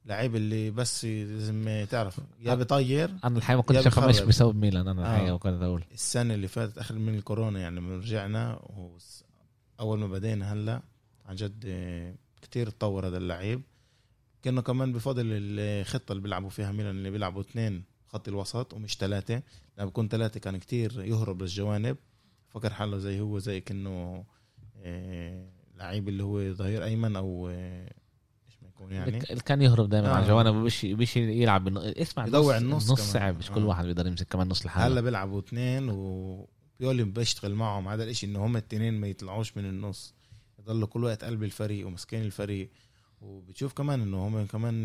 Speaker 3: لعيب اللي بس لازم تعرف يا
Speaker 1: آه.
Speaker 3: بطير
Speaker 1: أنا الحقيقة ما كنتش افهم
Speaker 3: إيش.
Speaker 1: بسبب ميلان أنا
Speaker 3: آه.
Speaker 1: الحقيقة وكنت أقول
Speaker 3: السنة اللي فاتت آخر من الكورونا يعني لما رجعنا أول ما بدينا هلا عن جد آه، كتير تطور هذا اللعيب كنا كمان بفضل الخطة اللي بيلعبوا فيها ميلان اللي بيلعبوا اثنين خط الوسط ومش ثلاثة. لما بكون ثلاثة كان كتير يهرب للجوانب. فكر حاله زي هو زي كأنه آه، لعيب اللي هو ظهير أيمن أو آه، إيش ما يكون يعني.
Speaker 1: كان يهرب دائما
Speaker 3: آه.
Speaker 1: على الجوانب وبش بش يلعب بالن- اسمع
Speaker 3: يدوع
Speaker 1: النص
Speaker 3: النص.
Speaker 1: صعب مش كل
Speaker 3: آه.
Speaker 1: واحد بيقدر يمسك كمان نص لحاله.
Speaker 3: هلا بيلعبوا اثنين وبيولي بيشتغل معهم. هذا الإشي إنه هم التنين ما يطلعوش من النص. يضلوا كل وقت قلب الفريق ومسكين الفريق. وبتشوف كمان إنه هم كمان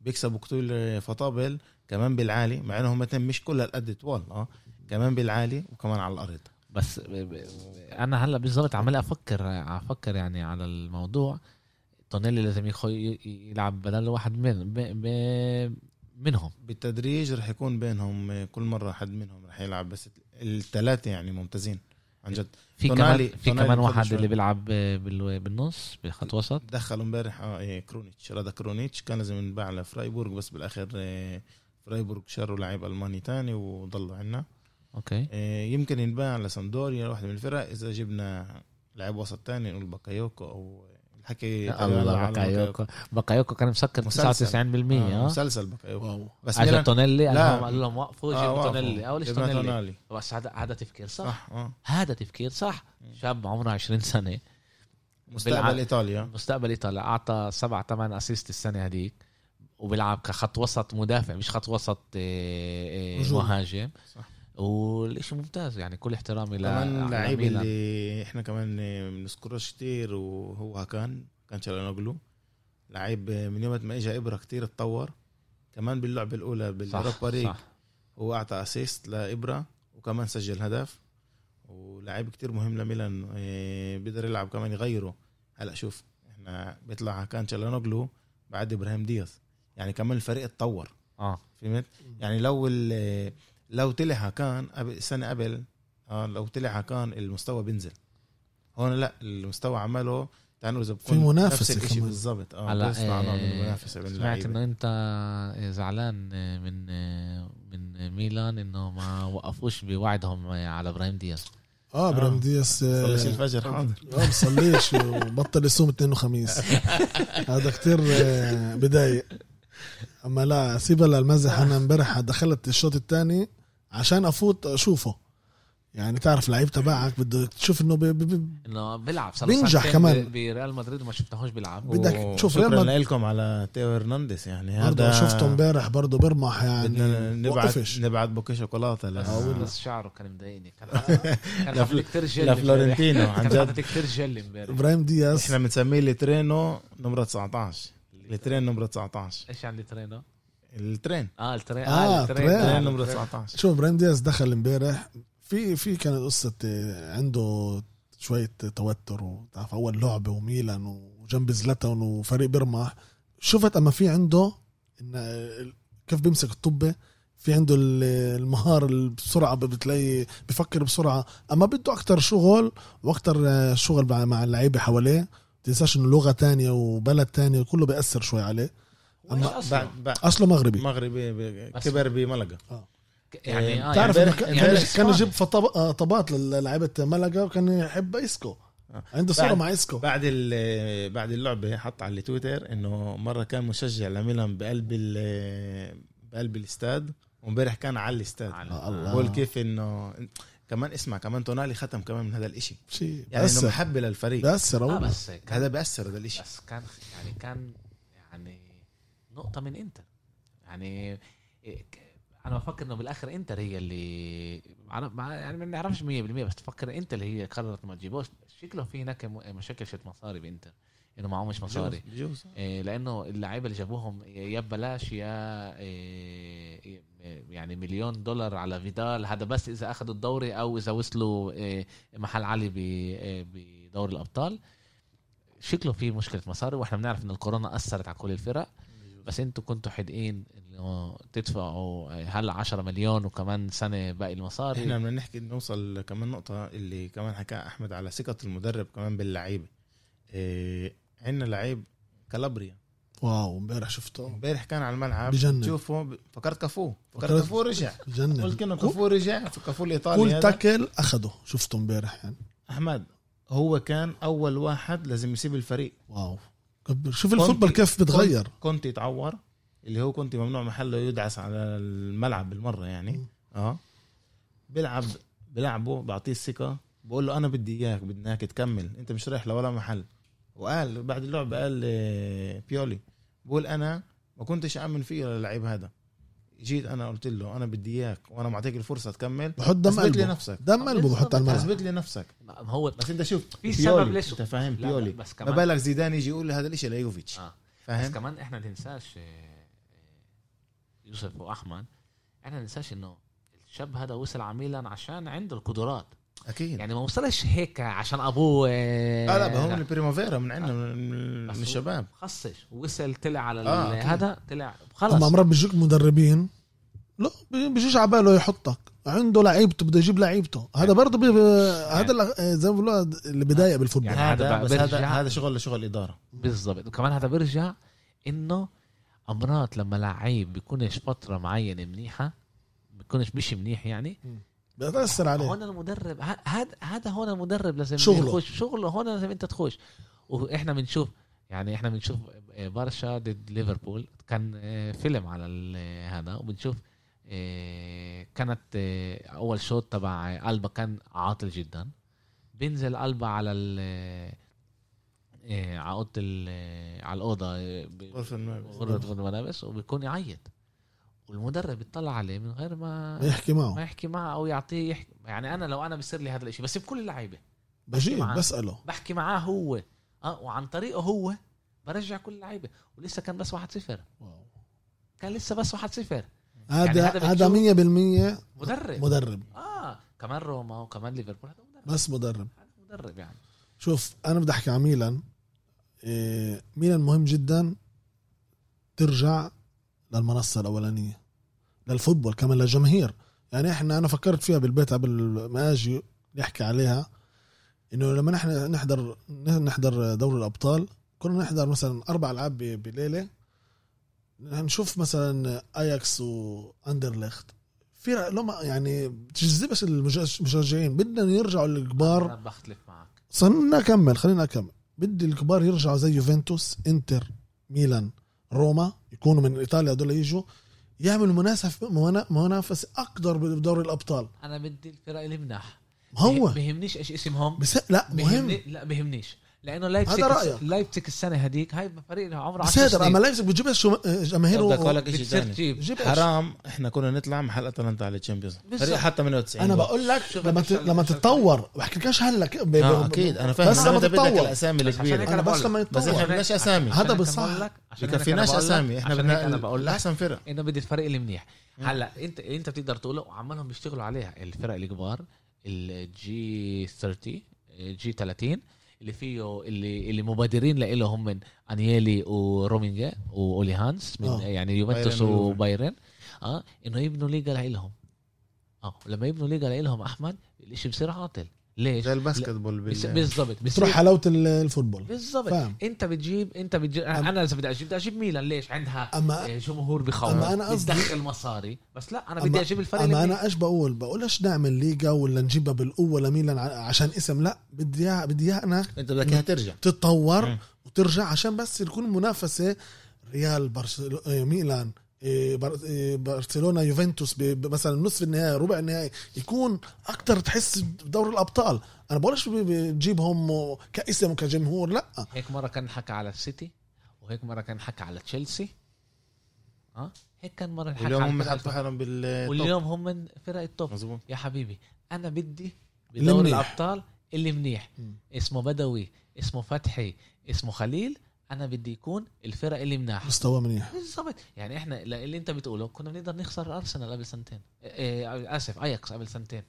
Speaker 3: بيكسبوا كتير فطابل كمان بالعالي مع انهم هم مش كل هالقد طوال آه كمان بالعالي وكمان على الأرض.
Speaker 1: بس أنا هلأ بالضبط عمال أفكر أفكر يعني على الموضوع. تونيلي لازم يلعب بدل واحد من ب... ب... منهم.
Speaker 3: بالتدريج رح يكون بينهم كل مرة حد منهم رح يلعب بس الثلاثه يعني ممتازين. عن جد.
Speaker 1: في كمان في كمان واحد. اللي بيلعب بال... بالنص بخط وسط.
Speaker 3: دخلوا امبارح آه إيه كرونيتش. رادا كرونيتش كان لازم ينباع لفرايبورغ بس بالآخر آه، فرايبورغ شروا لاعب ألماني تاني وضلوا عنا.
Speaker 1: okay.
Speaker 3: آه، يمكن ينباع لسامدوريا واحدة من الفرق. إذا جبنا لاعب وسط تاني نقول بكايوكو أو الحكي
Speaker 1: الله بكايوكو بكايوكو كان مسكر 99%
Speaker 3: مسلسل. آه،
Speaker 1: آه؟
Speaker 3: مسلسل بكايوكو بس
Speaker 1: اجى تونيلي قال
Speaker 3: لا.
Speaker 1: لهم قال لهم وقفوا
Speaker 3: آه،
Speaker 1: جيبوا. تونيلي. أول شيء تونيلي. بس هذا هذا تفكير صح,
Speaker 3: صح آه.
Speaker 1: هذا تفكير صح. شاب عمره 20 سنة.
Speaker 3: مستقبل
Speaker 1: بالع-
Speaker 3: إيطاليا.
Speaker 1: مستقبل إيطاليا. أعطى سبع ثمان assist السنة هذيك. وبيلعب كخط وسط مدافع مش خط وسط آه، آه،. مهاجم.
Speaker 3: صح.
Speaker 1: والشيء ممتاز يعني كل احترامي ل
Speaker 3: كمان لعيب. اللي إحنا كمان بنذكروش كتير وهو كان كان شالانوغلو لعيب من يوم ما اجى إبرة كتير اتطور. كمان باللعبة الأولى بال Europa
Speaker 1: League
Speaker 3: هو أعطى assist لإبرة وكمان سجل هدف. ولاعيب كتير مهم لميلان إيه، بيقدر يلعب كمان يغيره. هلأ شوف إحنا بيطلع كان شالانوغلو بعد إبراهيم دياز. يعني كمان الفريق اتطور.
Speaker 1: آه.
Speaker 3: فهمت؟ يعني لو ال- لو طلع كان قبل السنة قبل آه لو طلع كان المستوى بينزل. هون لا المستوى عمله تعال نقول إذا
Speaker 2: في منافسة
Speaker 3: نفس الشيء. بالضبط.
Speaker 1: آه
Speaker 3: بيصنع نوع من
Speaker 1: آه،
Speaker 3: المنافسة بين
Speaker 1: سمعت إنه أنت زعلان من من ميلان إنه ما وقفوش بوعدهم على إبراهيم دياز
Speaker 2: آه إبراهيم دياس آه،
Speaker 3: صليش الفجر حاضر.
Speaker 2: آه بصليش وبطل يصوم اثنين وخميس. هذا كتير آه، بضايق أما لا سيبها للمزح. أنا امبارح دخلت الشوط الثاني عشان افوت اشوفه. يعني تعرف لعيب تبعك بدك تشوف انه بي بي
Speaker 1: إنه بيلعب. صار
Speaker 2: بينجح كمان.
Speaker 1: ب- بريال مدريد وما شفناهوش بيلعب.
Speaker 2: بدك تشوف ريال
Speaker 3: شكرا
Speaker 2: مد-
Speaker 3: لكم على تيو هرنانديز. يعني
Speaker 2: برضه
Speaker 3: هذا
Speaker 2: شفته امبارح برضه برمح
Speaker 3: بدنا
Speaker 2: يعني
Speaker 3: نبعت
Speaker 2: وقفش.
Speaker 3: نبعت بوكي شوكولاتة ل...
Speaker 1: بس شعره كان مضايقني. كان كان حاطط كثير جل
Speaker 3: لفلورنتينو عن
Speaker 1: كان
Speaker 3: جد.
Speaker 1: حاطط كثير جل امبارح.
Speaker 2: إبراهيم دياس
Speaker 3: إحنا بنسميه لترينو نمرة 19 الترين نمرة 19
Speaker 1: إيش عندي ترينو؟
Speaker 3: الترين.
Speaker 1: آه الترين.
Speaker 2: آه،
Speaker 1: الترين.
Speaker 2: ترين.
Speaker 1: آه،
Speaker 3: الترين
Speaker 1: الترين.
Speaker 3: 19
Speaker 2: شوف إبراهيم دياز دخل امبارح. في في كانت قصة آه، عنده شوية توتر وتعرف أول لعبة وميلان وجنب زلاتان وفريق بيرمح شفت أما في عنده إن كيف بيمسك الطبة؟ في عنده ال- المهارة اللي بسرعة بتلاقي بفكر بسرعة. أما بده أكتر شغل وأكتر آه، شغل مع- مع اللعيبة حواليه تنساش إنه لغة تانية وبلد تانية كله بيأثر شوي عليه.
Speaker 1: أصلاً؟
Speaker 3: بعد بعد
Speaker 2: أصله مغربي.
Speaker 3: مغربي كبر بملقا
Speaker 1: يعني آه
Speaker 2: تعرف
Speaker 1: يعني
Speaker 2: كان-
Speaker 1: يعني
Speaker 2: كان. يجيب فطب- آه، طبات للعيبة ملقا وكان يحب إسكو.
Speaker 3: آه.
Speaker 2: عنده
Speaker 3: صورة
Speaker 2: مع إسكو.
Speaker 3: بعد بعد اللعبة حط على تويتر إنه مرة كان مشجع لميلان بقلب بقلب الاستاد وامبارح كان على الاستاد.
Speaker 2: آه، الله.
Speaker 3: بقول كيف إنه كمان اسمع كمان تونالي ختم كمان من هذا الإشي.
Speaker 2: شيء.
Speaker 3: يعني
Speaker 2: إنه
Speaker 3: محبة للفريق.
Speaker 1: آه
Speaker 2: والله.
Speaker 1: بس
Speaker 3: هذا بيأثر هذا الإشي.
Speaker 1: بس كان يعني كان يعني نقطة من إنتر. يعني إيه، أنا بفكر إنه بالآخر إنتر هي اللي يعني ما بنعرفش 100% بس تفكر انت اللي هي قررت ما تجيبوش شكله في هناك مشاكل شت مصاري بإنتر. إنه معهمش مصاري.
Speaker 3: بجوز
Speaker 1: إيه لأنه اللعيبة اللي جابوهم يا ببلاش يا إيه يعني مليون دولار على فيدال. هذا بس إذا أخذوا الدوري أو إذا وصلوا إيه محل عالي بدوري الأبطال. شكله في مشكلة مصاري وإحنا بنعرف إن الكورونا أثرت على كل الفرق. بس أنتوا كنتوا حدقين انه تدفعوا هلا 10 مليون وكمان سنة باقي المصاري؟
Speaker 3: إحنا بدنا نحكي نوصل كمان نقطة اللي كمان حكى أحمد على ثقة المدرب كمان باللعيبة. إيه عندنا لعيب كالابريا.
Speaker 2: wow امبارح شفته.
Speaker 3: امبارح كان على الملعب.
Speaker 2: بجنن.
Speaker 3: تشوفه ب- فكرت كافو فكرت
Speaker 2: فكرت-
Speaker 3: كافو رجع.
Speaker 2: بجنن.
Speaker 3: قلت كانه كافو رجع. في كافو الايطالي
Speaker 2: كل. تاكل أخده. شفته امبارح يعني.
Speaker 3: أحمد هو كان أول واحد لازم يسيب الفريق.
Speaker 2: wow. شوف
Speaker 3: ال
Speaker 2: football كيف بتغير.
Speaker 3: كنت يتعور اللي هو كنت ممنوع محله يدعس على الملعب بالمرة يعني. أه. بيلعب بلعبه بعطيه الثقة. بقول له أنا بدي إياك بدي إياك تكمل. أنت مش رايح لولا محل. وقال بعد اللعب قال بيولي بقول أنا ما كنتش آمن فيه للعيب هذا. جيت أنا قلت له أنا بدي إياك وأنا معطيك الفرصة تكمل
Speaker 2: بحط دم
Speaker 3: أثبت لي
Speaker 2: قلبه.
Speaker 3: نفسك.
Speaker 2: دم قلبه بحط على الملعب
Speaker 3: أثبت لي نفسك.
Speaker 1: ما هو
Speaker 3: بس أنت شوف
Speaker 1: في
Speaker 3: بيولي،
Speaker 1: سبب ليش
Speaker 3: أنت فاهم
Speaker 1: لا، لا،
Speaker 3: بيولي
Speaker 1: بس
Speaker 3: ما
Speaker 1: كمان.
Speaker 3: بالك زيدان يجي يقول هذا الإشي ليوفيتش
Speaker 1: آه. بس
Speaker 3: فاهم؟
Speaker 1: كمان إحنا ننساش آه، يوسف وأحمد إحنا ننساش إنه الشاب هذا وصل على ميلان عشان عنده القدرات.
Speaker 3: أكيد.
Speaker 1: يعني ما وصلش هيك عشان أبوه آه،
Speaker 3: آه لا هو من ال primavera من عندنا من, من الشباب.
Speaker 1: خصش وصل طلع على
Speaker 3: آه،.
Speaker 1: هذا طلع
Speaker 2: أما
Speaker 1: خلص
Speaker 2: مرات بيجيك مدربين لا بي- بيجيش على باله يحطك. عنده لعيبته بده يجيب لعيبته. هذا برضه بي... هذا اللي- زي ما بيقولوا اللي بضايق بال football.
Speaker 1: يعني
Speaker 3: هذا
Speaker 1: هذا
Speaker 3: بس هذا هذا شغل لشغل إدارة.
Speaker 1: بالضبط. وكمان هذا بيرجع إنه أمرات لما لعيب بيكونش فترة معينة منيحة بيكونش مش منيح يعني
Speaker 2: بيأثر عليه.
Speaker 1: هون المدرب هذا هذا هون المدرب لازم
Speaker 2: شغله.
Speaker 1: يخش. شغله هون لازم انت تخش. وإحنا بنشوف يعني إحنا بنشوف برشا ضد ليفربول. كان آه، فيلم على ال- هذا وبنشوف آه، كانت آه، أول شوط تبع ألبا كان عاطل جدا. بينزل ألبا على ال آه، على أوضة على الأوضة آه،.
Speaker 3: غرفة الملابس
Speaker 1: وبيكون يعيط. والمدرب بيطلع عليه من غير ما
Speaker 2: ما يحكي معه.
Speaker 1: ما يحكي معه أو يعطيه يحكي. يعني أنا لو أنا بصير لي هذا الإشي بس بكل اللعيبة.
Speaker 2: بجيب. بسأله.
Speaker 1: بحكي معاه هو. أه وعن طريقه هو برجع كل اللعيبة. ولسه كان بس 1-0 كان لسه بس 1-0
Speaker 2: هذا
Speaker 1: هذا
Speaker 2: هذا
Speaker 1: بتشوف-
Speaker 2: 100%
Speaker 1: مدرب.
Speaker 2: مدرب.
Speaker 1: آه كمان روما وكمان ليفربول هذا مدرب.
Speaker 2: بس مدرب.
Speaker 1: هذا مدرب يعني.
Speaker 2: شوف أنا بدي أحكي عن ميلان. إيه ميلان مهم جدا ترجع للمنصة الأولانية للفوتبول كمان للجماهير. يعني إحنا أنا فكرت فيها بالبيت قبل ما أجي نحكي عليها إنه لما نحن نحضر نحضر دوري الأبطال كنا نحضر مثلا أربع ألعاب بليلة. نشوف مثلا أياكس وأندرليخت. في لما يعني بتجذبش المشجعين. بدنا يرجعوا الكبار.
Speaker 1: أنا بختلف معك.
Speaker 2: خلينا اكمل خلينا اكمل بدي الكبار يرجعوا زي يوفنتوس إنتر ميلان. روما يكونوا من إيطاليا دول يجوا يعملوا منافسه منا- منافسه أقدر بدوري الأبطال.
Speaker 1: أنا بدي الفرق اللي مناح.
Speaker 2: ما هو
Speaker 1: بيهمنيش إيش اسمهم؟
Speaker 2: بس لا مهم.
Speaker 1: بيهمني لا بيهمنيش لأنه لايبسك
Speaker 2: هذا.
Speaker 1: لايبسك السنة هديك هاي فريق عمره
Speaker 2: بس
Speaker 1: 10
Speaker 2: هذا اما
Speaker 1: سنين.
Speaker 2: لايبزيج بتجيبش شو- جماهير
Speaker 3: بدك أقول لك شيء ثاني؟ حرام إحنا كنا نطلع محل أتلانتا على ال
Speaker 1: Champions.
Speaker 3: فريق حتى 98
Speaker 2: أنا بقول لك لما ت- لما تتطور بحكي لكش هلا ب- ب-
Speaker 3: أكيد. أنا فاهم.
Speaker 2: بس لما تتطور.
Speaker 1: الأسامي
Speaker 3: الكبيرة.
Speaker 2: أنا بس لما
Speaker 1: لك.
Speaker 3: بس إحنا
Speaker 2: يتطور
Speaker 3: بدناش أسامي.
Speaker 2: هذا بالصح.
Speaker 3: بكفيناش
Speaker 1: أنا بقول لك-
Speaker 3: اسامي
Speaker 1: إحنا
Speaker 3: بدنا
Speaker 1: أنا بقول لك
Speaker 3: أحسن فرق.
Speaker 1: إنه بدي الفريق اللي منيح. هلا انت أنت بتقدر تقول وعمالهم بيشتغلوا عليها. الفرق الكبار الجي 30 جي 30 اللي فيه اللي اللي مبادرين له هم من أنيلي ورومينجا وأولي هانس من
Speaker 2: آه.
Speaker 1: يعني يوفنتوس. وبايرن آه إنه يبنوا ليجا لهم آه لما يبنوا ليجا لهم أحمد الإشي بصير عاطل ليش؟
Speaker 3: زي ال basketball
Speaker 1: بس-
Speaker 3: بال...
Speaker 1: بالضبط
Speaker 2: تروح
Speaker 1: بصير
Speaker 2: حلاوة ال- ال football.
Speaker 1: بالضبط.
Speaker 2: فاهم.
Speaker 1: انت بتجيب انت بتجيب أنا اذا بدي أجيب بدي أجيب ميلان ليش؟ عندها
Speaker 2: اما
Speaker 1: آه، جمهور بخوف.
Speaker 2: أما أنا قصدي-
Speaker 1: بتدخل مصاري. بس لا أنا
Speaker 2: أما-
Speaker 1: بدي أجيب الفريق أما
Speaker 2: أنا إيش بقول؟ بقولش نعمل ليجا ولا نجيبها بالقوة لميلان ع- عشان اسم؟ لا بدي اياها بدي إياها أنا
Speaker 3: أنت بدك إياها ترجع.
Speaker 2: تتطور
Speaker 3: مم.
Speaker 2: وترجع عشان بس يكون منافسة ريال برشلونه ميلان. إيه، إيه، برشلونه يوفنتوس ب- ب- مثلا نصف النهائي ربع النهائي يكون أكتر تحس بدوري الأبطال. أنا بقولش بتجيبهم كاسم وكجمهور لأ.
Speaker 1: هيك مرة كان حكى على السيتي وهيك مرة كان حكى على تشيلسي. آه؟ هيك كان مرة حكى
Speaker 3: واليوم
Speaker 1: على
Speaker 3: هم حطوا حالهم بال
Speaker 1: واليوم هم من فرق التوب.
Speaker 3: مظبوط.
Speaker 1: يا حبيبي أنا بدي
Speaker 2: منيح.
Speaker 1: الأبطال اللي منيح. اسمه بدوي اسمه فتحي اسمه خليل أنا بدي يكون الفرق اللي مناح.
Speaker 2: مستوى منيح.
Speaker 1: بالضبط. يعني إحنا اللي أنت بتقوله كنا بنقدر نخسر أرسنال قبل سنتين. إيه إيه، آسف أياكس قبل سنتين.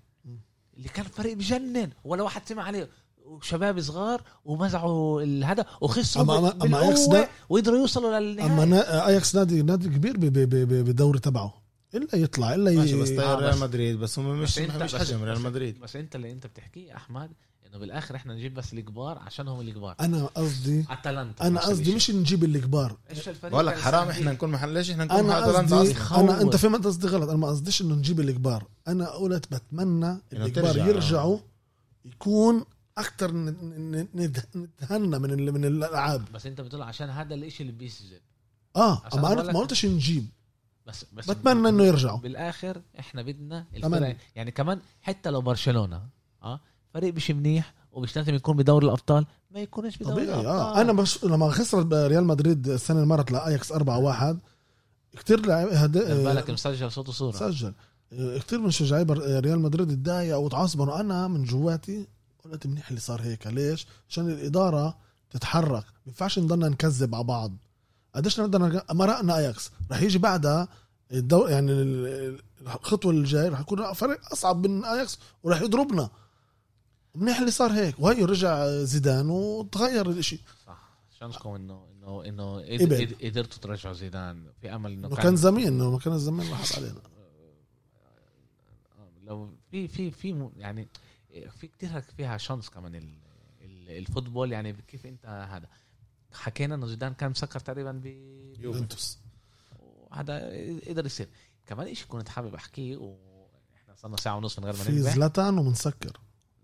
Speaker 1: اللي كان فريق بجنن ولا واحد سمع عليه. وشباب صغار ومزعوا الهدف وخسروا
Speaker 2: أما- أما- أما أياكس
Speaker 1: بالقوة
Speaker 2: ده-
Speaker 1: وقدروا يوصلوا
Speaker 2: أما
Speaker 1: للنهائي
Speaker 2: نا- أياكس نادي نادي كبير ب- ب- ب- بالدوري تبعه. إلا يطلع إلا
Speaker 3: ماشي بس
Speaker 1: آه،
Speaker 3: ريال مدريد بس هم مش
Speaker 1: بس
Speaker 3: مش حجم ريال مدريد.
Speaker 1: بس أنت اللي أنت بتحكيه أحمد انه بالاخر إحنا نجيب بس الكبار عشان هم الكبار.
Speaker 2: أنا قصدي
Speaker 1: اتلانتا أنا
Speaker 2: قصدي. مش نجيب الكبار.
Speaker 1: إيش الفريق
Speaker 3: بقول لك حرام
Speaker 1: إحنا؟
Speaker 3: نكون محل ليش إحنا نكون
Speaker 2: أنا
Speaker 3: محل اتلانتا
Speaker 2: قصدي أنا أنت فهمت قصدي غلط. أنا ما قصديش إنه نجيب الكبار. أنا قلت بتمنى الكبار. يرجعوا يكون أكثر نتهنى من ال- من الألعاب.
Speaker 1: بس أنت بتقول عشان هذا الإشي اللي بيسجل. آه
Speaker 2: ما قلتش نجيب.
Speaker 1: بس بس
Speaker 2: بتمنى إنه يرجعوا.
Speaker 1: بالآخر إحنا بدنا. الفرق يعني كمان حتى لو برشلونة آه فريق مش منيح ومش لازم يكون بدوري الأبطال ما يكونش بدوري
Speaker 2: طبيعي
Speaker 1: الأبطال.
Speaker 2: آه أنا بش لما خسرت ريال مدريد السنة اللي مرت لأياكس 4 1 كثير لاعب هد...
Speaker 1: بالك مسجل صوت وصورة.
Speaker 2: سجل. كثير من شجعي بر- ريال مدريد اتضايقوا وتعصبوا أنا من جواتي قلت منيح اللي صار هيك. ليش؟ عشان الإدارة تتحرك. ما ينفعش نضلنا نكذب على بعض. قديش نقدر نرجع- مرقنا أياكس. رح يجي بعدها الدو... يعني ال- الخطوة الجاية رح يكون فريق أصعب من أياكس ورح يضربنا. منيح اللي صار هيك. وهي رجع زيدان وتغير الإشي.
Speaker 1: صح. شانسكم انه انه إنه قدرتوا ترجعوا زيدان في أمل
Speaker 2: إنه كان زمين إنه ما كان الزمين راح علينا.
Speaker 1: لو في في في يعني في كتير فيها شانس كمان ال- ال- الفوتبول. يعني كيف أنت هذا؟ حكينا إنه زيدان كان مسكر تقريبا ب
Speaker 2: يوفنتوس.
Speaker 1: وهذا قدر يصير. كمان إشي كنت حابب أحكيه وإحنا صرنا ساعة ونص من غير ما
Speaker 2: في زلاتان ومنسكر.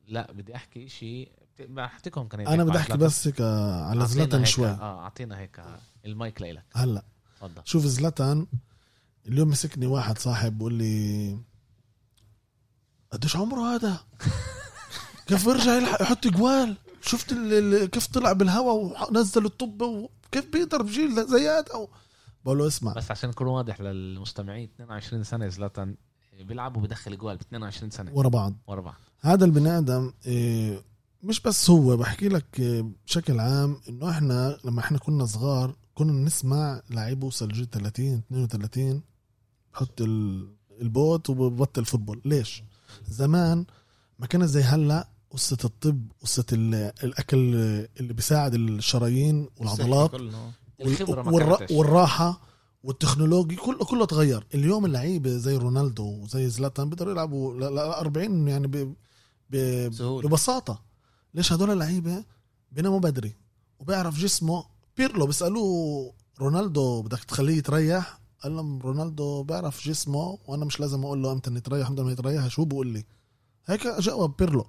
Speaker 1: لا بدي أحكي إشي بحكيكم كان
Speaker 2: أنا بدي أحكي بس هيك على زلاتان شوي.
Speaker 1: آه أعطينا هيك المايك لإلك.
Speaker 2: هلأ
Speaker 1: تفضل.
Speaker 2: شوف زلاتان اليوم مسكني واحد صاحب بقول لي قديش عمره هذا؟ كيف بيرجع يلحق يحط جوال؟ شفت كيف طلع بالهواء ونزل الطب وكيف بيقدر بجيل زي هذا؟ بقول له اسمع.
Speaker 1: بس عشان نكون واضح للمستمعين 22 سنة زلاتان بيلعب وبدخل جوال ب 22 سنة.
Speaker 2: ورا بعض.
Speaker 1: ورا بعض.
Speaker 2: هذا البني آدم إيه، مش بس هو بحكي لك إيه، بشكل عام إنه إحنا لما إحنا كنا صغار كنا نسمع لعيب وصل جيل 30 32 بحط ال- ال boot وببطل football. ليش؟ زمان ما كان زي هلأ قصة الطب قصة ال- الأكل اللي بيساعد الشرايين والعضلات
Speaker 1: الخبرة
Speaker 2: وال technology كله كله تغير. اليوم اللعيبة زي رونالدو وزي زلاتان بيقدروا يلعبوا ل ل- 40 يعني ب... ب...
Speaker 3: سهولة.
Speaker 2: ببساطة. ليش هدول اللعيبة بيناموا بدري وبيعرف جسمه؟ بيرلو بيسألوه رونالدو بدك تخليه يتريح؟ قال لهم رونالدو بيعرف جسمه وأنا مش لازم أقول له أمتى يتريح أمتى ما يتريح شو بقول لي؟ هيك جاوب بيرلو.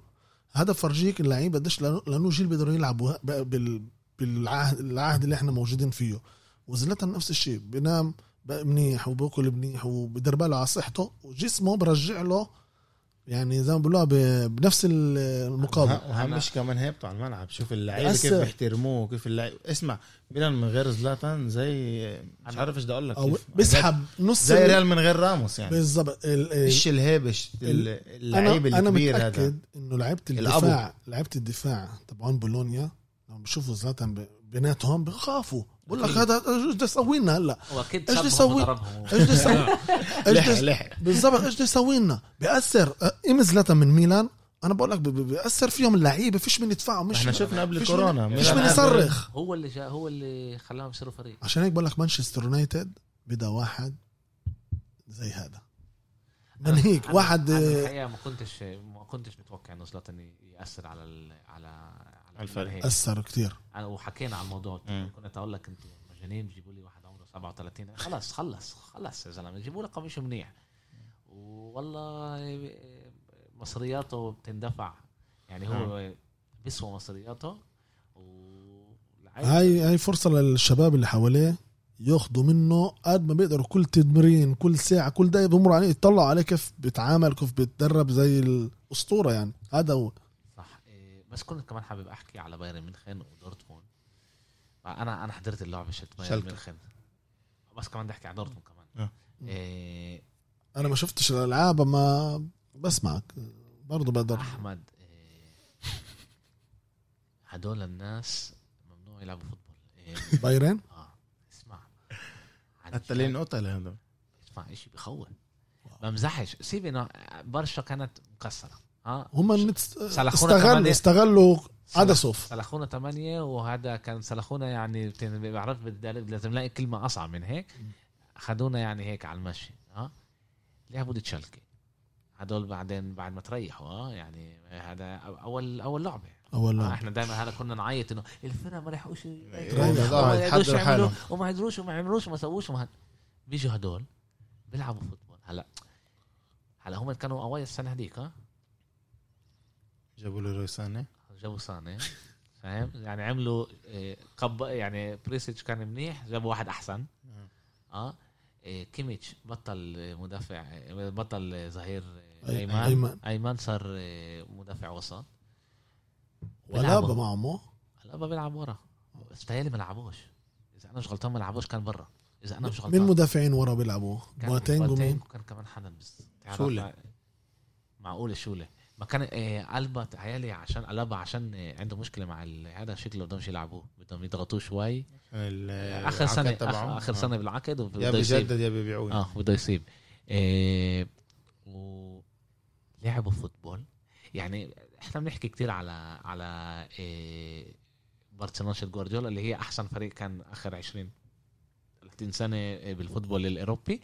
Speaker 2: هذا فرجيك اللعيبة قديش لأنه جيل بيقدروا يلعبوا بالعهد العهد اللي إحنا موجودين فيه. وزلاتان نفس الشيء بينام بقى منيح وباكل منيح وبدير باله على صحته وجسمه برجع له يعني زي ما بيقولوها ب- بنفس المقابل
Speaker 3: واهم شيء كمان هيبته على الملعب شوف اللعيبة كيف. بيحترموه كيف اللعيبه اسمع ميلان من غير زلاتان زي مش
Speaker 1: أنا-
Speaker 3: عارف إيش بدي أقول لك.
Speaker 2: بيسحب نص
Speaker 3: زي
Speaker 2: ال-
Speaker 3: ريال من غير راموس يعني
Speaker 2: ال-
Speaker 3: إيش الهيبش
Speaker 2: ال-
Speaker 3: اللعيب الكبير هذا
Speaker 2: متاكد إنه
Speaker 3: لعيبة.
Speaker 2: الدفاع لعيبة الدفاع تبعون بولونيا لما بيشوفوا زلاتان بيناتهم بخافوا بقول لك. هذا إيش بده يسوي لنا هلا
Speaker 1: واكيد
Speaker 2: إيش بده يسوي إيش
Speaker 3: لحق
Speaker 2: بده
Speaker 3: لحق.
Speaker 2: بالضبط إيش بده يسوي لنا بياثر ايم زلاتان من ميلان. أنا بقول لك ب- ب- بياثر فيهم اللعيبة فيش من يدفعوا مش
Speaker 3: إحنا شفنا قبل
Speaker 2: فيش
Speaker 3: كورونا.
Speaker 2: فيش من يصرخ.
Speaker 1: هو اللي جا هو اللي خلاهم يصيروا فريق.
Speaker 2: عشان هيك بقول لك مانشستر يونايتد بدا واحد زي هذا. من هيك واحد
Speaker 1: أنا
Speaker 2: آه،
Speaker 1: الحقيقة ما كنتش ما كنتش متوقع إنه زلاتان يأثر على ال... على على
Speaker 3: الفريق.
Speaker 2: اثر كتير.
Speaker 1: أنا وحكينا عن الموضوع. كنت أقول لك أنتوا مجانين جيبوا لي واحد عمره 37 خلص خلص خلص يا زلمة. جيبوا لي قميص منيح. والله مصرياته بتندفع. يعني هو بيسوى مصرياته.
Speaker 2: هاي هاي فرصة للشباب اللي حواليه ياخذوا منه قد ما بيقدروا. كل تمرين كل ساعة كل دقيقة بمر عليه. يطلعوا عليه كيف بيتعامل كيف بيتدرب زي الأسطورة يعني. هذا هو.
Speaker 1: بس كنت كمان حابب أحكي على بايرن ميونخ ودورتموند. أنا أنا حضرت اللعبة ضد بايرن. ميونخ بس كمان بدي أحكي على دورتموند كمان.
Speaker 3: آه.
Speaker 1: إيه
Speaker 2: أنا ما شفتش الألعاب ما بسمعك. برضه بقدر.
Speaker 1: أحمد إيه، هدول الناس ممنوع يلعبوا football. إيه،
Speaker 2: بايرن؟
Speaker 1: آه اسمع.
Speaker 3: حتى لين قتل هذا.
Speaker 1: اسمع إشي بخوف. بمزحش. سيب إنه برشا كانت مكسرة. ها
Speaker 2: هم نت-
Speaker 1: سلخونا
Speaker 2: استغل
Speaker 1: كمان-
Speaker 2: استغلوا
Speaker 1: سلخ-
Speaker 2: عدسوف
Speaker 1: سلخونا ثمانية وهذا كان سلخونا يعني بعرف لازم لاقي كلمة أصعب من هيك. أخذونا يعني هيك على المشي ها لعبوا ضد شالكه هدول بعدين بعد ما تريحوا آه. يعني هذا اول أول لعبة.
Speaker 2: أول
Speaker 1: آه
Speaker 2: لاعب
Speaker 1: إحنا دائما هلا كنا نعيط إنه الفرق ما يقدروش
Speaker 3: يتحضروا
Speaker 1: يعملوا
Speaker 3: حالهم.
Speaker 1: وما يقدروش وما يعملوش وما سووش وما بيجوا هدول بيلعبوا football هلا. هلا هم كانوا قوايا السنة هذيك ها
Speaker 3: جابوا ليروي ساني
Speaker 1: جابوا صانع فاهم؟ يعني عملوا آه، قب يعني بيريسيتش كان منيح جابوا واحد أحسن. آه. إيه، كيميتش بطل آه، مدافع آه، بطل آه، ظهير آه، أيمن.
Speaker 2: أيمن.
Speaker 1: أيمن صار آه، مدافع وسط.
Speaker 2: ولا
Speaker 1: بيلعبوا.
Speaker 2: معه مو؟
Speaker 1: هلا بيلعب ورا. بس بتهيألي ما لعبوش. إذا أنا مش غلطان ما لعبوش كان برا. إذا أنا مش
Speaker 2: مين
Speaker 1: غلطان.
Speaker 2: مدافعين ورا بيلعبوا؟
Speaker 1: كان
Speaker 2: بواتينج ومين؟
Speaker 1: وكان كمان حدا بس. تعرف-
Speaker 3: شولة.
Speaker 1: معقولة شولة. ما كان آه تهيألي عشان ألبا عشان آه عنده مشكلة مع هذا شكله بدهمش يلعبوه بدهم يضغطوه شوي.
Speaker 3: ال-
Speaker 1: آخر
Speaker 3: سنة
Speaker 1: آخر. آخر
Speaker 3: آه.
Speaker 1: سنه بالعقد
Speaker 3: يا بيجدد يا بيبيعوه.
Speaker 1: آه بده يسيب إيه و لعبوا football. يعني إحنا بنحكي كتير على على إيه برشلونة جوارديولا اللي هي أحسن فريق كان آخر 20 30 سنة بال football الأوروبي.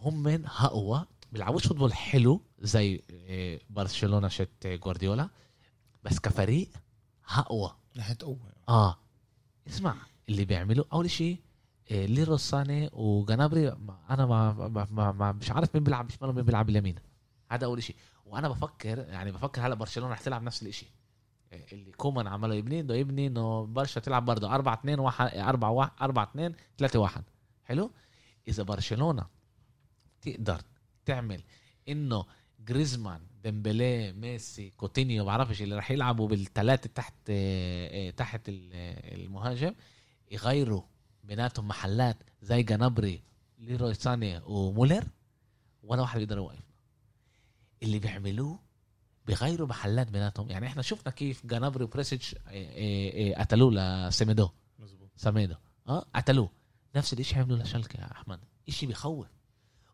Speaker 1: هم من أقوى بيلعبوش football حلو زي إيه برشلونة شت جوارديولا بس كفريق أقوى.
Speaker 3: ناحية قوة.
Speaker 1: آه. اسمع اللي بيعملوا أول شيء إيه ليروي ساني وجنابري أنا ما, ما, ما, ما مش عارف مين بيلعب بشمال ومين بيلعب باليمين هذا أول شيء وأنا بفكر يعني بفكر هلا برشلونة رح تلعب نفس الشيء إيه اللي كومان عمله يبني بده يبني إنه برشا تلعب برضه. 4 2 1 4 1 4 2 3 1 حلو؟ إذا برشلونة تقدر تعمل انه جريزمان ديمبلي ميسي كوتينيو بعرفش اللي راح يلعبوا بالثلاثه تحت آه، آه، تحت آه، المهاجم يغيروا بيناتهم محلات زي جنابري ليروي ساني ومولر ولا واحد بيقدر يوقفنا اللي بيعملوه بيغيروا محلات بيناتهم. يعني إحنا شفنا كيف جنابري وبريسيتش قتلوه لسيميدو.
Speaker 3: مظبوط.
Speaker 1: سميدو آه قتلوه. نفس الإشي عملوا لشلكة يا أحمد. إشي بيخوف.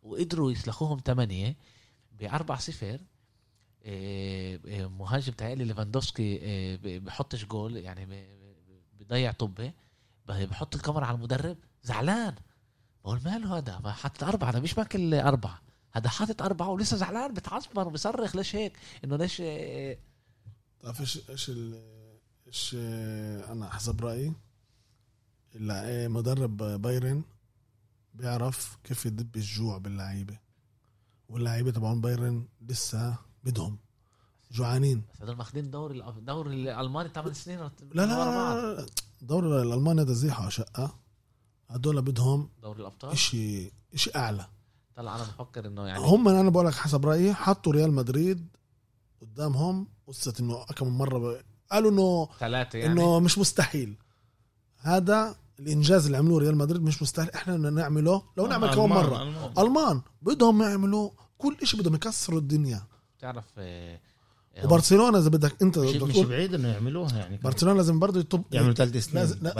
Speaker 1: وقدروا يسلخوهم ثمانية بأربع صفر. إيه، إيه، مهاجم تهيألي ليفاندوفسكي ب- بحطش جول يعني بضيع طبة. ب- بحط الكاميرا على المدرب. زعلان. بقول ماله هذا؟ ما حاطط أربعة. ده مش ماكل أربعة. هذا حاطط أربعة ولسه زعلان. بتعصبر وبصرخ. ليش هيك؟ إنه ليش؟
Speaker 2: تعرف إيش إيش ال- إيش أنا حسب إيه، مدرب بايرن بيعرف كيف يدب الجوع باللعيبة. واللعيبة تبعون بايرن لسه بدهم جوعانين.
Speaker 1: بس هذول ماخذين دوري الأف- دوري الألماني 8 سنين
Speaker 2: لا لا لا. لا, لا. دوري الألماني ده زيحة شقة. هدول بدهم
Speaker 1: دوري الأبطال؟
Speaker 2: اشي إشي أعلى.
Speaker 1: طلع أنا بفكر إنه يعني
Speaker 2: هم أنا بقول لك حسب رأيي حطوا ريال مدريد قدامهم قصة إنه كم مرة ب... قالوا انه
Speaker 1: ثلاثة يعني.
Speaker 2: إنه مش مستحيل. هذا الإنجاز اللي عملوه ريال مدريد مش مستحيل إحنا بدنا نعمله. لو نعمل كمان مرة.
Speaker 3: ألمان.
Speaker 2: ألمان. بدهم يعملوا كل شيء بدهم يكسروا الدنيا.
Speaker 1: بتعرف آه، آه،
Speaker 2: وبرشلونة إذا بدك أنت
Speaker 3: مش, مش بعيد إنه يعملوها يعني.
Speaker 2: برشلونة لازم برضه يطب
Speaker 3: يعملوا ثلاث سنين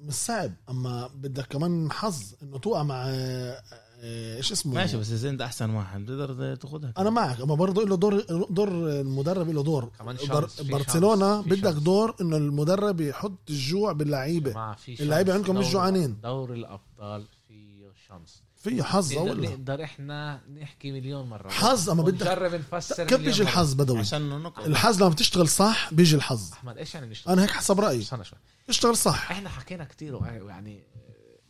Speaker 2: مش صعب. أما بدك كمان حظ إنه توقع مع آه، إيش اسمه؟
Speaker 3: ماشي بس اذا انت أحسن واحد. بتقدر تاخذها
Speaker 2: أنا معك أما برضه له دور دور المدرب له دور.
Speaker 1: كمان في برشلونة في
Speaker 2: بدك. دور إنه المدرب يحط الجوع
Speaker 1: باللعيبة. في شانس.
Speaker 2: عندكم مش جوعانين.
Speaker 1: دوري الأبطال فيه شانس.
Speaker 2: فيه حظ اول
Speaker 1: نقدر إحنا نحكي مليون مرة.
Speaker 2: حظ أما بدك
Speaker 1: نجرب نفسر
Speaker 2: كيف بيجي. الحظ بدوي؟
Speaker 3: عشان نقطة.
Speaker 2: الحظ لما بتشتغل صح بيجي الحظ.
Speaker 1: أحمد إيش يعني نشتغل؟
Speaker 2: أنا هيك حسب رأيي.
Speaker 1: استنى شوي.
Speaker 2: اشتغل صح.
Speaker 1: إحنا حكينا كتير وع- يعني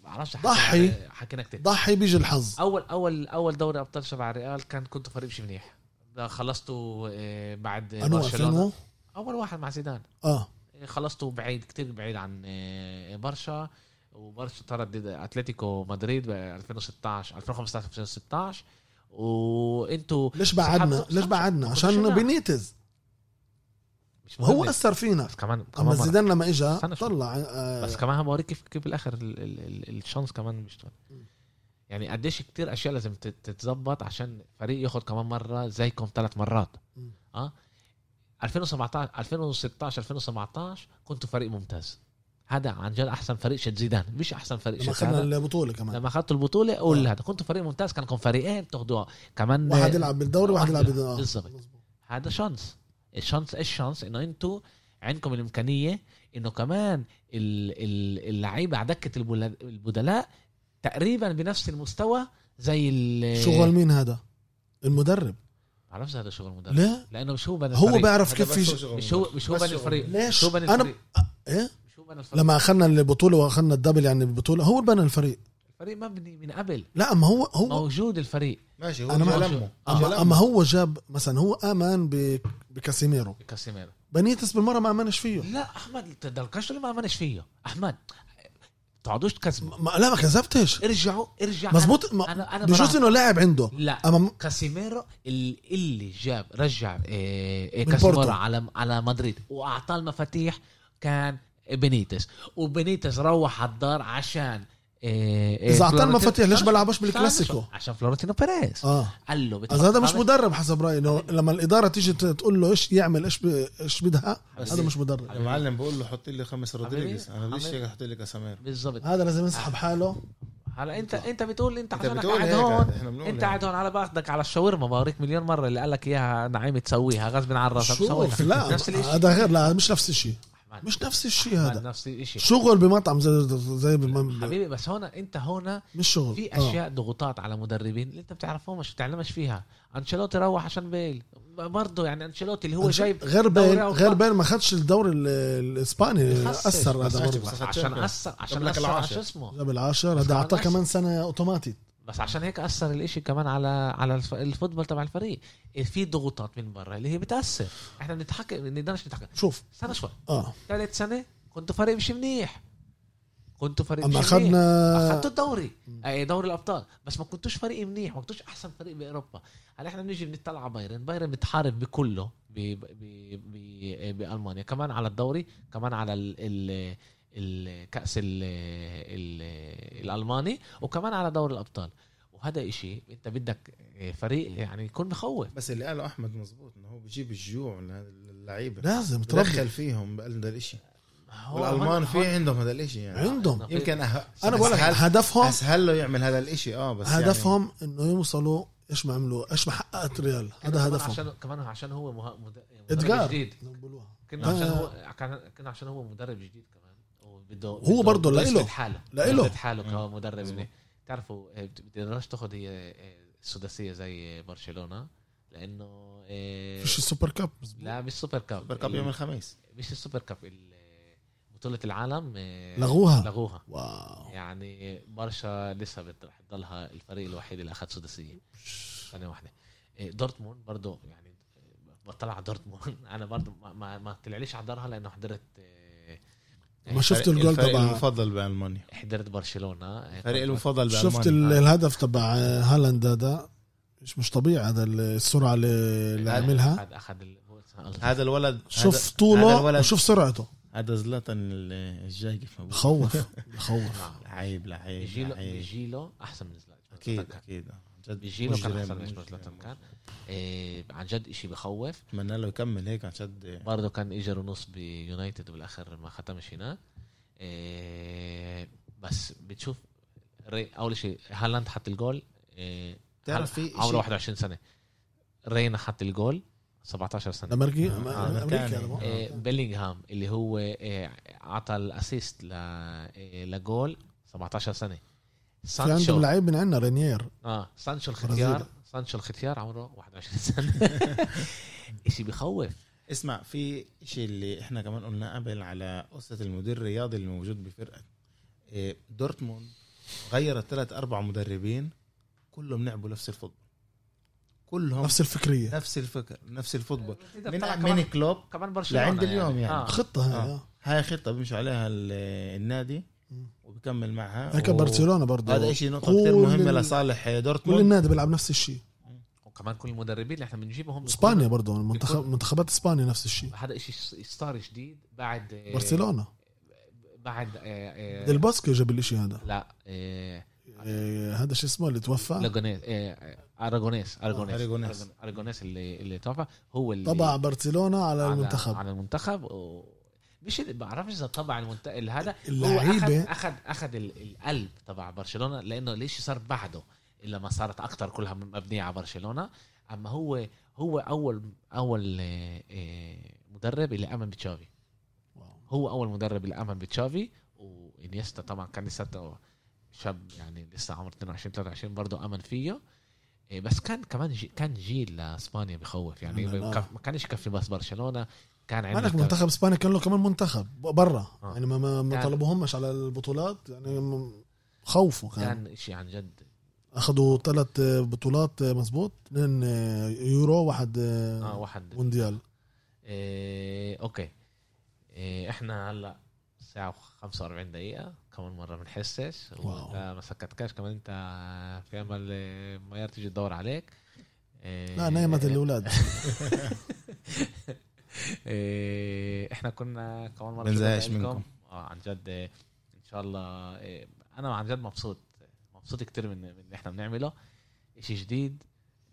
Speaker 1: بعرفش
Speaker 2: ضحي.
Speaker 1: حكينا, كتير.
Speaker 2: ضحي بيجي الحظ.
Speaker 1: اول اول أول دوري أبطال شبع الريال كان كنتوا فريق مش منيح. خلصتوا آه، بعد برشلونة.
Speaker 2: 2000
Speaker 1: أول واحد مع زيدان.
Speaker 2: آه.
Speaker 1: خلصتوا بعيد كتير بعيد عن آه، برشا. وبرشا طرد أتلتيكو مدريد ب 2016 2015 2016 وإنتوا
Speaker 2: ليش بعدنا؟ ليش بعدنا؟ عشان
Speaker 1: برشلونة.
Speaker 2: بينيتز
Speaker 1: مش
Speaker 2: هو
Speaker 1: مهم.
Speaker 2: أثر فينا
Speaker 1: بس كمان
Speaker 2: أما
Speaker 1: كمان مرة.
Speaker 2: زيدان لما اجى. طلع آه
Speaker 1: بس كمان بوريك كيف كيف بالاخر ال- ال- ال- الشانس كمان بيشتغل. يعني قديش كتير أشياء لازم تت- تتظبط عشان فريق ياخد كمان مرة زيكم ثلاث مرات
Speaker 2: م.
Speaker 1: آه 2017 2016 2017 كنتوا فريق ممتاز هذا عن جد أحسن فريق شد زيدان مش أحسن فريق
Speaker 2: لما
Speaker 1: شد
Speaker 2: اخذنا. البطولة كمان
Speaker 1: لما اخذتوا البطولة قول
Speaker 2: آه.
Speaker 1: هذا كنتوا فريق ممتاز كان لكم فريقين تاخدوها كمان
Speaker 2: واحد يلعب بالدوري وواحد
Speaker 1: واحد
Speaker 2: يلعب
Speaker 1: يلعب.
Speaker 2: بال- آه.
Speaker 1: بالضبط. هذا شانس الشانس إيش شانس إنه أنتوا عندكم الإمكانية إنه كمان ال- ال- اللعيبة على دكة البدلاء تقريبا بنفس المستوى زي ال-
Speaker 2: شغل مين هذا؟ المدرب
Speaker 1: بعرفش هذا شغل المدرب
Speaker 2: لا
Speaker 1: لأنه مش هو بنى
Speaker 2: هو
Speaker 1: الفريق.
Speaker 2: بيعرف
Speaker 3: هذا
Speaker 2: كيف.
Speaker 3: هو شغل
Speaker 1: مش هو مش هو
Speaker 3: شغل.
Speaker 1: الفريق
Speaker 2: ليش
Speaker 1: مش هو بنى
Speaker 2: أنا
Speaker 1: الفريق إيه هو الفريق
Speaker 2: لما أخذنا البطوله واخذنا ال double يعني البطوله هو اللي بنى الفريق
Speaker 1: الفريق مبني من قبل.
Speaker 2: لا أما هو هو
Speaker 1: موجود الفريق.
Speaker 3: ماشي هو
Speaker 2: أنا ما-
Speaker 3: لمه.
Speaker 2: اما, أما
Speaker 3: لمه.
Speaker 2: هو جاب مثلا هو امن. بكاسيميرو.
Speaker 1: كاسيميرو
Speaker 2: بينيتس بالمرة ما آمنش فيه.
Speaker 1: لا أحمد تدركش اللي ما آمنش فيه. أحمد تقعدوش تكذبوا
Speaker 2: ما لا ما كذبتش.
Speaker 1: ارجعوا ارجع.
Speaker 2: مظبوط
Speaker 1: أنا-
Speaker 2: ما-
Speaker 1: أنا أنا
Speaker 2: بجوز
Speaker 1: براهن.
Speaker 2: إنه لاعب عنده.
Speaker 1: لا
Speaker 2: اما
Speaker 1: كاسيميرو اللي, اللي جاب رجع إيه إيه
Speaker 2: من
Speaker 1: كاسيميرو
Speaker 2: بورتو.
Speaker 1: على على مدريد وأعطاه المفاتيح كان بينيتس وبينيتس روح على الدار عشان إيه إيه
Speaker 2: اذا اعطاه المفاتيح ليش بلعبش بالكلاسيكو.
Speaker 1: عشان فلورنتينو بيريز.
Speaker 2: آه.
Speaker 1: قال له
Speaker 2: اذا هذا مش مدرب حسب رأيي إنه لما الإدارة تيجي تقول له إيش يعمل إيش. إيش بدها هذا مش مدرب.
Speaker 3: يا معلم بقول له حط لي خمس رودريجيز. أنا
Speaker 1: حبيبي.
Speaker 3: هيك أحط لي كاسامير
Speaker 1: بالضبط.
Speaker 2: هذا لازم يسحب حاله.
Speaker 1: هلا انت أنت بتقول أنت
Speaker 3: أنت
Speaker 1: عشانك قاعد هون.
Speaker 3: أنت.
Speaker 1: قاعد هون على باخدك على الشاورما بوريك مليون مرة اللي قال لك إياها نعيم تسويها غصب عن راسك
Speaker 2: شوف. لا
Speaker 1: نفس الشيء
Speaker 2: هذا غير لا مش نفس الشيء
Speaker 1: أحمد،
Speaker 2: مش نفس الشيء هذا.
Speaker 1: نفس الشيء
Speaker 2: شغل بمطعم زي زي
Speaker 1: حبيبي بس هون انت هون
Speaker 2: مش شغل.
Speaker 1: في
Speaker 2: آه.
Speaker 1: أشياء ضغوطات على مدربين اللي انت بتعرفهمش بتعلمش فيها. أنشيلوتي روح عشان بيل. برضه يعني أنشيلوتي اللي هو
Speaker 2: أنش-
Speaker 1: جايب
Speaker 2: غير بيل غير. بيل ما خدش الدوري ال- الإسباني.
Speaker 3: أثر
Speaker 2: هذا
Speaker 1: عشان أثر عشان
Speaker 3: أثر.
Speaker 1: شو اسمه.
Speaker 2: جاب العاشر هذا اعطاه. كمان سنة أوتوماتيك.
Speaker 1: بس عشان هيك أثر الإشي كمان على على الف- ال football تبع الفريق. في ضغوطات من برا اللي هي بتأثر. إحنا بنتحكم ما نقدرش نتحكم.
Speaker 2: شوف.
Speaker 1: استنى شوي.
Speaker 2: آه.
Speaker 1: ثالث سنة كنتوا فريق مش منيح. كنتوا فريق أما
Speaker 2: اخذنا
Speaker 1: أخذتوا الدوري. اي دوري الأبطال. بس ما كنتوش فريق منيح ما كنتوش أحسن فريق بأوروبا. هلا إحنا بنيجي بنطلع على بايرن. بايرن بتحارب بكله ب... ب... ب... بألمانيا. كمان على الدوري كمان على ال... ال... الكأس ال... ال... الألماني وكمان على دوري الأبطال. وهذا إشي أنت بدك فريق يعني يكون مخوف.
Speaker 3: بس اللي قاله أحمد مزبوط إنه هو بيجيب الجوع للعيبه
Speaker 2: لازم تربي.
Speaker 3: بدخل فيهم بهذا الشيء
Speaker 1: هو-
Speaker 3: والألمان
Speaker 1: هو-
Speaker 3: في عندهم هذا الشيء يعني.
Speaker 2: عندهم.
Speaker 3: يمكن أه...
Speaker 2: أنا بقول لك هدفهم
Speaker 3: اسهل له يعمل هذا الإشي. آه بس
Speaker 2: هدفهم إنه يوصلوا إيش ما عملوا إيش ما حققت ريال. هذا هدفهم.
Speaker 1: عشان كمان عشان هو مه... مد... مدرب جديد. كنا
Speaker 2: آه.
Speaker 1: عشان هو كان كنا عشان هو مدرب جديد. كمان وبده
Speaker 2: هو
Speaker 1: بده-
Speaker 2: برضه
Speaker 1: بده
Speaker 2: لإله.
Speaker 1: يثبت حاله
Speaker 2: لإله.
Speaker 1: بده يثبت حاله. كمدرب
Speaker 3: مظبوط.
Speaker 1: إنه تعرفوا آه، بت- بتقدرش تاخذ هي آه، السداسيه زي برشلونة لأنه آه،
Speaker 2: فيش ال Super Cup
Speaker 1: لا مش Super
Speaker 3: Cup Super
Speaker 1: Cup
Speaker 3: يوم الخميس
Speaker 1: مش ال Super Cup بطولة العالم آه،
Speaker 2: لغوها.
Speaker 1: لغوها
Speaker 2: wow
Speaker 1: يعني برشا لسه رح تضلها الفريق الوحيد اللي أخذ سداسية ثانية واحدة دورتموند برضو يعني بطلع على دورتموند أنا برضو ما, ما, ما طلعليش احضرها لأنه حضرت
Speaker 2: ما شفت الجول
Speaker 3: الفريق
Speaker 2: تبع
Speaker 3: المفضل بألمانيا.
Speaker 1: حضرت برشلونة.
Speaker 3: الفريق
Speaker 1: كنت-
Speaker 3: المفضل
Speaker 2: شفت
Speaker 3: بألمانيا.
Speaker 2: ال- الهدف تبع هالاند هذا؟ مش مش طبيعي هذا السرعة اللي, عملها
Speaker 3: هذا الولد
Speaker 2: شوف طوله وشوف سرعته.
Speaker 3: هذا زلاتان ال- الجاي كيف.
Speaker 2: بخوف بخوف
Speaker 3: لعيب لعيب
Speaker 1: له أحسن من زلاتان.
Speaker 3: أكيد أكيد. جد
Speaker 1: بيجي له كان احسن من
Speaker 3: مجرم.
Speaker 1: زلاتان كان إيه، عن جد إشي بخوف.
Speaker 3: اتمنى له يكمل هيك عن جد
Speaker 1: برضه كان اجى ونص بيونايتد بالآخر ما ختمش هناك. إيه بس بتشوف أول شيء هالاند حط الجول إيه
Speaker 3: بتعرف في
Speaker 1: عمره
Speaker 3: شيء
Speaker 1: 21 سنة. رينا حط الجول 17
Speaker 2: سنة.
Speaker 3: آه،
Speaker 2: امريكي. هذا مو؟
Speaker 1: إيه بيلينغهام اللي هو إيه عطى ال assist ل لجول 17 سنة.
Speaker 2: في عندهم
Speaker 1: سانشو
Speaker 2: لعيب من عندنا رينير
Speaker 1: آه سانشو. الختيار سانشو الختيار عمره 21 سنة إشي بخوف
Speaker 3: اسمع في شيء اللي إحنا كمان قلنا قبل على قصه المدير الرياضي اللي موجود بفرقة إيه، دورتموند غيرت ثلاث أربع مدربين كلهم لعبوا نفس ال football كلهم
Speaker 2: نفس الفكرية
Speaker 3: نفس الفكر نفس ال
Speaker 1: football
Speaker 3: من
Speaker 1: كمان-
Speaker 3: من كلوب
Speaker 1: كمان برشلونة
Speaker 3: لعند اليوم يعني.
Speaker 1: آه.
Speaker 2: خطة هاي
Speaker 3: آه.
Speaker 2: آه.
Speaker 3: هاي خطة بيمشي عليها ال- النادي. وبكمل معها.
Speaker 2: هيك
Speaker 3: و-
Speaker 2: برشلونه برضه.
Speaker 3: هذا شيء نقطة
Speaker 2: كل
Speaker 3: كثير مهمة
Speaker 2: ال-
Speaker 3: لصالح
Speaker 2: كل
Speaker 3: دورتموند
Speaker 2: النادي بيلعب نفس الشيء.
Speaker 1: وكمان كل المدربين اللي إحنا بنجيبهم
Speaker 2: إسبانيا برضه المنتخب منتخبات إسبانيا نفس الشيء.
Speaker 1: هذا إشي صار جديد بعد آه،
Speaker 2: برشلونه
Speaker 1: بعد آه، آه،
Speaker 2: ديل باسكو جاب الإشي هذا.
Speaker 1: لا آه،
Speaker 2: هذا شو اسمه اللي توفى؟
Speaker 1: أراجونيس آه، اراجونيس اراجونيس اراجونيس اللي اللي توفى. هو اللي
Speaker 2: طبع برشلونه على المنتخب.
Speaker 1: على المنتخب و... مش بعرفش إذا طبع المنتخب هذا. هو
Speaker 2: اللعيبة.
Speaker 1: اخذ أخذ اخذ ال- القلب تبع برشلونة لأنه ليش صار بعده إلا ما صارت أكثر كلها مبنية على برشلونة. أما هو هو اول أول آه، آه، مدرب اللي امن بتشافي هو أول مدرب اللي امن بتشافي وإنيستا طبعا كان لساته شاب يعني لسه عمره 22 23 برضه آمن فيه. إيه، بس كان كمان جي كان جيل لأسبانيا بخوف يعني
Speaker 2: آه.
Speaker 1: ما ما كانش يكفي بس برشلونة. كان
Speaker 2: عندك منتخب إسبانيا كان له كمان منتخب برا.
Speaker 1: آه.
Speaker 2: يعني ما ما, ما طلبوهمش على البطولات. يعني خوفوا كان,
Speaker 1: كان شيء عن جد.
Speaker 2: أخذوا ثلاث بطولات مزبوط. اثنين يورو واحد
Speaker 1: آه واحد.
Speaker 2: مونديال.
Speaker 1: إيه okay. إيه إحنا هلأ ساعة و45 دقيقة. كمان مرة بنحسش
Speaker 2: wow.
Speaker 1: وأنت ما سكتكاش كمان أنت في أمل ميار تيجي تدور عليك. إيه
Speaker 2: لا نايمت
Speaker 1: الأولاد. إحنا كنا كمان مرة
Speaker 3: بنزهقش. منكم.
Speaker 1: آه عن جد إيه، إن شاء الله إيه أنا عن جد مبسوط مبسوط كتير من من اللي إحنا بنعمله إشي جديد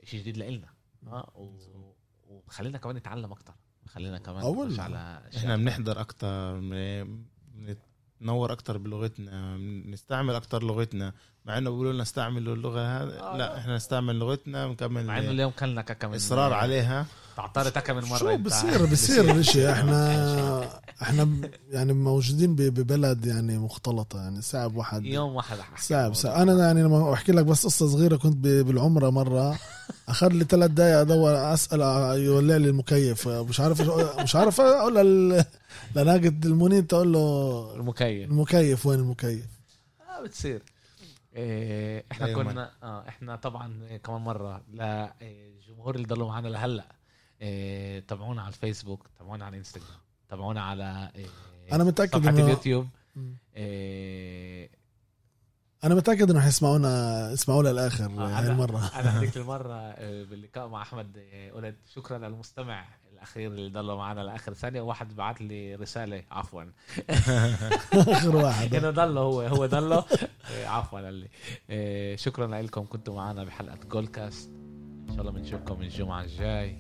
Speaker 1: إشي جديد لإلنا آه وخلينا كمان نتعلم أكتر خلينا كمان. نخش على
Speaker 3: إحنا بنحضر أكتر ننور أكتر بلغتنا نستعمل أكتر لغتنا مع إنه بيقولوا لنا استعملوا اللغة هذا.
Speaker 1: آه.
Speaker 3: لا إحنا نستعمل لغتنا ونكمل
Speaker 1: مع إنه اليوم كلنا من
Speaker 3: إصرار عليها.
Speaker 1: تعطرت كاكا من مرة.
Speaker 2: شو. بصير بصير الاشي إحنا إحنا يعني موجودين ببلد يعني مختلطة يعني صعب واحد
Speaker 1: يوم واحد
Speaker 2: صعب. صعب. أنا يعني لما أحكي لك بس قصة صغيرة كنت ب- بالعمرة مرة. أخذ لي ثلاث دقايق أدور أسأل يولع لي المكيف. مش عارف مش عارف أقول لناقد المنيت أقول له
Speaker 1: المكيف.
Speaker 2: المكيف وين المكيف؟
Speaker 1: آه بتصير. إيه إحنا
Speaker 3: دايماً.
Speaker 1: كنا آه إحنا طبعا كمان مرة للجمهور اللي ضلوا معنا لهلأ إيه تابعونا على الفيسبوك تابعونا على الانستغرام تابعونا على إيه
Speaker 2: أنا متأكد
Speaker 1: صفحة
Speaker 2: إنه-
Speaker 1: اليوتيوب. إيه
Speaker 2: أنا متأكد إنه حيسمعونا يسمعونا للآخر
Speaker 1: آه،
Speaker 2: هاي
Speaker 1: أنا-
Speaker 2: المره
Speaker 1: أنا هذيك المرة آه، باللقاء مع أحمد آه، قلت شكرا للمستمع. الأخير اللي ضل معنا لآخر ثانية وواحد بعت لي رسالة عفوا.
Speaker 2: آخر واحد.
Speaker 1: إنه ضله هو هو ضله. آه، عفوا قال لي. آه، شكرا لكم كنتوا معنا بحلقة جول كاست إن شاء الله بنشوفكم الجمعة الجاي.